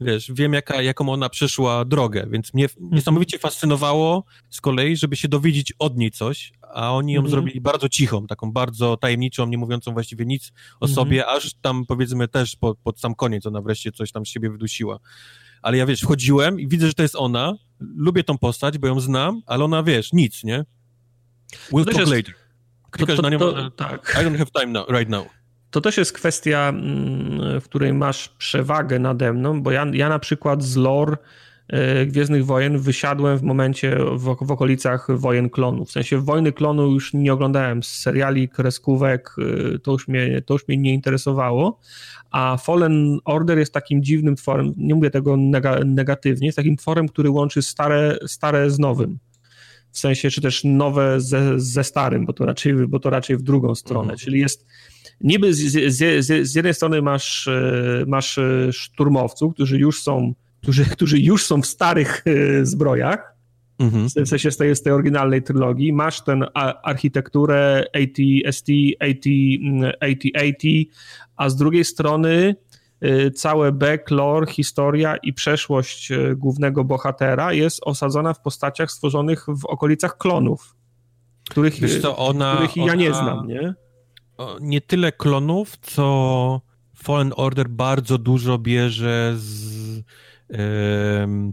wiesz, wiem jaka, jaką ona przeszła drogę, więc mnie mhm. niesamowicie fascynowało z kolei, żeby się dowiedzieć od niej coś, a oni ją mhm. zrobili bardzo cichą, taką bardzo tajemniczą, nie mówiącą właściwie nic o mhm. sobie, aż tam powiedzmy też pod, pod sam koniec ona wreszcie coś tam z siebie wydusiła. Ale ja wiesz, wchodziłem i widzę, że to jest ona, lubię tą postać, bo ją znam, ale ona wiesz, nic, nie? We'll talk later. Klikasz to, to, na nią, to, tak. I don't have time now, right now. To też jest kwestia, mm, w której masz przewagę nade mną, bo ja, ja na przykład z lore e, Gwiezdnych Wojen wysiadłem w momencie w, w, okolicach wojen klonów. W sensie wojny klonu już nie oglądałem z seriali, kreskówek, e, to już mnie, to już mnie nie interesowało. A Fallen Order jest takim dziwnym tworem, nie mówię tego negatywnie, jest takim tworem, który łączy stare, stare z nowym w sensie, czy też nowe ze, ze starym, bo to raczej, bo to raczej w drugą stronę, mhm. czyli jest niby z, z, z, z, jednej strony masz, e, masz e, szturmowców, którzy już są, którzy, którzy już są w starych e, zbrojach, mhm. w sensie z tej, z tej oryginalnej trylogii, masz tę architekturę AT-ST, AT-AT, a z drugiej strony Y, całe backlore, historia i przeszłość y, głównego bohatera jest osadzona w postaciach stworzonych w okolicach klonów, których, co, ona, których ja nie znam, nie? Nie tyle klonów, co Fallen Order bardzo dużo bierze z yy,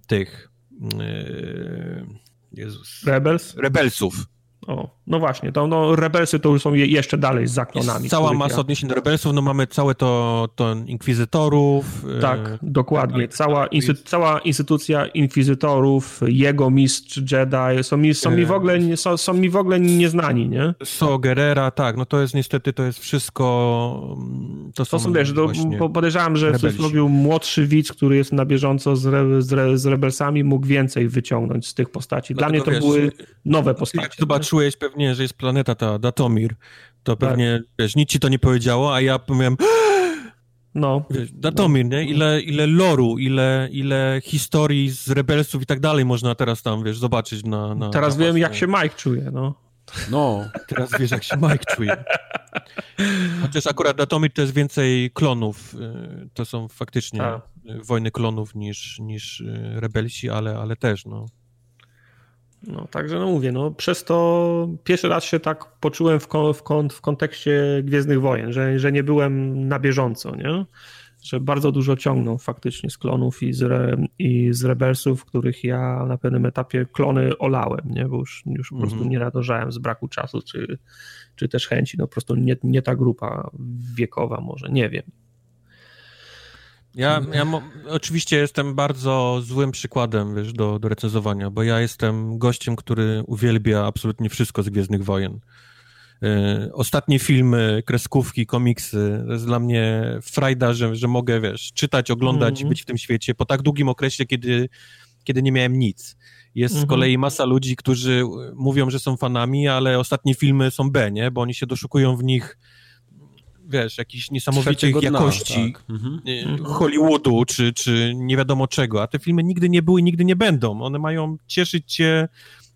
tych yy, Jezus. Rebels? Rebelsów. O, no właśnie, to no, Rebelsy to już są jeszcze dalej z zaklonami. Jest cała masa ja... odniesień do Rebelsów, no mamy całe to, to Inkwizytorów. E, tak, e... dokładnie. Tak, cała, instytu cała instytucja Inkwizytorów, jego mistrz Jedi, są mi, są mi, w, ogóle, są, są mi w ogóle nieznani, nie? So Gerera, tak, no to jest niestety, to jest wszystko... Mm, to są, to są wiesz, do, podejrzewam, że coś robił młodszy widz, który jest na bieżąco z, re, z, re, z Rebelsami, mógł więcej wyciągnąć z tych postaci. Dla Dlatego, mnie to wiesz, były nowe postacie. Zobaczył czułeś pewnie, że jest planeta ta Datomir, to tak. pewnie, tak. wiesz, nic ci to nie powiedziało, a ja powiem, no. Wiesz, Datomir, nie? Ile, ile loru, ile, ile historii z Rebelsów i tak dalej można teraz tam, wiesz, zobaczyć na... na teraz na wiem, jak się Mike czuje, no. No. Teraz wiesz, jak się Mike czuje. Chociaż akurat Datomir to jest więcej klonów. Y, to są faktycznie a. wojny klonów niż, niż y, rebelsi, ale, ale też, no. No, także no mówię, no przez to pierwszy raz się tak poczułem w, kon, w, kon, w kontekście Gwiezdnych Wojen, że, że nie byłem na bieżąco, nie? Że bardzo dużo ciągną faktycznie z klonów i z, re, i z Rebelsów, których ja na pewnym etapie klony olałem, nie? Bo już, już po prostu mhm. nie nadążałem z braku czasu, czy, czy też chęci, no po prostu nie, nie ta grupa wiekowa może, nie wiem. Ja, ja oczywiście jestem bardzo złym przykładem wiesz, do, do recenzowania, bo ja jestem gościem, który uwielbia absolutnie wszystko z Gwiezdnych Wojen. Yy, ostatnie filmy, kreskówki, komiksy, to jest dla mnie frajda, że, że mogę, wiesz, czytać, oglądać, mm -hmm. być w tym świecie po tak długim okresie, kiedy, kiedy nie miałem nic. Jest mm -hmm. z mhm. kolei masa ludzi, którzy mówią, że są fanami, ale ostatnie filmy są B, nie? Bo oni się doszukują w nich wiesz, jakichś niesamowitych jakości tak. Mhm. mhm. Hollywoodu, czy, czy nie wiadomo czego, a te filmy nigdy nie były i nigdy nie będą. One mają cieszyć cię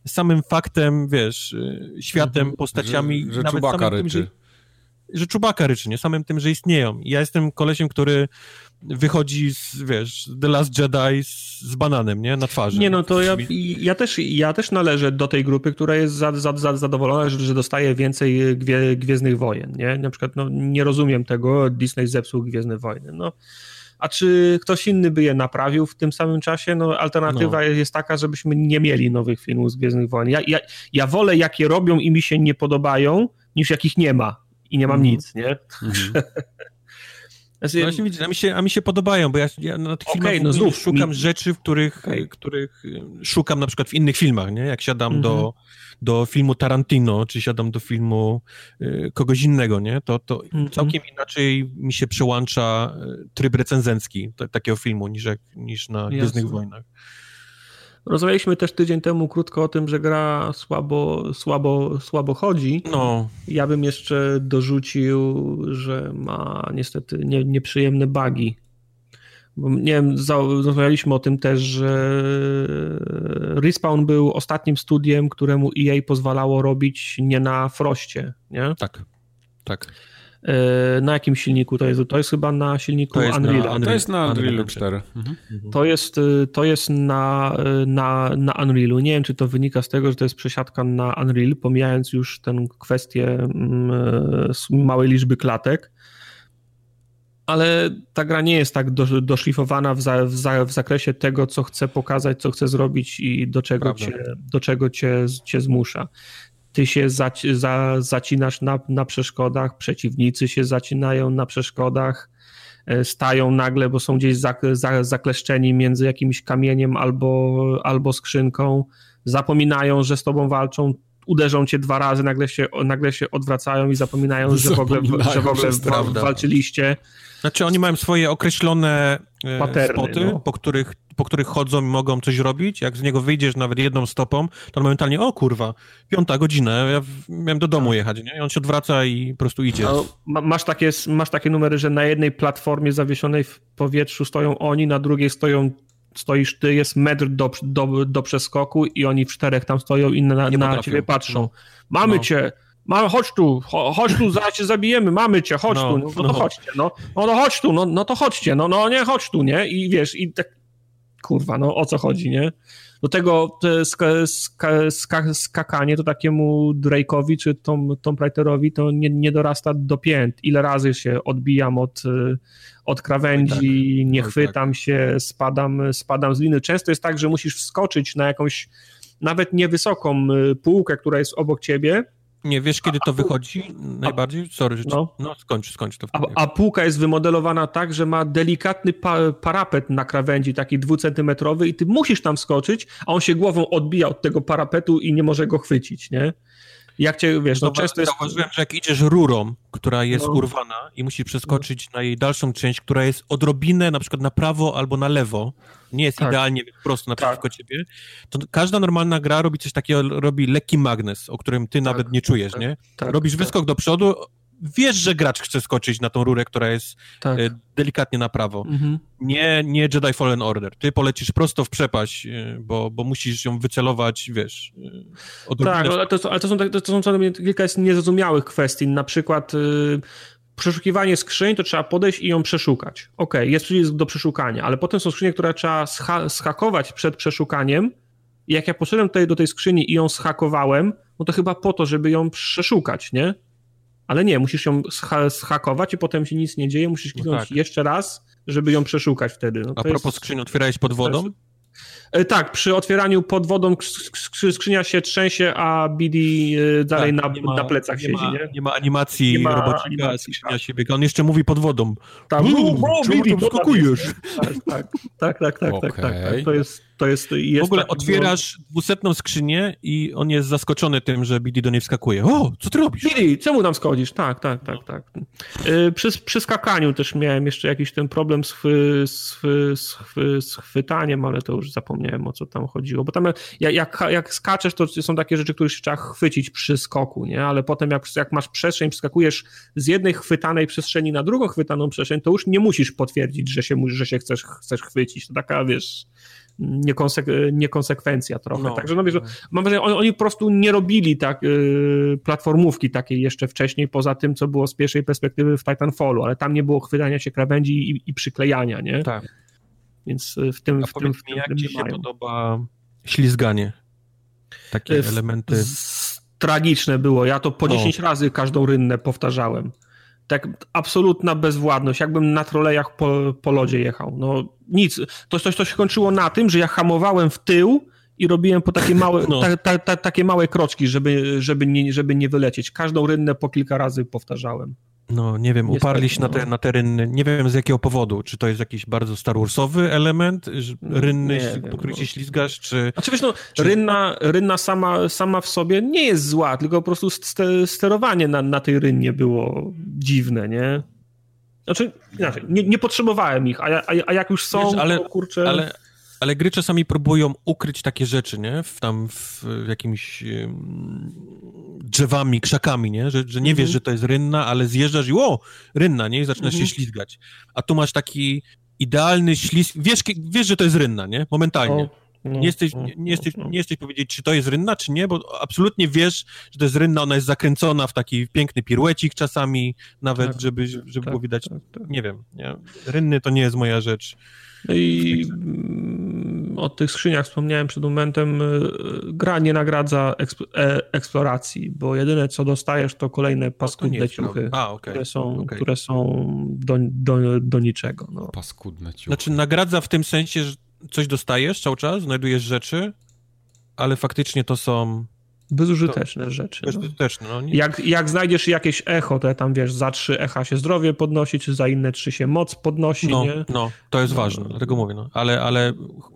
samym faktem, wiesz, y, światem, mhm. postaciami. Że, że nawet samym ryczy. Tym, że, że Czubaka ryczy, nie? Samym tym, że istnieją. ja jestem kolesiem, który wychodzi z, wiesz, The Last Jedi z, z, bananem, nie? Na twarzy. Nie, no to ja, ja, też, ja też należę do tej grupy, która jest za, za, za zadowolona, że, że dostaje więcej gwie, Gwiezdnych Wojen, nie? Na przykład, no, nie rozumiem tego, Disney zepsuł Gwiezdne Wojny, no. A czy ktoś inny by je naprawił w tym samym czasie? No, alternatywa no. jest taka, żebyśmy nie mieli nowych filmów z Gwiezdnych Wojen. Ja, ja, ja wolę, jakie robią i mi się nie podobają, niż jakich nie ma i nie mam mm. nic, nie? Mm. Znaczy, no właśnie widzisz, a mi, się, a mi się podobają, bo ja, ja na tych okay, filmach no znów szukam mi... rzeczy, w których, okay. których y, szukam na przykład w innych filmach, nie? Jak siadam mm -hmm. do, mhm. do filmu Tarantino, czy siadam do filmu y, kogoś innego, nie? To, to mm -hmm. całkiem inaczej mi się przełącza y, tryb recenzencki takiego filmu niż, jak, niż na Gwiezdnych Wojnach. Rozmawialiśmy też tydzień temu krótko o tym, że gra słabo, słabo, słabo chodzi. No. Ja bym jeszcze dorzucił, że ma niestety nie, nieprzyjemne bugi. Bo nie wiem, rozmawialiśmy o tym też, że Respawn był ostatnim studiem, któremu EA pozwalało robić nie na Froście, nie? Tak, tak. E, na jakim silniku to jest? To jest chyba na silniku to Unreal. Unreal. To jest na Unreal 4. Mhm. To jest, e, to jest na, e, na, na Unrealu. Nie wiem, czy to wynika z tego, że to jest przesiadka na Unreal, pomijając już tę kwestię mm, małej liczby klatek. Ale ta gra nie jest tak do, doszlifowana w, za, w, za, w, zakresie tego, co chce pokazać, co chce zrobić i do czego, cię, do czego cię, cię zmusza ty się zaci za, zacinasz na, na przeszkodach, przeciwnicy się zacinają na przeszkodach, e, stają nagle, bo są gdzieś za, za, zakleszczeni między jakimś kamieniem albo, albo skrzynką, zapominają, że z tobą walczą, uderzą cię dwa razy, nagle się, nagle się odwracają i zapominają, że w ogóle, że w ogóle walczyliście. Znaczy oni mają swoje określone e, Paterny, spoty, no. po, których, po których chodzą i mogą coś robić. Jak z niego wyjdziesz nawet jedną stopą, to momentalnie, o kurwa, piąta godzina, ja miałem do domu tak. jechać, nie? I on się odwraca i po prostu idzie. No, masz, takie, masz takie numery, że na jednej platformie zawieszonej w powietrzu stoją oni, na drugiej stoją stoisz ty, jest metr do, do, do przeskoku i oni w czterech tam stoją i na, na ciebie patrzą. No. Mamy no. cię, chodź tu, chodź tu, zaraz cię zabijemy, mamy cię, chodź no, tu, no, no, to chodźcie, no, no to chodź tu, no, no to chodźcie, no, no nie, chodź tu, nie, i wiesz, i tak, kurwa, no o co chodzi, nie? Do tego ska, ska, ska, skakanie to takiemu Drake'owi czy Tom, Tom Pride'erowi to nie, nie dorasta do pięt. Ile razy się odbijam od, od krawędzi, tak. nie chwytam tak. się, spadam, spadam z liny. Często jest tak, że musisz wskoczyć na jakąś nawet niewysoką y, półkę, która jest obok ciebie, nie, wiesz kiedy to wychodzi najbardziej? Sorry, że no. no skończ, skończ to. A, a, półka jest wymodelowana tak, że ma delikatny pa parapet na krawędzi, taki dwucentymetrowy i ty musisz tam skoczyć, a on się głową odbija od tego parapetu i nie może go chwycić, nie? Jak cię, wiesz, no, często jest... Zauważyłem, że jak idziesz rurą, która jest no. urwana i musisz przeskoczyć no. na jej dalszą część, która jest odrobinę na przykład na prawo albo na lewo, nie jest tak. idealnie prosto naprzeciwko tak. ciebie, to każda normalna gra robi coś takiego, robi lekki magnes, o którym ty tak. nawet nie czujesz, tak. nie? Tak. Robisz tak. wyskok do przodu, wiesz, że gracz chce skoczyć na tą rurę, która jest tak. e, delikatnie na prawo. Mhm. Nie, nie Jedi Fallen Order. Ty polecisz prosto w przepaść, e, bo, bo musisz ją wycelować, wiesz. E, tak, ale to, ale to są, to są co kilka jest niezrozumiałych kwestii. Na przykład y, przeszukiwanie skrzyń, to trzeba podejść i ją przeszukać. Ok, jest przycisk do przeszukania, ale potem są skrzynie, które trzeba scha schakować przed przeszukaniem. I jak ja poszedłem tutaj do tej skrzyni i ją schakowałem, no to chyba po to, żeby ją przeszukać, nie? Ale nie, musisz ją schakować i potem się nic nie dzieje, musisz kliknąć no tak. jeszcze raz, żeby ją przeszukać wtedy. No A propos jest... skrzyni, otwierałeś pod wodą? E, tak, przy otwieraniu pod wodą skrzynia się trzęsie, a BD e, dalej tak, na, ma, na plecach nie siedzi, ma, nie? Nie ma animacji nie ma robocika, animacji, skrzynia tak. się biega. On jeszcze mówi pod wodą. Tak, BD, wskakujesz? Tak, tak, tak, tak, tak, okay. tak, tak, tak, To jest, to jest, jest w ogóle tak, otwierasz no... dwusetną skrzynię i on jest zaskoczony tym, że BD do niej wskakuje. O, co ty robisz? BD, czemu tam schodzisz? Tak, tak, tak, tak. Przy, przy skakaniu też miałem jeszcze jakiś ten problem z, z, z, z chwytaniem, ale to już zapomniałem o co tam chodziło, bo tam jak, jak, jak skaczesz, to są takie rzeczy, które się trzeba chwycić przy skoku, nie? Ale potem jak, jak masz przestrzeń, przeskakujesz z jednej chwytanej przestrzeni na drugą chwytaną przestrzeń, to już nie musisz potwierdzić, że się, że się chcesz, chcesz chwycić. To taka, wiesz, niekonsek niekonsekwencja trochę. No. Także no, wiesz, mam wrażenie, oni, oni po prostu nie robili tak yy, platformówki takiej jeszcze wcześniej, poza tym, co było z pierwszej perspektywy w Titanfallu, ale tam nie było chwytania się krawędzi i, i przyklejania, nie? Tak. Więc y, w tym... A w tym, w tym, mi, ci się mają. podoba ślizganie? Takie y, w, elementy... Tragiczne było. Ja to po no. 10 razy każdą rynnę powtarzałem tak absolutna bezwładność, jakbym na trolejach po, po lodzie jechał. No nic, to, to, to się kończyło na tym, że ja hamowałem w tył i robiłem po takie małe, no. ta, ta, ta, takie małe kroczki, żeby, żeby, nie, żeby nie wylecieć. Każdą rynnę po kilka razy powtarzałem. No, nie wiem, uparli się na te, na te rynny. Nie wiem z jakiego powodu. Czy to jest jakiś bardzo Star Warsowy element, rynny, nie po których się ślizgasz, czy... Znaczy wiesz, no, czy... rynna, rynna sama, sama w sobie nie jest zła, tylko po prostu sterowanie na, na tej rynnie było dziwne, nie? Znaczy, inaczej, nie, nie potrzebowałem ich, a, a, a jak już są, wiesz, ale, to kurczę... Ale ale gry czasami próbują ukryć takie rzeczy, nie? W, tam w, w jakimiś um, drzewami, krzakami, nie? Że, że nie wiesz, mhm. że to jest rynna, ale zjeżdżasz i o, rynna, nie? I zaczynasz się mhm. ślizgać. A tu masz taki idealny ślizg... Wiesz, wiesz, że to jest rynna, nie? Momentalnie. No, nie jesteś, no, nie, nie, jesteś, no. nie jesteś powiedzieć, czy to jest rynna, czy nie, bo absolutnie wiesz, że to jest rynna, ona jest zakręcona w taki piękny piruecik czasami, nawet, tak, żeby, żeby tak, było widać, tak, tak, nie wiem, nie? rynny to nie jest moja rzecz. I o tych skrzyniach wspomniałem przed momentem. Y, gra nie nagradza e, eksploracji, bo jedyne co dostajesz to kolejne paskudne no to ciuchy, A, okay. które są, okay. które są do, do, do niczego. No. Paskudne ciuchy. Znaczy nagradza w tym sensie, że coś dostajesz cały czas, znajdujesz rzeczy, ale faktycznie to są Bezużyteczne to, rzeczy. No. Bezużyteczne, no. Nie... Jak, jak znajdziesz jakieś echo, to tam wiesz, za trzy echa się zdrowie podnosi, czy za inne trzy się moc podnosi, no, nie? No, to jest no. ważne, dlatego mówię, no. Ale, ale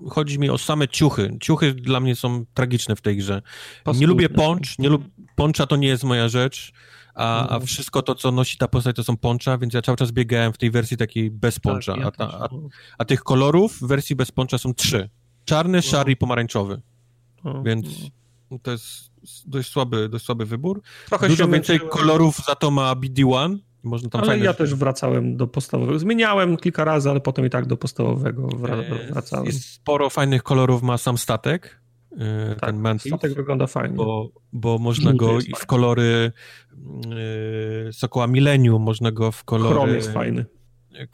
chodzi mi o same ciuchy. Ciuchy dla mnie są tragiczne w tej grze. Paskudne. Nie lubię poncz, nie lub... poncza to nie jest moja rzecz, a, a mhm. wszystko to, co nosi ta postać, to są poncza, więc ja cały czas biegałem w tej wersji takiej bez poncza. Tak, ja a, ta, a, a, tych kolorów w wersji bez poncza są trzy. Czarny, szary i pomarańczowy. Więc to jest dość słaby, dość słaby wybór. Trochę Dużo więcej męczyłem. kolorów za to ma BD1. Można tam ale ja też wracałem do podstawowego. Zmieniałem kilka razy, ale potem i tak do podstawowego e, wracałem. Jest sporo fajnych kolorów ma sam statek. E, tak, ten Mantis, statek wygląda fajnie. Bo, bo można go i w kolory yy, Sokoła Millennium, można go w kolory... Chrom jest fajny.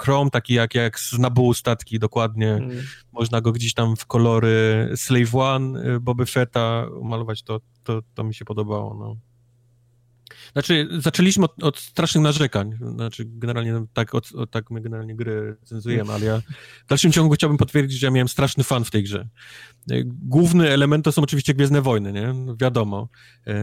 Chrome, taki jak, jak z Nabu statki, dokładnie. Mm. Można go gdzieś tam w kolory Slave One, y, Boby Fetta malować, to, to, to mi się podobało, no. Znaczy, zaczęliśmy od, od, strasznych narzekań. Znaczy, generalnie no, tak, od, od, tak my generalnie gry cenzujemy, ale ja w dalszym ciągu chciałbym potwierdzić, że ja miałem straszny fan w tej grze. Główny element to są oczywiście Gwiezdne Wojny, nie? No, wiadomo. E,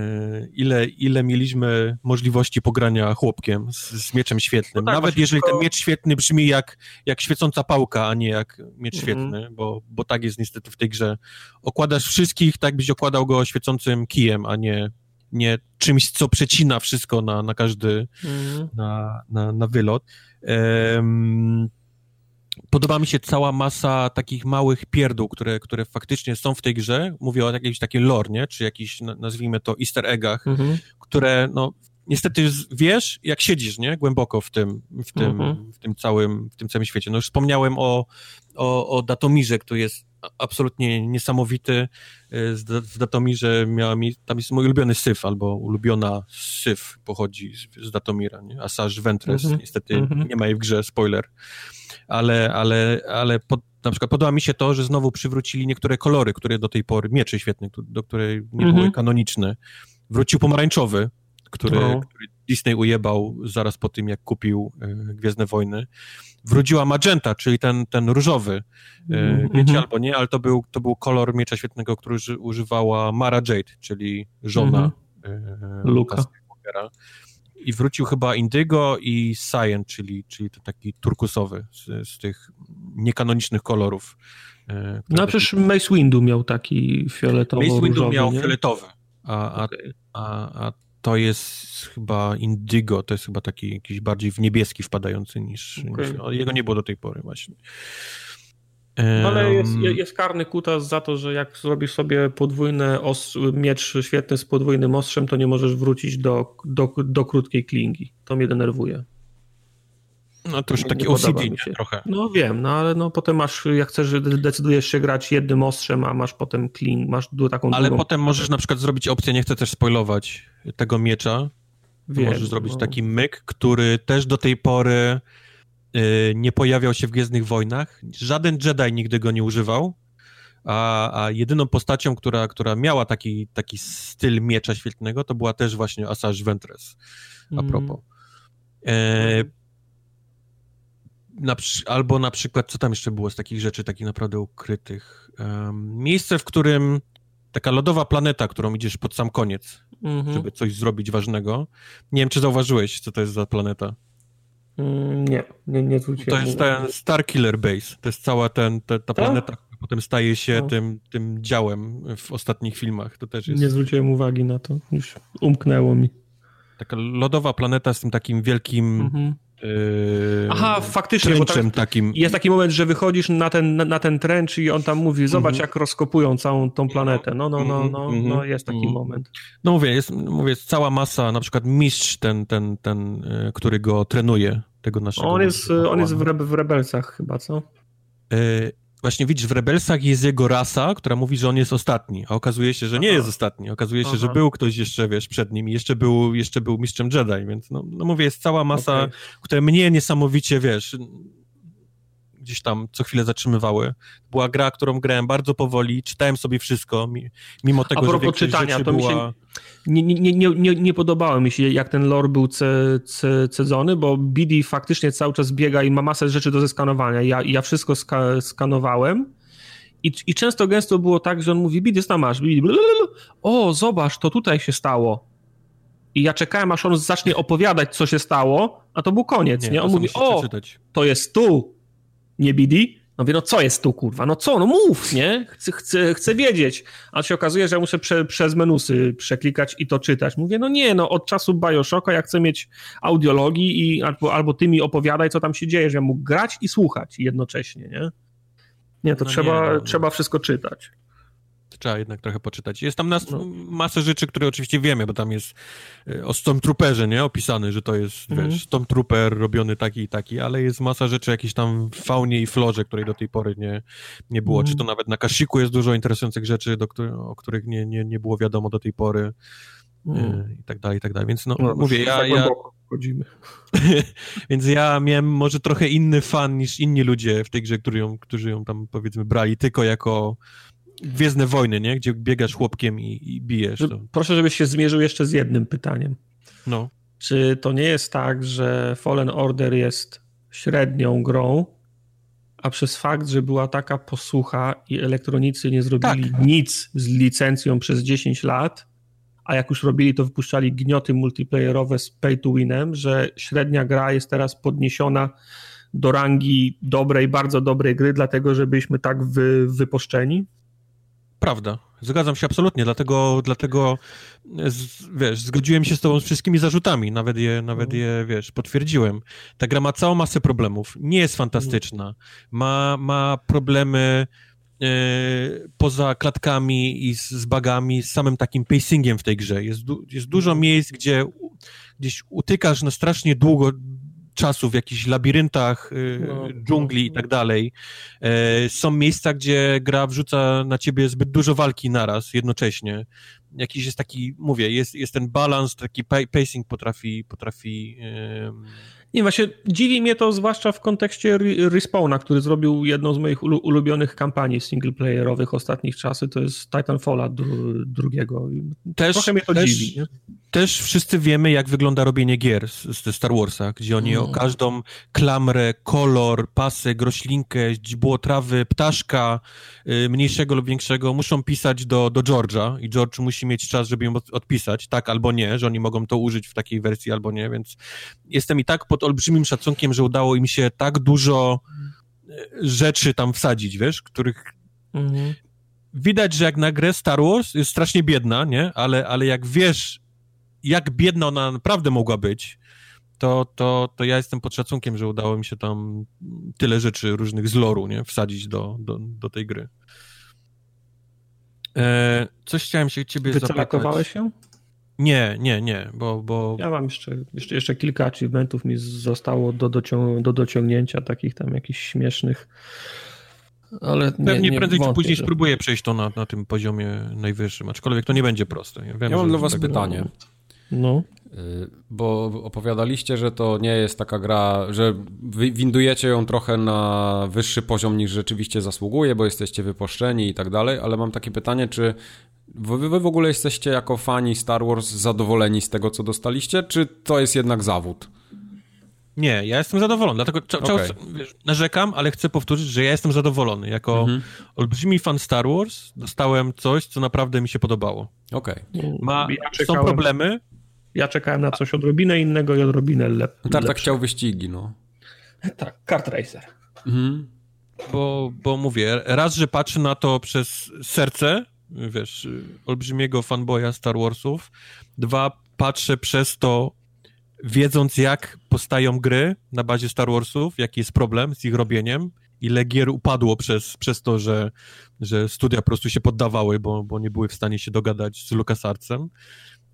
ile, ile mieliśmy możliwości pogrania chłopkiem z, z mieczem świetnym. No tak, Nawet jeżeli ten miecz świetny brzmi jak, jak świecąca pałka, a nie jak miecz mhm. świetny, bo, bo tak jest niestety w tej grze. Okładasz wszystkich, tak byś okładał go świecącym kijem, a nie nie czymś, co przecina wszystko na, na każdy, mm. na, na, na wylot. Um, podoba mi się cała masa takich małych pierdół, które, które faktycznie są w tej grze. Mówię o jakimś takim lore, nie? Czy jakiś, nazwijmy to, easter eggach, mm -hmm. które, no, niestety wiesz, jak siedzisz, nie? Głęboko w tym, w tym, mm -hmm. w tym całym, w tym całym świecie. No już wspomniałem o, o, o Datomirze, który jest absolutnie niesamowity. Y, w Datomirze miała mi, tam jest mój ulubiony syf, albo ulubiona syf pochodzi z, z Datomira, nie? Asajj Ventress, mm -hmm. niestety mm -hmm. nie ma jej w grze, spoiler. Ale, ale, ale pod, na przykład podoba mi się to, że znowu przywrócili niektóre kolory, które do tej pory, miecze świetne, do której nie mm -hmm. były kanoniczne. Wrócił pomarańczowy, który, no. który Disney ujebał zaraz po tym, jak kupił y, Gwiezdne Wojny. Wróciła magenta, czyli ten, ten różowy. Y, mm-hmm. Wiecie albo nie, ale to był, to był kolor Miecza Świetnego, który używała Mara Jade, czyli żona mm-hmm. Luka. I wrócił chyba Indigo i Cyan, czyli, czyli to taki turkusowy z, z tych niekanonicznych kolorów. No przecież Mace Windu miał taki fioletowy. Mace Windu miał nie? fioletowy, a, a, okay. a, a to jest chyba Indigo, to jest chyba taki jakiś bardziej w niebieski wpadający niż, okay. niż jego nie było do tej pory właśnie. No, ale jest, jest karny kutas za to, że jak zrobisz sobie podwójny miecz świetny z podwójnym ostrzem, to nie możesz wrócić do, do, do krótkiej klingi. To mnie denerwuje. No to już taki OCD trochę. No wiem, no ale no potem masz, jak chcesz, decydujesz się grać jednym ostrzem, a masz potem kling, masz taką Ale potem możesz na przykład zrobić opcję, nie chcę też spoilować tego miecza, wiem, możesz zrobić no. taki myk, który też do tej pory yy, nie pojawiał się w Gwiezdnych Wojnach. Żaden Jedi nigdy go nie używał, a, a jedyną postacią, która, która miała taki, taki styl miecza świetnego, to była też właśnie Asajj Ventress, a mm. propos. Mm na, albo na przykład, co tam jeszcze było z takich rzeczy, takich naprawdę ukrytych? Um, miejsce, w którym taka lodowa planeta, którą idziesz pod sam koniec, mm-hmm. żeby coś zrobić ważnego. Nie wiem, czy zauważyłeś, co to jest za planeta. Mm, nie, nie, nie zwróciłem. To jest ten Star Killer Base. To jest cała ten, ta, ta planeta, która potem staje się no. tym, tym działem w ostatnich filmach. To też jest... Nie zwróciłem uwagi na to, już umknęło mi. Taka lodowa planeta z tym takim wielkim mm-hmm Yy, Aha, faktycznie. Bo tak, takim... Jest taki moment, że wychodzisz na ten, na, na ten trench i on tam mówi, zobacz mm -hmm. jak rozkopują całą tą planetę. No, no, no, no, mm -hmm. no jest taki mm -hmm. moment. No mówię, jest, mówię, jest cała masa, na przykład mistrz ten, ten, ten, e, który go trenuje, tego naszego... On jest, on jest w, Rebe, w Rebelsach chyba, co? Yy, Właśnie widzisz, w Rebelsach jest jego rasa, która mówi, że on jest ostatni, a okazuje się, że nie jest ostatni. Okazuje się, Aha. że był ktoś jeszcze, wiesz, przed nim i jeszcze był, jeszcze był mistrzem Jedi, więc no, no mówię, jest cała masa, okay. która mnie niesamowicie, wiesz, gdzieś tam co chwilę zatrzymywały. Była gra, którą grałem bardzo powoli, czytałem sobie wszystko, mimo tego, A propos że czytania, to była... mi się nie, nie, nie, nie, nie podobało mi się, jak ten lore był cedzony, bo BD faktycznie cały czas biega i ma masę rzeczy do zeskanowania. Ja, ja wszystko ska skanowałem i, i często gęsto było tak, że on mówi, BD, tam masz, BD, o, zobacz, to tutaj się stało. I ja czekałem, aż on zacznie opowiadać, co się stało, a to był koniec, nie? nie? On mówi, o, to jest tu, nie BD? No wie, no co jest tu, kurwa? No co? No mów, nie? Chcę, chcę, chcę wiedzieć. A się okazuje, że ja muszę prze, przez menusy przeklikać i to czytać. Mówię, no nie, no od czasu Bioshocka ja chcę mieć audiologii i albo, albo ty mi opowiadaj, co tam się dzieje, że ja mógł grać i słuchać jednocześnie, nie? Nie, to no trzeba, nie, no, trzeba wszystko czytać trzeba jednak trochę poczytać. Jest tam nas, no. masę rzeczy, które oczywiście wiemy, bo tam jest e, o Stormtrooperze, nie? Opisany, że to jest, mm. wiesz, Stormtrooper robiony taki i taki, ale jest masa rzeczy jakieś tam w faunie i florze, której do tej pory nie, nie było. Mm. Czy to mhm. nawet na Kashiku jest dużo interesujących rzeczy, do, o których nie, nie, nie było wiadomo do tej pory. Mm. I tak dalej, i tak dalej. Więc no, no mówię, ja... ja wchodzimy. Więc ja miałem może trochę inny fan niż inni ludzie w tej grze, którzy ją, którzy ją tam powiedzmy brali tylko jako Gwiezdne Wojny, nie? Gdzie biegasz chłopkiem i, i bijesz. To. Proszę, żebyś się zmierzył jeszcze z jednym pytaniem. No. Czy to nie jest tak, że Fallen Order jest średnią grą, a przez fakt, że była taka posłucha i elektronicy nie zrobili tak. nic z licencją przez 10 lat, a jak już robili, to wypuszczali gnioty multiplayerowe z pay to winem, że średnia gra jest teraz podniesiona do rangi dobrej, bardzo dobrej gry, dlatego że byliśmy tak wy, wyposzczeni? Prawda, zgadzam się absolutnie, dlatego, dlatego wiesz, zgodziłem się z tobą z wszystkimi zarzutami, nawet je, nawet je, wiesz, potwierdziłem. Ta gra ma całą masę problemów, nie jest fantastyczna, ma, ma problemy e, poza klatkami i z, z bagami, z samym takim pacingiem w tej grze. Jest, du jest dużo miejsc, gdzie gdzieś utykasz na strasznie długo, czasu w jakichś labiryntach y, no, dżungli i tak dalej. E, są miejsca, gdzie gra wrzuca na ciebie zbyt dużo walki naraz, jednocześnie. Jakiś jest taki, mówię, jest, jest ten balans, taki pacing potrafi, potrafi nie, właśnie dziwi mnie to zwłaszcza w kontekście Respawna, który zrobił jedną z moich ulubionych kampanii singleplayerowych ostatnich czasy, to jest Titanfalla dru drugiego. Też, Trochę mnie to też, dziwi. Nie? Też wszyscy wiemy, jak wygląda robienie gier z, z Star Warsa, gdzie oni o mm. każdą klamrę, kolor, pasek, roślinkę, źdźbło trawy, ptaszka, y, mniejszego lub większego, muszą pisać do, do George'a i George musi mieć czas, żeby ją odpisać, tak albo nie, że oni mogą to użyć w takiej wersji albo nie, więc jestem i tak pod olbrzymim szacunkiem, że udało im się tak dużo e, rzeczy tam wsadzić, wiesz, których mhm. widać, że jak na grę Star Wars jest strasznie biedna, nie? Ale, ale jak wiesz, jak biedna ona naprawdę mogła być, to, to, to ja jestem pod szacunkiem, że udało mi się tam tyle rzeczy różnych z loru, nie? Wsadzić do, do, do tej gry. E, coś chciałem się ciebie Wycelakowałeś zapytać. się? Nie, nie, nie, bo... bo... Ja mam jeszcze, jeszcze, jeszcze kilka achievementów mi zostało do, docią do dociągnięcia, takich tam jakichś śmiesznych, ale Pewnie nie, nie prędzej czy później że... spróbuję przejść to na, na tym poziomie najwyższym, aczkolwiek to nie będzie proste. Ja, wiem, ja mam dla was tak pytanie. No. Y, bo opowiadaliście, że to nie jest taka gra, że windujecie ją trochę na wyższy poziom niż rzeczywiście zasługuje, bo jesteście wypuszczeni i tak dalej, ale mam takie pytanie, czy Wy, wy w ogóle jesteście jako fani Star Wars zadowoleni z tego, co dostaliście, czy to jest jednak zawód? Nie, ja jestem zadowolony, dlatego okay. wiesz, narzekam, ale chcę powtórzyć, że ja jestem zadowolony. Jako mhm. olbrzymi fan Star Wars dostałem coś, co naprawdę mi się podobało. Okej. Okay. Ja są problemy. Ja czekałem na coś odrobinę innego i odrobinę lepszego. tak chciał wyścigi, no. Tak, kart racer. Mhm. Bo, bo mówię, raz, że patrzę na to przez serce, wiesz, olbrzymiego fanboya Star Warsów. Dwa, patrzę przez to, wiedząc jak powstają gry na bazie Star Warsów, jaki jest problem z ich robieniem, ile gier upadło przez, przez to, że, że studia po prostu się poddawały, bo, bo nie były w stanie się dogadać z LucasArtsem.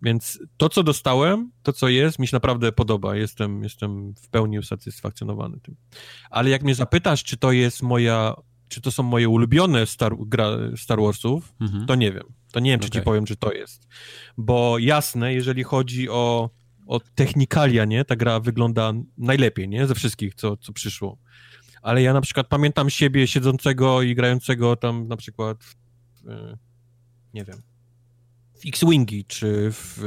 Więc to, co dostałem, to, co jest, mi się naprawdę podoba. Jestem, jestem w pełni usatysfakcjonowany tym. Ale jak mnie zapytasz, czy to jest moja czy to są moje ulubione Star, gra, Star Warsów, mhm. to nie wiem. To nie wiem, czy okay. ci powiem, czy to jest. Bo jasne, jeżeli chodzi o, o technikalia, nie, ta gra wygląda najlepiej, nie, ze wszystkich, co, co przyszło. Ale ja na przykład pamiętam siebie siedzącego i grającego tam na przykład w, nie wiem, X-Wingi, czy w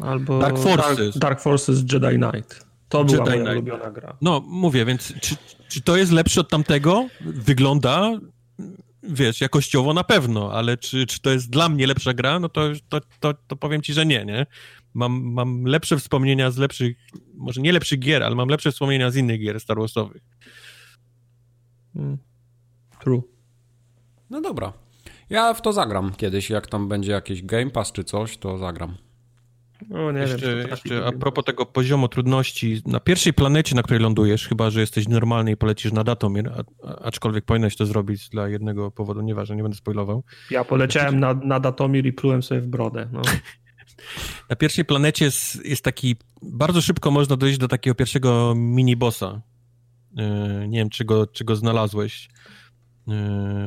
Albo Dark Forces. Dark, Dark Forces Jedi Knight. To była Jedi moja Knight. ulubiona gra. No, mówię, więc czy, czy to jest lepsze od tamtego? Wygląda, wiesz, jakościowo na pewno, ale czy, czy to jest dla mnie lepsza gra? No to, to, to, to powiem ci, że nie, nie? Mam, mam lepsze wspomnienia z lepszych, może nie lepszych gier, ale mam lepsze wspomnienia z innych gier Star Warsowych. Hmm. True. No dobra. Ja w to zagram kiedyś, jak tam będzie jakiś Game Pass czy coś, to zagram. No, nie jeszcze, wiem, jeszcze a propos tego poziomu trudności, na pierwszej planecie, na której lądujesz, chyba, że jesteś normalny i polecisz na Datomir, a, aczkolwiek powinieneś to zrobić dla jednego powodu, nieważne, nie będę spoilował. Ja poleciałem na, na Datomir i plułem sobie w brodę. No. na pierwszej planecie jest, jest, taki, bardzo szybko można dojść do takiego pierwszego mini-bossa. Yy, nie wiem, czy go, czy go znalazłeś. Yy,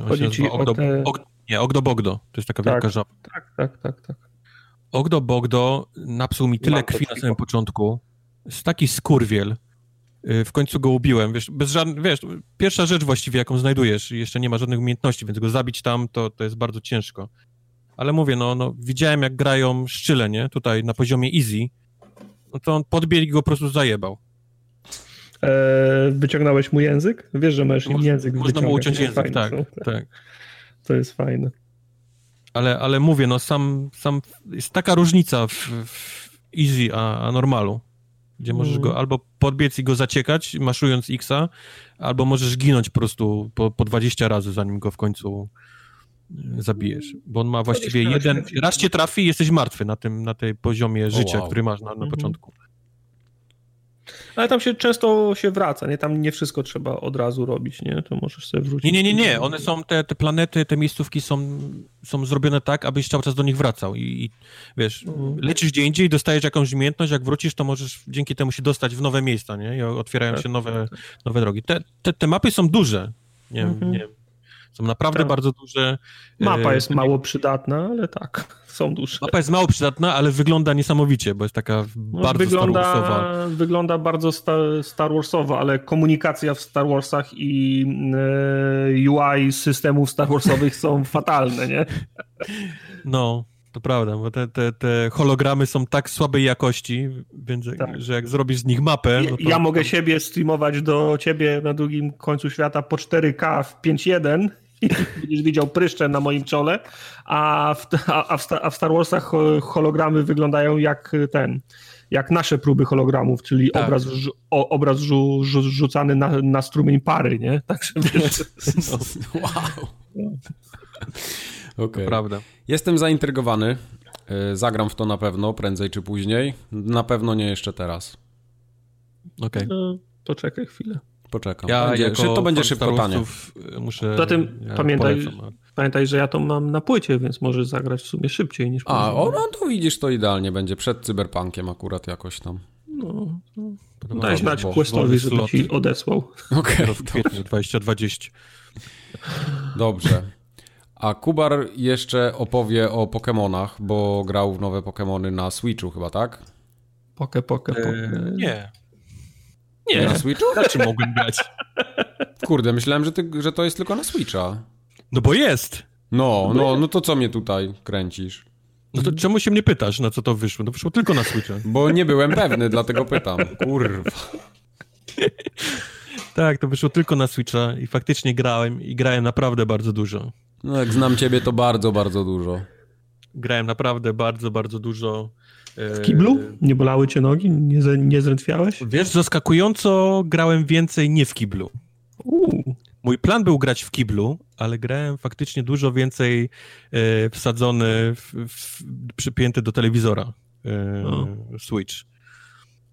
Chodzi ci Ogdo, o te... Og, nie, Ogdo Bogdo, to jest taka tak, wielka żaba. Tak, tak, tak, tak. Ogdo Bogdo napsuł mi tyle krwi na samym początku. Jest taki skurwiel. Y, w końcu go ubiłem, wiesz, bez żadnych, wiesz, pierwsza rzecz właściwie, jaką znajdujesz, jeszcze nie ma żadnych umiejętności, więc go zabić tam, to, to jest bardzo ciężko. Ale mówię, no, no, widziałem jak grają szczyle, nie, tutaj na poziomie easy, no to on podbiegł i go po prostu zajebał. Eee, wyciągnąłeś mu język? Wiesz, że masz im język Można mu uciąć język, tak, tak. To jest fajne. Ale, ale mówię, no sam, sam jest taka różnica w, w easy a, a normalu, gdzie możesz go mm. albo podbiec i go zaciekać, maszując Xa, albo możesz ginąć po prostu po, po 20 razy, zanim go w końcu e, zabijesz. Bo on ma właściwie jeden... Raz cię trafi i jesteś martwy na tym, na tej poziomie życia, wow. który masz na, na mhm. początku. Ale tam się często się wraca, nie? Tam nie wszystko trzeba od razu robić, nie? To możesz sobie wrócić. Nie, nie, nie, nie. One są, te, te planety, te miejscówki są, są zrobione tak, abyś cały czas do nich wracał i, i wiesz, mhm. lecisz gdzie indziej, dostajesz jakąś umiejętność, jak wrócisz, to możesz dzięki temu się dostać w nowe miejsca, nie? I otwierają tak, się nowe, tak. nowe drogi. Te, te, te mapy są duże. Nie, mhm. nie są naprawdę tak. bardzo duże. Mapa e, jest mało przydatna, ale tak, są duże. Mapa jest mało przydatna, ale wygląda niesamowicie, bo jest taka no, bardzo wygląda, Star Warsowa. Wygląda bardzo sta, Star Warsowo, ale komunikacja w Star Warsach i e, UI systemów Star Warsowych są fatalne, nie? No, to prawda, bo te, te, te hologramy są tak słabej jakości, więc tak. że jak zrobisz z nich mapę... No to... Ja mogę siebie streamować do ciebie na drugim końcu świata po 4K w 5.1 i będziesz widział pryszcze na moim czole, a w, a, w, a w Star Warsach hologramy wyglądają jak ten, jak nasze próby hologramów, czyli tak. obraz, o, obraz rzu, rzu, rzucany na, na strumień pary, nie? Także wiesz... No. Wow. Okay. Prawda. Jestem zaintrygowany. E, zagram w to na pewno, prędzej czy później. Na pewno nie jeszcze teraz. Okej. Okay. No, poczekaj chwilę. Poczekam. Ja Będzie, czy to będzie szybko tanie. Muszę. Zatem ja pamiętaj, polecam. pamiętaj, że ja to mam na płycie, więc możesz zagrać w sumie szybciej niż. A, o, no to widzisz, to idealnie będzie przed cyberpunkiem akurat jakoś tam. No, no. Daj znać Questowi, żeby ci odesłał. Okej. Okay, 2020. Dobrze. A Kubar jeszcze opowie o Pokémonach, bo grał w nowe Pokémony na Switchu chyba, tak? Poke, poke, poke. Eee, nie. Nie. Na Switchu? Znaczy mogłem grać. Kurde, myślałem, że, ty, że to jest tylko na Switcha. No bo jest. No, no, no to co mnie tutaj kręcisz? No to czemu się mnie pytasz, na co to wyszło? To wyszło tylko na Switcha. Bo nie byłem pewny, dlatego pytam. Kurwa. tak, to wyszło tylko na Switcha i faktycznie grałem i grałem naprawdę bardzo dużo. No jak znam ciebie, to bardzo, bardzo dużo. Grałem naprawdę bardzo, bardzo dużo. W kiblu? Nie bolały cię nogi? Nie, nie zrętwiałeś? Wiesz, zaskakująco grałem więcej nie w kiblu. Mój plan był grać w kiblu, ale grałem faktycznie dużo więcej e, wsadzony, w, w, przypięty do telewizora e, Switch.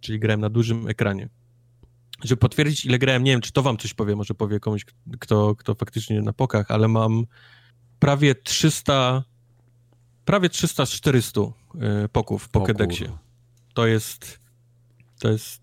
Czyli grałem na dużym ekranie. Żeby potwierdzić, ile grałem, nie wiem, czy to wam coś powie, może powie komuś, kto, kto faktycznie na pokach, ale mam prawie 300, prawie 300 z 400 poków w Pokédexie. To jest, to jest,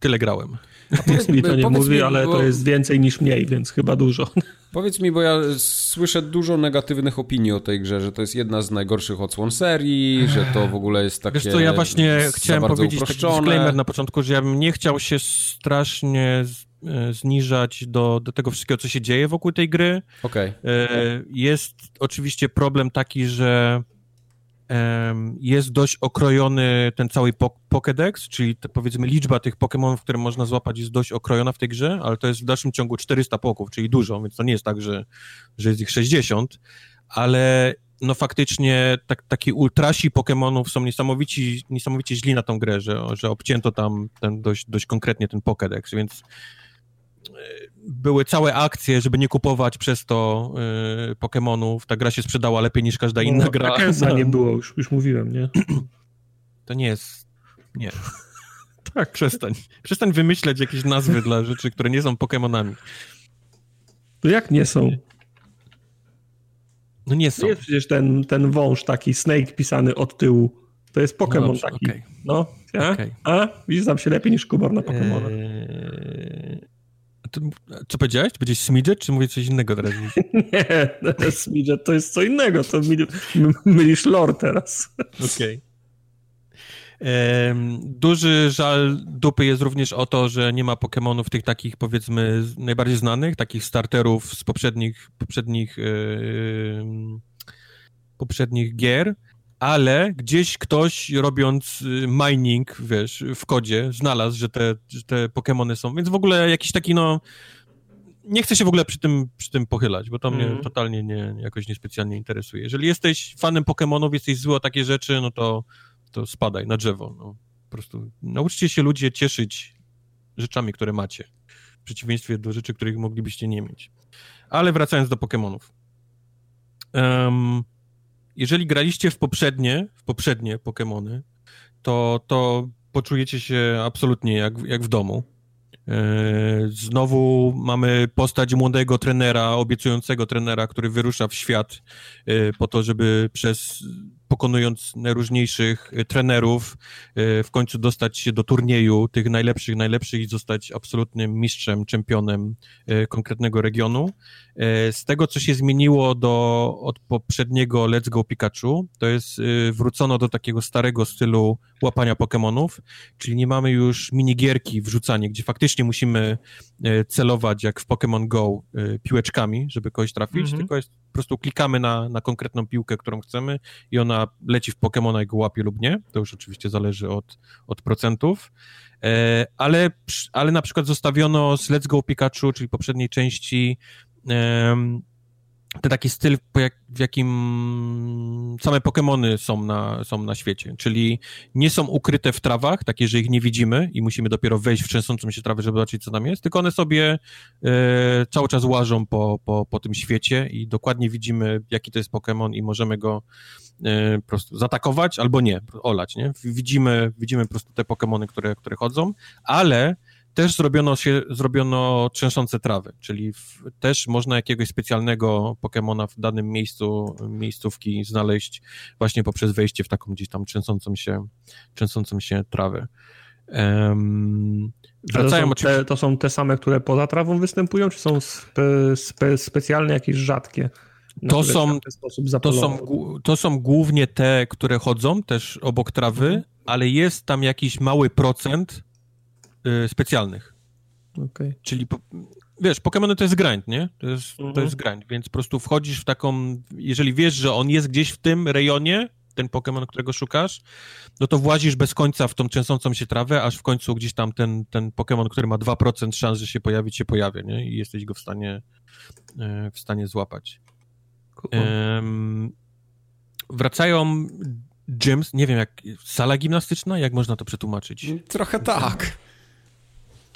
tyle grałem. A nic mi to nie mówi, mi, ale bo... to jest więcej niż mniej, więc chyba dużo. Powiedz mi, bo ja słyszę dużo negatywnych opinii o tej grze, że to jest jedna z najgorszych odsłon serii, że to w ogóle jest takie Wiesz co, ja właśnie chciałem powiedzieć uproszczone. taki disclaimer na początku, że ja bym nie chciał się strasznie e, zniżać do, do tego wszystkiego, co się dzieje wokół tej gry. Okay. Jest oczywiście problem taki, że jest dość okrojony ten cały Pokédex, czyli te, powiedzmy liczba tych Pokémonów, które można złapać jest dość okrojona w tej grze, ale to jest w dalszym ciągu 400 poków, czyli dużo, więc to nie jest tak, że, że jest ich 60, ale no faktycznie tak, taki ultrasi Pokémonów są niesamowicie, niesamowicie źli na tą grę, że, że obcięto tam ten dość, dość konkretnie ten Pokédex, więc były całe akcje, żeby nie kupować przez to yy, Pokémonów. Ta gra się sprzedała lepiej niż każda inna no, gra. Kensa nie było, już, już mówiłem, nie? To nie jest... Nie. tak. Przestań. Przestań wymyślać jakieś nazwy dla rzeczy, które nie są Pokémonami. To jak nie są? No nie są. To jest przecież ten, ten wąż taki, Snake pisany od tyłu. To jest Pokémon no taki. Okay. No, a? Okay. a? Widzisz, tam się lepiej niż Kubor na Pokémona. Eee... Co powiedziałeś? Powiedziałeś Smidget, czy mówię coś innego teraz? nie, Smidget to jest co innego, to mylisz lore teraz. Okej. Okay. Duży żal dupy jest również o to, że nie ma Pokémonów tych takich powiedzmy najbardziej znanych, takich starterów z poprzednich poprzednich yy, poprzednich gier ale gdzieś ktoś robiąc y, mining, wiesz, w kodzie, znalazł, że te, że te Pokémony są, więc w ogóle jakiś taki, no, nie chcę się w ogóle przy tym, przy tym pochylać, bo to mm. mnie mhm. totalnie nie, jakoś niespecjalnie interesuje. Jeżeli jesteś fanem Pokémonów, jesteś zły o takie rzeczy, no to, to spadaj na drzewo, no. Po prostu nauczcie się ludzie cieszyć rzeczami, które macie, w przeciwieństwie do rzeczy, których moglibyście nie mieć. Ale wracając do Pokémonów. Um, jeżeli graliście w poprzednie, w poprzednie Pokémony, to, to poczujecie się absolutnie jak, jak w domu. E, znowu mamy postać młodego trenera, obiecującego trenera, który wyrusza w świat e, po to, żeby przez pokonując najróżniejszych e, trenerów, w końcu dostać się do turnieju tych najlepszych, najlepszych i zostać absolutnym mistrzem, czempionem konkretnego regionu. Z tego, co się zmieniło do, od poprzedniego Let's Go Pikachu, to jest y, wrócono do takiego starego stylu łapania Pokémonów, czyli nie mamy już minigierki wrzucanie, gdzie faktycznie musimy celować jak w Pokémon Go piłeczkami, żeby kogoś trafić, mhm. tylko jest po prostu klikamy na, na konkretną piłkę, którą chcemy i ona leci w Pokémona i go łapie lub nie. To już oczywiście zależy od, od procentów. Ale, ale na przykład zostawiono z Let's Go Pikachu, czyli poprzedniej części, ten taki styl, w jakim same Pokémony są na, są na świecie, czyli nie są ukryte w trawach, takie, że ich nie widzimy i musimy dopiero wejść w trzęsącą się trawę, żeby zobaczyć, co tam jest, tylko one sobie e, cały czas łażą po, po, po tym świecie i dokładnie widzimy, jaki to jest Pokémon i możemy go e, po prostu zaatakować albo nie, olać, nie? Widzimy, widzimy po prostu te Pokémony, które, które chodzą, ale też zrobiono, się, zrobiono trzęsące trawy, czyli w, też można jakiegoś specjalnego Pokemona w danym miejscu, miejscówki znaleźć właśnie poprzez wejście w taką gdzieś tam trzęsącą się, trzęsącą się trawę. Um, wracają to są, te, to są te same, które poza trawą występują, czy są spe, spe, specjalne jakieś rzadkie? To są, to, są, to są głównie te, które chodzą też obok trawy, mhm. ale jest tam jakiś mały procent, y, specjalnych. Okay. Czyli, po, wiesz, Pokémony to jest grind, nie? To jest, mhm. to jest grind, więc po prostu wchodzisz w taką, jeżeli wiesz, że on jest gdzieś w tym rejonie, ten Pokémon, którego szukasz, no to włazisz bez końca w tą trzęsącą się trawę, aż w końcu gdzieś tam ten, ten Pokémon, który ma 2% szans, że się pojawi, się pojawia, nie? I jesteś go w stanie, e, w stanie złapać. Cool. Um, wracają gyms, nie wiem, jak sala gimnastyczna, jak można to przetłumaczyć? Trochę tak.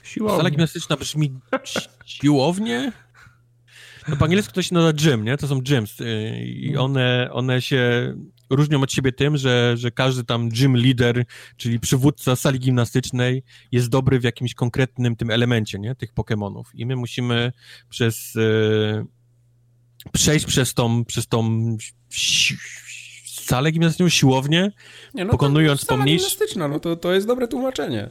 Siłownie. Sala gimnastyczna brzmi siłownie? No po angielsku to się nazywa gym, nie? To są gyms y, i mhm. one, one się różnią od siebie tym, że, że każdy tam gym leader, czyli przywódca sali gimnastycznej jest dobry w jakimś konkretnym tym elemencie, nie? Tych Pokémonów. I my musimy przez e, przejść przez tą, przez tą salę gimnastyczną, siłownię, nie, no pokonując pomniejsze... gimnastyczna, no to, to jest dobre tłumaczenie.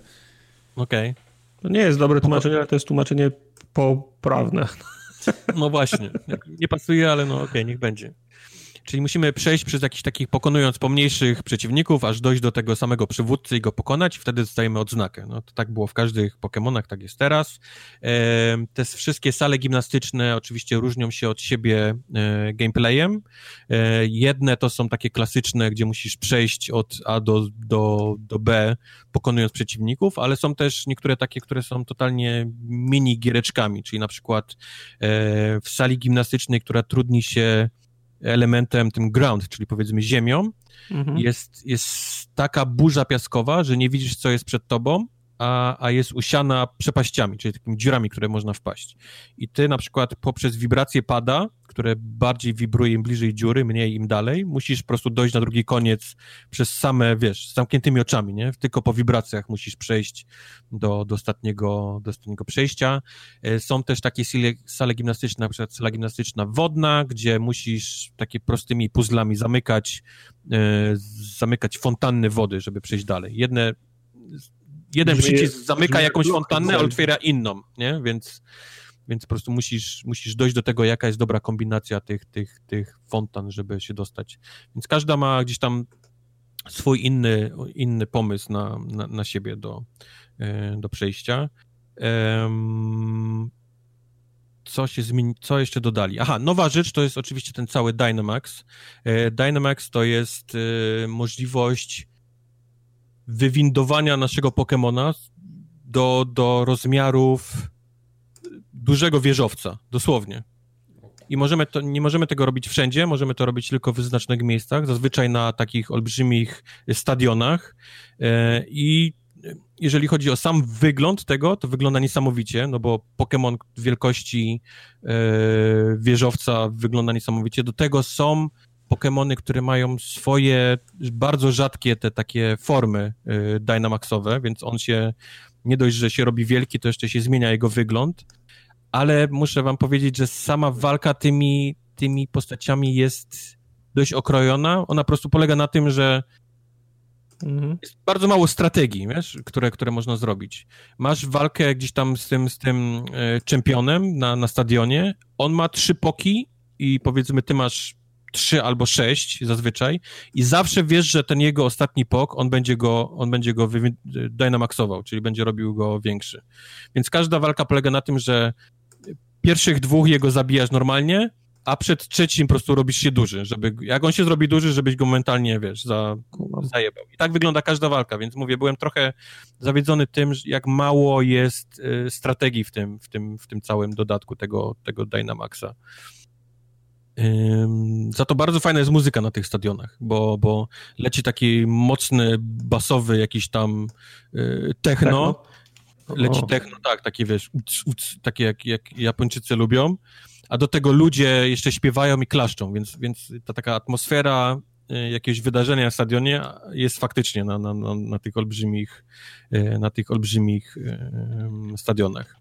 Okej. Okay. To nie jest dobre tłumaczenie, ale to jest tłumaczenie poprawne. No właśnie, nie pasuje, ale no okej, okay, niech będzie. Czyli musimy przejść przez jakichś takich, pokonując pomniejszych przeciwników, aż dojść do tego samego przywódcy i go pokonać, wtedy dostajemy odznakę. No to tak było w każdych Pokémonach, tak jest teraz. E, te wszystkie sale gimnastyczne oczywiście różnią się od siebie e, gameplayem. E, jedne to są takie klasyczne, gdzie musisz przejść od A do, do, do B, pokonując przeciwników, ale są też niektóre takie, które są totalnie mini giereczkami, czyli na przykład w sali gimnastycznej, która trudni się elementem, tym ground, czyli powiedzmy ziemią, mhm. jest, jest taka burza piaskowa, że nie widzisz, co jest przed tobą, a, a jest usiana przepaściami, czyli takimi dziurami, które można wpaść. I ty na przykład poprzez wibrację pada, które bardziej wibruje im bliżej dziury, mniej im dalej, musisz po prostu dojść na drugi koniec przez same, wiesz, z zamkniętymi oczami, nie? Tylko po wibracjach musisz przejść do, do, ostatniego, do ostatniego przejścia. E, są też takie sale, sale gimnastyczne, na przykład sala gimnastyczna wodna, gdzie musisz takie prostymi puzzlami zamykać, e, zamykać fontanny wody, żeby przejść dalej. Jedne jeden przycisk zamyka jakąś fontannę, a otwiera inną, nie? Więc, więc po prostu musisz, musisz dojść do tego, jaka jest dobra kombinacja tych, tych, tych fontan, żeby się dostać. Więc każda ma gdzieś tam swój inny, inny pomysł na, na, na siebie do, e, do przejścia. Co się zmieni, co jeszcze dodali? Aha, nowa rzecz to jest oczywiście ten cały Dynamax. E, Dynamax to jest e, możliwość wywindowania naszego Pokemona do, do rozmiarów dużego wieżowca, dosłownie. I możemy to, nie możemy tego robić wszędzie, możemy to robić tylko w wyznaczonych miejscach, zazwyczaj na takich olbrzymich stadionach. E, I jeżeli chodzi o sam wygląd tego, to wygląda niesamowicie, no bo Pokémon wielkości e, wieżowca wygląda niesamowicie. Do tego są Pokémony, które mają swoje bardzo rzadkie te takie formy y, Dynamaxowe, więc on się nie dość, że się robi wielki, to jeszcze się zmienia jego wygląd, ale muszę wam powiedzieć, że sama walka tymi, tymi postaciami jest dość okrojona. Ona po prostu polega na tym, że mhm. jest bardzo mało strategii, wiesz, które, które można zrobić. Masz walkę gdzieś tam z tym, z tym y, czempionem na, na stadionie, on ma trzy poki i powiedzmy ty masz trzy albo sześć zazwyczaj i zawsze wiesz, że ten jego ostatni pok, on będzie go, on będzie go dynamaxował, czyli będzie robił go większy. Więc każda walka polega na tym, że pierwszych dwóch jego zabijasz normalnie, a przed trzecim po prostu robisz się duży, żeby, jak on się zrobi duży, żebyś go mentalnie, wiesz, za, zajebał. I tak wygląda każda walka, więc mówię, byłem trochę zawiedzony tym, jak mało jest y, strategii w tym, w tym, w tym całym dodatku tego, tego Dynamaxa. Za to bardzo fajna jest muzyka na tych stadionach, bo, bo leci taki mocny, basowy jakiś tam y, techno. techno? Leci o. techno, tak, takie wiesz, uc, uc, takie jak, jak Japończycy lubią, a do tego ludzie jeszcze śpiewają i klaszczą, więc, więc ta taka atmosfera y, jakiegoś wydarzenia na stadionie jest faktycznie na, na, na, na tych olbrzymich y, na tych olbrzymich stadionach.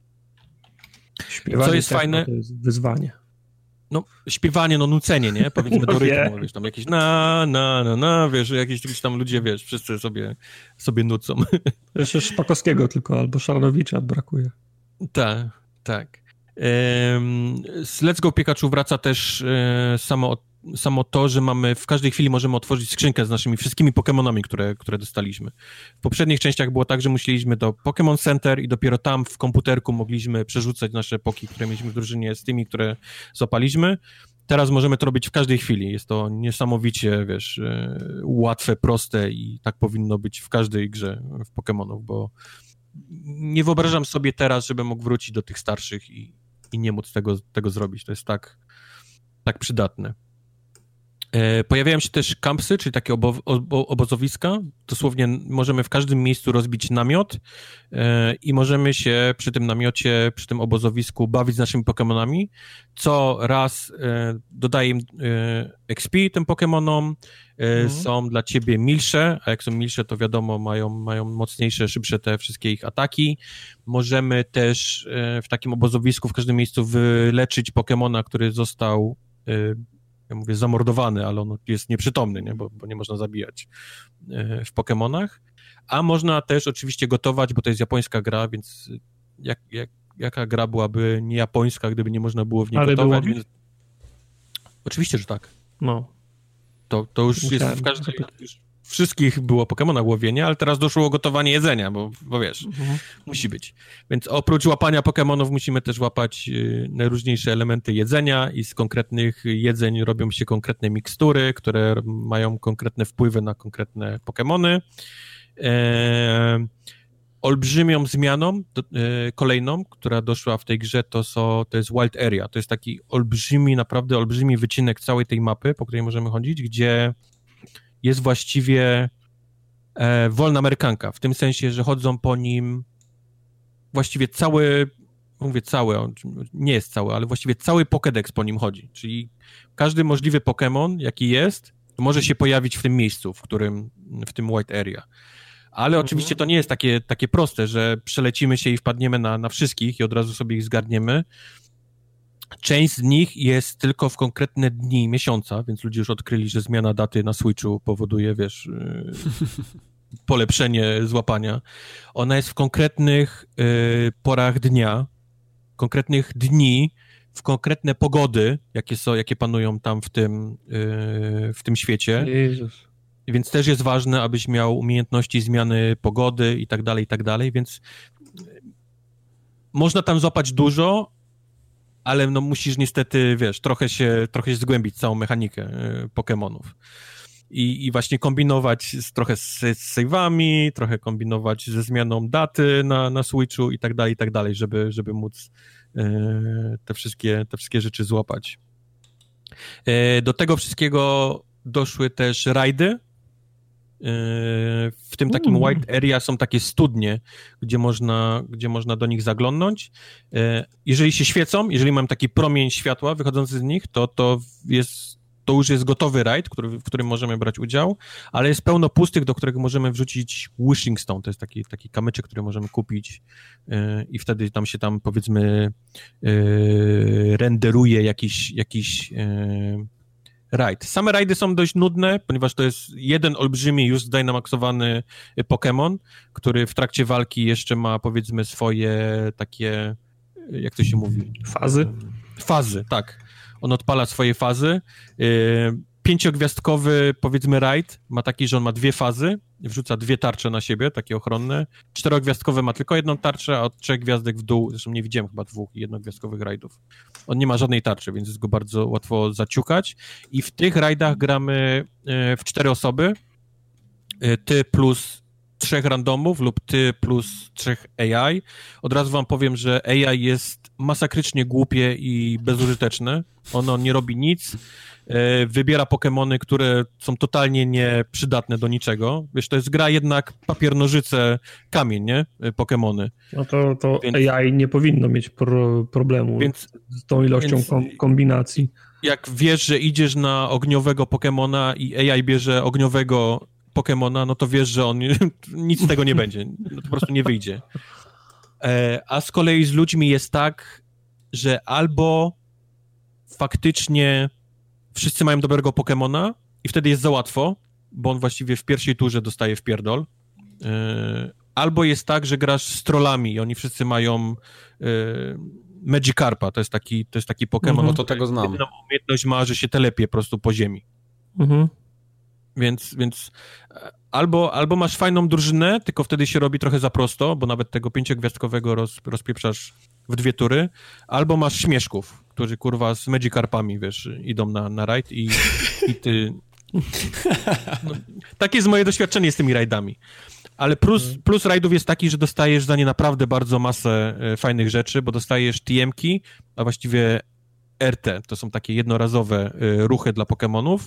Śpiewanie Co jest fajne? To jest wyzwanie no, śpiewanie, no nucenie, nie? Powiedzmy do rytmu, wiesz, tam jakieś na, na, na, na, wiesz, jakieś, jakieś tam ludzie, wiesz, wszyscy sobie, sobie nucą. Jeszcze Szpakowskiego tylko, albo Szarnowicza brakuje. Tak, tak. z Let's Go Pikachu wraca też e, samo samo to, że mamy, w każdej chwili możemy otworzyć skrzynkę z naszymi wszystkimi Pokémonami, które, które dostaliśmy. W poprzednich częściach było tak, że musieliśmy do Pokémon Center i dopiero tam w komputerku mogliśmy przerzucać nasze poki, które mieliśmy w drużynie z tymi, które złapaliśmy. Teraz możemy to robić w każdej chwili. Jest to niesamowicie, wiesz, e, łatwe, proste i tak powinno być w każdej grze w Pokémonów, bo nie wyobrażam sobie teraz, żebym mógł wrócić do tych starszych i, i nie móc tego, tego zrobić. To jest tak, tak przydatne. E, pojawiają się też kampsy, czyli takie obo obozowiska. Dosłownie możemy w każdym miejscu rozbić namiot e, i możemy się przy tym namiocie, przy tym obozowisku bawić z naszymi Pokémonami. Co raz e, dodaje im XP tym Pokémonom, mhm. są dla ciebie milsze, a jak są milsze, to wiadomo, mają, mają mocniejsze, szybsze te wszystkie ich ataki. Możemy też w takim obozowisku w każdym miejscu wyleczyć Pokémona, który został ja mówię zamordowany, ale on jest nieprzytomny, nie? Bo, bo nie można zabijać e, w Pokémonach. A można też oczywiście gotować, bo to jest japońska gra, więc jak, jak jaka gra byłaby nie japońska, gdyby nie można było w niej Ale gotować, więc... Oczywiście, że tak. No. To, to już Musiałem. jest w każdej... Wszystkich było Pokémona łowienie, ale teraz doszło gotowanie jedzenia, bo, bo wiesz, mhm. musi być. Więc oprócz łapania Pokémonów musimy też łapać y, najróżniejsze elementy jedzenia i z konkretnych jedzeń robią się konkretne mikstury, które mają konkretne wpływy na konkretne Pokémony. Eee, olbrzymią zmianą do, e, kolejną, która doszła w tej grze, to, są, to jest Wild Area. To jest taki olbrzymi, naprawdę olbrzymi wycinek całej tej mapy, po której możemy chodzić, gdzie jest właściwie e, wolna amerykanka, w tym sensie, że chodzą po nim właściwie cały, mówię cały, on nie jest cały, ale właściwie cały Pokédex po nim chodzi, czyli każdy możliwy Pokémon, jaki jest, może się pojawić w tym miejscu, w którym, w tym White Area. Ale mhm. oczywiście to nie jest takie, takie proste, że przelecimy się i wpadniemy na, na wszystkich i od razu sobie ich zgarniemy. Część z nich jest tylko w konkretne dni miesiąca, więc ludzie już odkryli, że zmiana daty na Switchu powoduje, wiesz, yy, polepszenie złapania. Ona jest w konkretnych yy, porach dnia, konkretnych dni, w konkretne pogody, jakie są, jakie panują tam w tym, yy, w tym świecie. Jezus. Więc też jest ważne, abyś miał umiejętności zmiany pogody i tak dalej, i tak dalej, więc można tam złapać dużo, ale no musisz niestety, wiesz, trochę się, trochę się zgłębić całą mechanikę y, Pokémonów. I, I właśnie kombinować z, trochę z, z save'ami, trochę kombinować ze zmianą daty na, na Switchu i tak dalej, i tak dalej, żeby, żeby móc y, te, wszystkie, te wszystkie rzeczy złapać. Y, do tego wszystkiego doszły też rajdy, w tym takim mm. white area są takie studnie, gdzie można, gdzie można do nich zaglądnąć. E, jeżeli się świecą, jeżeli mam taki promień światła wychodzący z nich, to to jest to już jest gotowy rajd, który, w którym możemy brać udział, ale jest pełno pustych, do którego możemy wrzucić wishing stone, to jest taki, taki kamyczek, który możemy kupić yy, i wtedy tam się tam powiedzmy yy, renderuje jakiś, jakiś yy, rajd. Same rajdy są dość nudne, ponieważ to jest jeden olbrzymi, już zdynamaksowany Pokémon, który w trakcie walki jeszcze ma, powiedzmy, swoje takie, jak to się mówi? Fazy? Fazy, tak. On odpala swoje fazy. Y, pięciogwiazdkowy, powiedzmy, raid ma taki, że on ma dwie fazy, wrzuca dwie tarcze na siebie, takie ochronne. Czterogwiazdkowy ma tylko jedną tarczę, a od trzech gwiazdek w dół, zresztą nie widziałem chyba dwóch jednogwiazdkowych rajdów. On nie ma żadnej tarczy, więc jest go bardzo łatwo zaciukać. I w tych rajdach gramy e, w cztery osoby. E, ty plus trzech randomów lub ty plus trzech AI. Od razu wam powiem, że AI jest masakrycznie głupie i bezużyteczne. Ono nie robi nic E, wybiera Pokémony, które są totalnie nieprzydatne do niczego. Wiesz, to jest gra jednak papier, nożyce, kamień, nie? E, Pokémony. No to, to więc, AI nie powinno mieć pro, problemu więc, z tą ilością więc, kom, kombinacji. Jak wiesz, że idziesz na ogniowego Pokémona i AI bierze ogniowego Pokémona, no to wiesz, że on nic z tego nie będzie. No to po prostu nie wyjdzie. E, a z kolei z ludźmi jest tak, że albo faktycznie wszyscy mają dobrego Pokemona i wtedy jest za łatwo, bo on właściwie w pierwszej turze dostaje w pierdol. Yy, albo jest tak, że grasz z trollami i oni wszyscy mają yy, Magikarpa, to jest taki, to jest taki Pokémon. Mhm. No to tego znam. Jedną umiejętność ma, że się telepie po prostu po ziemi. Mhm. Więc, więc e, albo, albo masz fajną drużynę, tylko wtedy się robi trochę za prosto, bo nawet tego pięciogwiazdkowego roz, rozpieprzasz w dwie tury, albo masz śmieszków, którzy kurwa z Magikarpami, wiesz, idą na, na rajd i, i ty... No, takie jest moje doświadczenie z tymi rajdami. Ale plus, mhm. plus rajdów jest taki, że dostajesz za nie naprawdę bardzo masę e, fajnych rzeczy, bo dostajesz TM-ki, a właściwie RT, to są takie jednorazowe e, ruchy dla Pokémonów.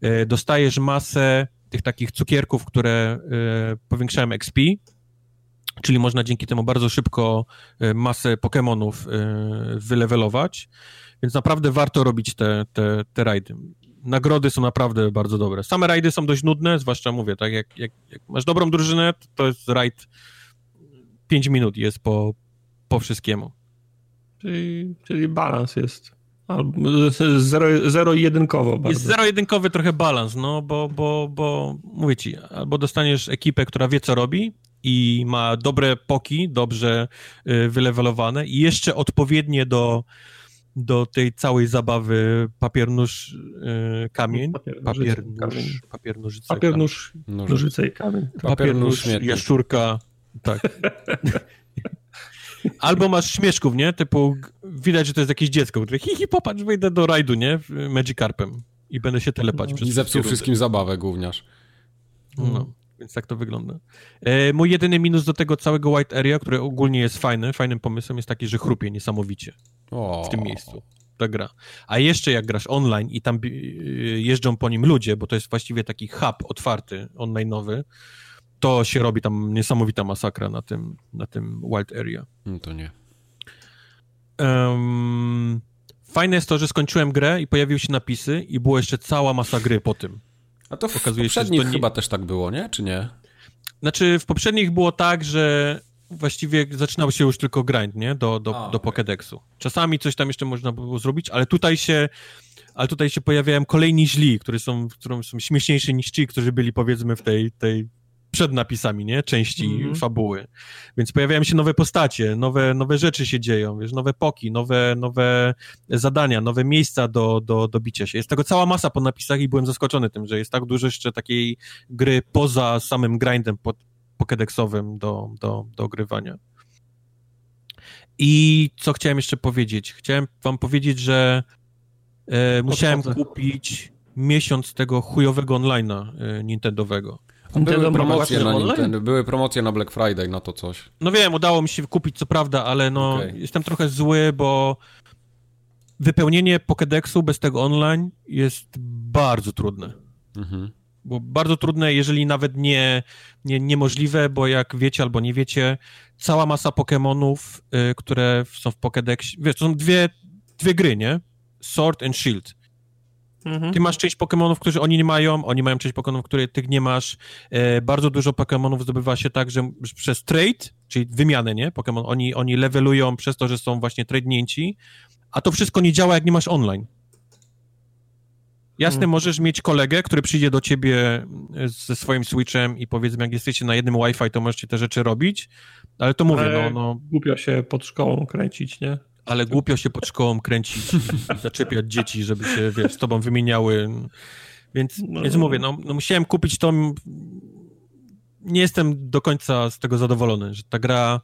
E, dostajesz masę tych takich cukierków, które powiększają XP, czyli można dzięki temu bardzo szybko masę Pokémonów wylewelować, więc naprawdę warto robić te, te, te rajdy. Nagrody są naprawdę bardzo dobre. Same rajdy są dość nudne, zwłaszcza mówię, tak, jak, jak, jak masz dobrą drużynę, to jest rajd 5 minut jest po, po wszystkiemu. Czyli, czyli balans jest. Zero, zero jedynkowo bardzo. Jest zero-jedynkowy trochę balans, no bo, bo, bo mówię ci, albo dostaniesz ekipę, która wie co robi i ma dobre poki, dobrze y, wylewelowane i jeszcze odpowiednie do, do tej całej zabawy papier, nóż, y, kamień. Papier, papier, nóż, kamień. papier, nożyce, papier, nóż, nożyce i kamień. Papier, nóż, jaszczurka, tak. Albo masz śmieszków, nie? Typu, widać, że to jest jakieś dziecko, które hi, hi, popatrz, wyjdę do rajdu, nie? Magikarpem i będę się telepać. I zepsuł wszystkim zabawę gówniarz. No, więc tak to wygląda. E, mój jedyny minus do tego całego White Area, który ogólnie jest fajny, fajnym pomysłem jest taki, że chrupie niesamowicie o. w tym miejscu ta gra. A jeszcze jak grasz online i tam y, jeżdżą po nim ludzie, bo to jest właściwie taki hub otwarty, online'owy, to się robi tam niesamowita masakra na tym, na tym Wild Area. No to nie. Um, fajne jest to, że skończyłem grę i pojawiły się napisy i było jeszcze cała masa gry po tym. A to w Okazuje poprzednich się, nie... chyba też tak było, nie? Czy nie? Znaczy, w poprzednich było tak, że właściwie zaczynał się już tylko grind, nie? Do, do, A, do okay. Pokédexu. Czasami coś tam jeszcze można było zrobić, ale tutaj się ale tutaj się pojawiają kolejni źli, którzy są, którzy są śmieszniejsi niż ci, którzy byli powiedzmy w tej, tej przed napisami, nie? Części mm -hmm. fabuły. Więc pojawiają się nowe postacie, nowe, nowe rzeczy się dzieją, wiesz, nowe poki, nowe, nowe zadania, nowe miejsca do, do, do bicia się. Jest tego cała masa po napisach i byłem zaskoczony tym, że jest tak dużo jeszcze takiej gry poza samym grindem pokedeksowym do, do, do ogrywania. I co chciałem jeszcze powiedzieć? Chciałem wam powiedzieć, że e, musiałem kupić miesiąc tego chujowego online'a e, Nintendowego. Były promocje na Nintendo, były promocje na Black Friday na to coś. No wiem, udało mi się kupić co prawda, ale no okay. jestem trochę zły, bo wypełnienie Pokédexu bez tego online jest bardzo trudne. Mhm. Bo bardzo trudne, jeżeli nawet nie, nie niemożliwe, bo jak wiecie albo nie wiecie, cała masa Pokémonów, y, które są w Pokédexie, wiesz, to są dwie, dwie gry, nie? Sword and Shield. Mhm. Ty masz część Pokémonów, którzy oni nie mają, oni mają część Pokémonów, które ty nie masz. E, bardzo dużo Pokémonów zdobywa się tak, że przez trade, czyli wymianę, nie? Pokémon, oni, oni levelują przez to, że są właśnie tradnięci, a to wszystko nie działa, jak nie masz online. Jasne, hmm. możesz mieć kolegę, który przyjdzie do ciebie ze swoim Switchem i powiedzmy, jak jesteście na jednym Wi-Fi, to możecie te rzeczy robić, ale to mówię, ale no, no... Głupio się pod szkołą kręcić, nie? Ale głupio się pod szkołą kręcić i zaczepiać dzieci, żeby się, wiesz, z tobą wymieniały. Więc, no. więc mówię, no, no musiałem kupić to. Nie jestem do końca z tego zadowolony, że ta gra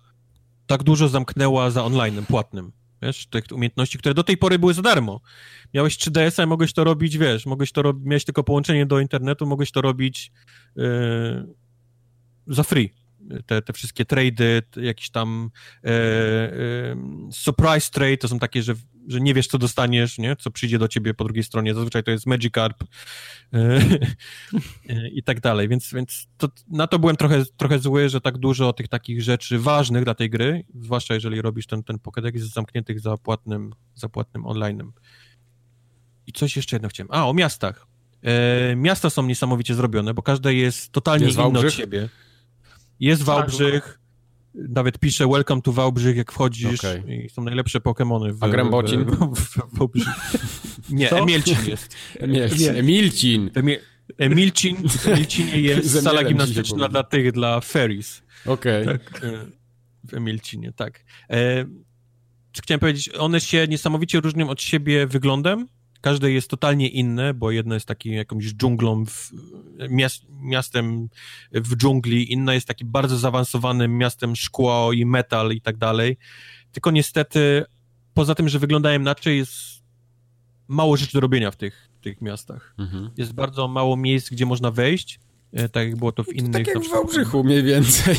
tak dużo zamknęła za online płatnym. Wiesz, tych umiejętności, które do tej pory były za darmo. Miałeś 3DS-a i mogłeś to robić, wiesz, mogłeś to robić, miałeś tylko połączenie do internetu, mogłeś to robić yy, za free te, te wszystkie trady, jakiś tam e, e, surprise trade, to są takie, że, że nie wiesz, co dostaniesz, nie? co przyjdzie do ciebie po drugiej stronie. Zazwyczaj to jest Magikarp e, i tak dalej. Więc, więc to, na to byłem trochę, trochę zły, że tak dużo tych takich rzeczy ważnych dla tej gry, zwłaszcza jeżeli robisz ten, ten Pokédex zamkniętych za płatnym, za płatnym online'em. I coś jeszcze jedno chciałem. A, o miastach. E, miasta są niesamowicie zrobione, bo każde jest totalnie jest inne od siebie. Jest tak, Wałbrzych, nawet pisze Welcome to Wałbrzych, jak wchodzisz okay. i są najlepsze Pokémony w A Grębocin? W, w, w, Nie, Co? Emilcin jest. Emilcin. Emilcin. Emilcin, w Emilcinie jest sala gimnastyczna dla tych, dla fairies. Okej. Okay. Tak, e, w Emilcinie, tak. E, chciałem powiedzieć, one się niesamowicie różnią od siebie wyglądem, Każde jest totalnie inne, bo jedno jest takim jakąś dżunglą, w, miast, miastem w dżungli, inne jest takim bardzo zaawansowanym miastem szkło i metal i tak dalej. Tylko niestety, poza tym, że wyglądają inaczej, jest mało rzeczy do robienia w tych, tych miastach. Mhm. Jest bardzo mało miejsc, gdzie można wejść. E, tak jak było to w innych... To tak jak w Wałbrzychu mniej więcej.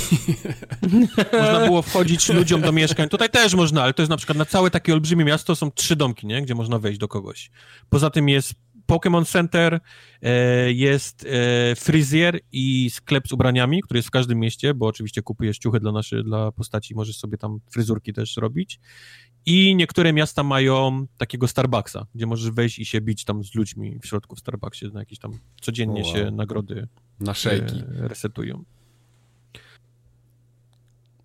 Można było wchodzić ludziom do mieszkań. Tutaj też można, ale to jest na przykład na całe takie olbrzymie miasto są trzy domki, nie? Gdzie można wejść do kogoś. Poza tym jest Pokémon Center, e, jest e, fryzjer i sklep z ubraniami, który jest w każdym mieście, bo oczywiście kupujesz ciuchy dla, naszy, dla postaci, możesz sobie tam fryzurki też robić. I niektóre miasta mają takiego Starbucksa, gdzie możesz wejść i się bić tam z ludźmi w środku w Starbucksie, na jakieś tam codziennie wow. się nagrody na szejki. E, resetują.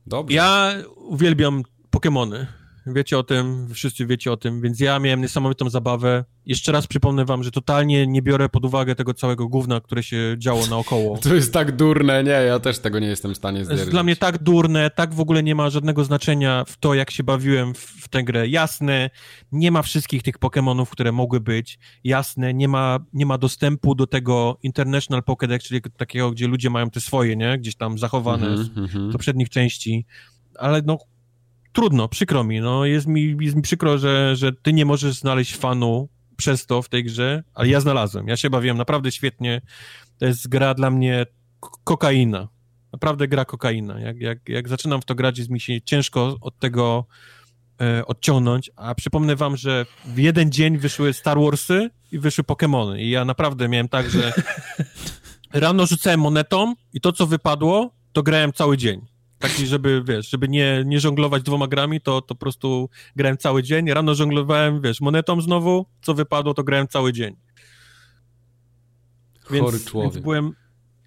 Dobrze. Ja uwielbiam Pokémony. Wiecie o tym, wszyscy wiecie o tym, więc ja miałem niesamowitą zabawę. Jeszcze raz przypomnę wam, że totalnie nie biorę pod uwagę tego całego gówna, które się działo naokoło. To jest tak durne, nie, ja też tego nie jestem w stanie zdzierżyć. Jest dla mnie tak durne, tak w ogóle nie ma żadnego znaczenia w to, jak się bawiłem w, w tę grę. Jasne, nie ma wszystkich tych Pokémonów, które mogły być. Jasne, nie ma, nie ma dostępu do tego International Pokédex, czyli takiego, gdzie ludzie mają te swoje, nie? Gdzieś tam zachowane mm -hmm, z poprzednich części. Ale no, trudno, przykro mi, no jest mi, jest mi przykro, że, że ty nie możesz znaleźć fanu przez to w tej grze, ale ja znalazłem. Ja się bawiłem naprawdę świetnie. To jest gra dla mnie kokaina. Naprawdę gra kokaina. Jak, jak, jak zaczynam w to grać, jest mi się ciężko od tego e, odciągnąć, a przypomnę wam, że w jeden dzień wyszły Star Warsy i wyszły Pokémony i ja naprawdę miałem tak, że rano rzucałem monetą i to, co wypadło, to grałem cały dzień. Taki, żeby, wiesz, żeby nie, nie żonglować dwoma grami, to, to po prostu grałem cały dzień. Rano żonglowałem, wiesz, monetą znowu, co wypadło, to grałem cały dzień. Chory więc, człowiek. Więc byłem,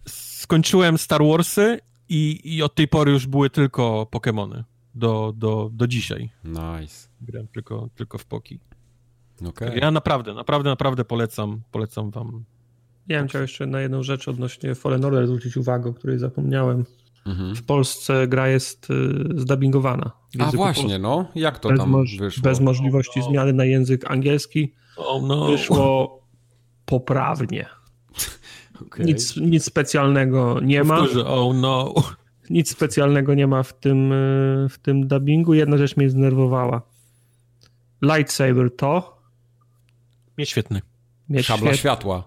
skończyłem Star Warsy i, i od tej pory już były tylko Pokémony. Do, do, do dzisiaj. Nice. Grałem tylko, tylko w Poki. Okay. Ja naprawdę, naprawdę, naprawdę polecam, polecam wam. Ja bym chciał jeszcze na jedną rzecz odnośnie Fallen Order zwrócić uwagę, o której zapomniałem. Mhm. W Polsce gra jest y, zdabingowana. A właśnie, no. Jak to bez tam wyszło? Bez możliwości oh, zmiany na język angielski. Oh, no. Wyszło poprawnie. okay. nic, nic specjalnego nie ma. oh no. Nic specjalnego nie ma w tym, y, w tym dubbingu. Jedna rzecz mnie zdenerwowała. Lightsaber to... Mieć świetny. Mieć Szabla świetny. światła.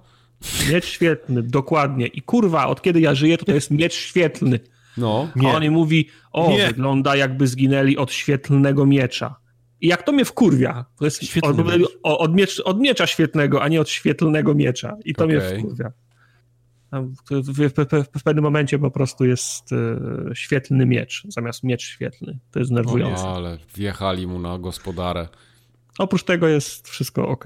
Miecz świetny, dokładnie. I kurwa, od kiedy ja żyję, to to jest miecz świetlny. No, nie. A on mówi, o, nie. wygląda jakby zginęli od świetlnego miecza. I jak to mnie wkurwia, to jest od, od, miecz, od, miecza świetnego, a nie od świetlnego miecza. I to okay. mnie wkurwia. W, w, w, w, pewnym momencie po prostu jest e, świetlny miecz, zamiast miecz świetlny. To jest nerwujące. O, ale wjechali mu na gospodarę. Oprócz tego jest wszystko ok.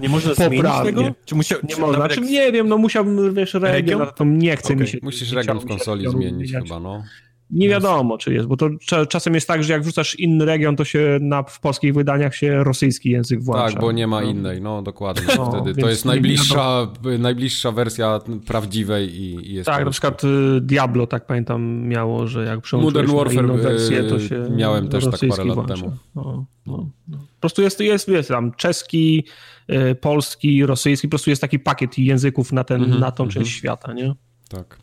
Nie można zmienić tego? Czy musiał, nie można. Znaczy, jak... Nie wiem, no musiałbym, wiesz, region, to nie chce okay. mi się... Musisz region w konsoli zmienić chyba, no. Nie wiadomo, czy jest, bo to czasem jest tak, że jak wrzucasz inny region, to się na, w polskich wydaniach się rosyjski język włącza. Tak, bo nie ma no. innej, no dokładnie. No, wtedy to jest najbliższa, najbliższa wersja prawdziwej i, i jest Tak, na przykład y, Diablo, tak pamiętam, miało, że jak przełączyłeś Modern Warfare, inną wersję, to się Miałem też tak parę lat włącza. temu. No, no, no. Po prostu jest, jest, jest tam czeski, y, polski, rosyjski, po prostu jest taki pakiet języków na, ten, mm -hmm, na tą mm -hmm. część świata, nie? Tak.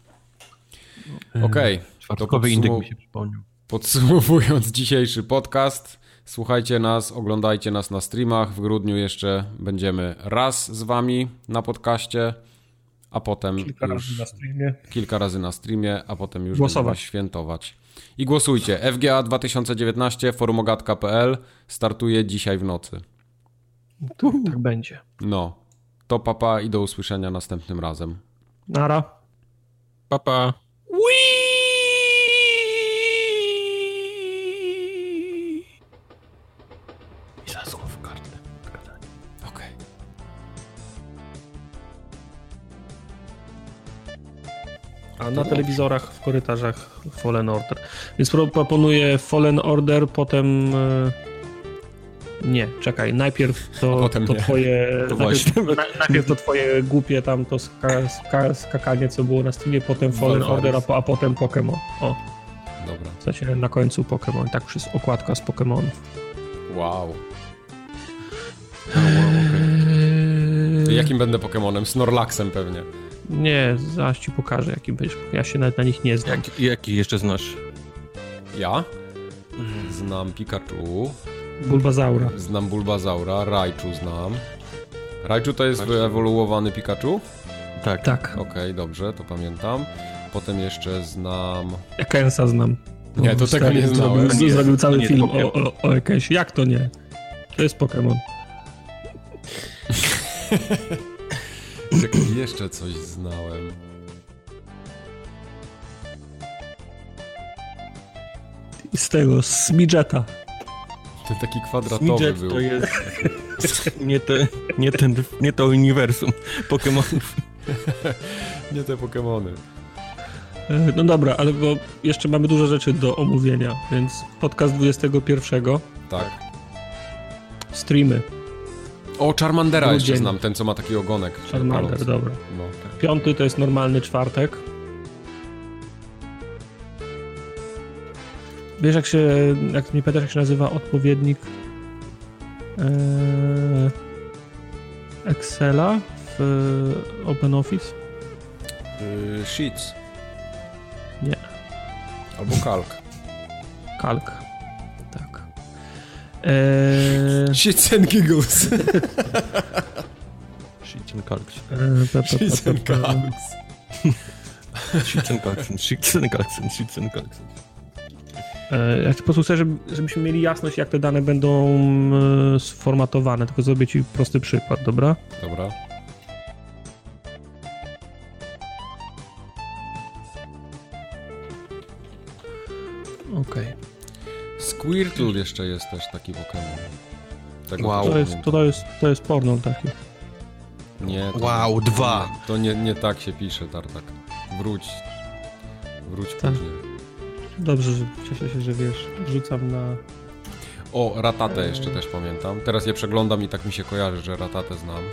Okej. Okay. Czwartkowy indyk mi się przypomniał. Podsumowując dzisiejszy podcast, słuchajcie nas, oglądajcie nas na streamach. W grudniu jeszcze będziemy raz z wami na podcaście, a potem kilka już razy na streamie. Kilka razy na streamie, a potem już Głosować. będziemy świętować. I głosujcie. FGA 2019 forumogatka.pl startuje dzisiaj w nocy. Tak, tak będzie. No. To papa i do usłyszenia następnym razem. Nara. Papa. Wii! A na telewizorach w korytarzach Fallen Order. Więc proponuję Fallen Order, potem. E, nie, czekaj, najpierw to, to twoje. To najpierw, najpierw, to twoje głupie tam to ska, ska, skakanie, co było na streamie, potem Fallen Order, a, a potem Pokémon. O. Dobra. W sensie na końcu Pokémon. Tak jest okładka z Pokémonów. Wow. No, wow okay. Jakim będę Pokémonem? Snorlaxem pewnie. Nie, zaraz ci pokażę, jaki będziesz. Ja się nawet na nich nie znam. Jak, jaki jeszcze znasz? Ja? Znam Pikachu. Bulbazaura. Znam Bulbazaura, Raichu znam. Raichu to jest wyewoluowany Pikachu? Tak. Tak. Okej, okay, dobrze, to pamiętam. Potem jeszcze znam... Ekensa znam. Nie, to tego nie znałem. Zrobił, zrobił cały nie, film o, o, o Ekensie. Jak to nie? To jest Pokémon. jeszcze coś znałem. Z tego, z Midgeta. Ten taki kwadratowy Midget był. to jest nie, te, nie, ten, nie to uniwersum Pokémonów. nie te Pokémony. E, no dobra, ale bo jeszcze mamy dużo rzeczy do omówienia, więc podcast 21. Tak. Streamy. O, Charmandera jeszcze znam, ten co ma taki ogonek. Charmander, dobra. No. Piąty to jest normalny czwartek. Wiesz jak się, jak nie pamiętasz jak się nazywa odpowiednik e, Excela w OpenOffice? Yy, sheets. Nie. Albo kalk. Kalk. Tak. E, Sheets and giggles. Shit and Sheets pe, and pe. calks. Shit and calcs. Shit and calcs. Shit and Ja po prostu chcę, żeby, żebyśmy mieli jasność, jak te dane będą e, sformatowane. Tylko zrobię ci prosty przykład, dobra? Dobra. Okej. Squirtle jeszcze jest też taki Pokémon. Tego Wow. też To, jest, to, jest, to jest porno taki. Nie, to Wow, nie, dwa. To nie, nie tak się pisze, Tartak. Wróć. Wróć Tak. później. Dobrze, że cieszę się, że wiesz, rzucam na... O, Ratatę jeszcze też pamiętam. Teraz je przeglądam i tak mi się kojarzy, że Ratatę znam.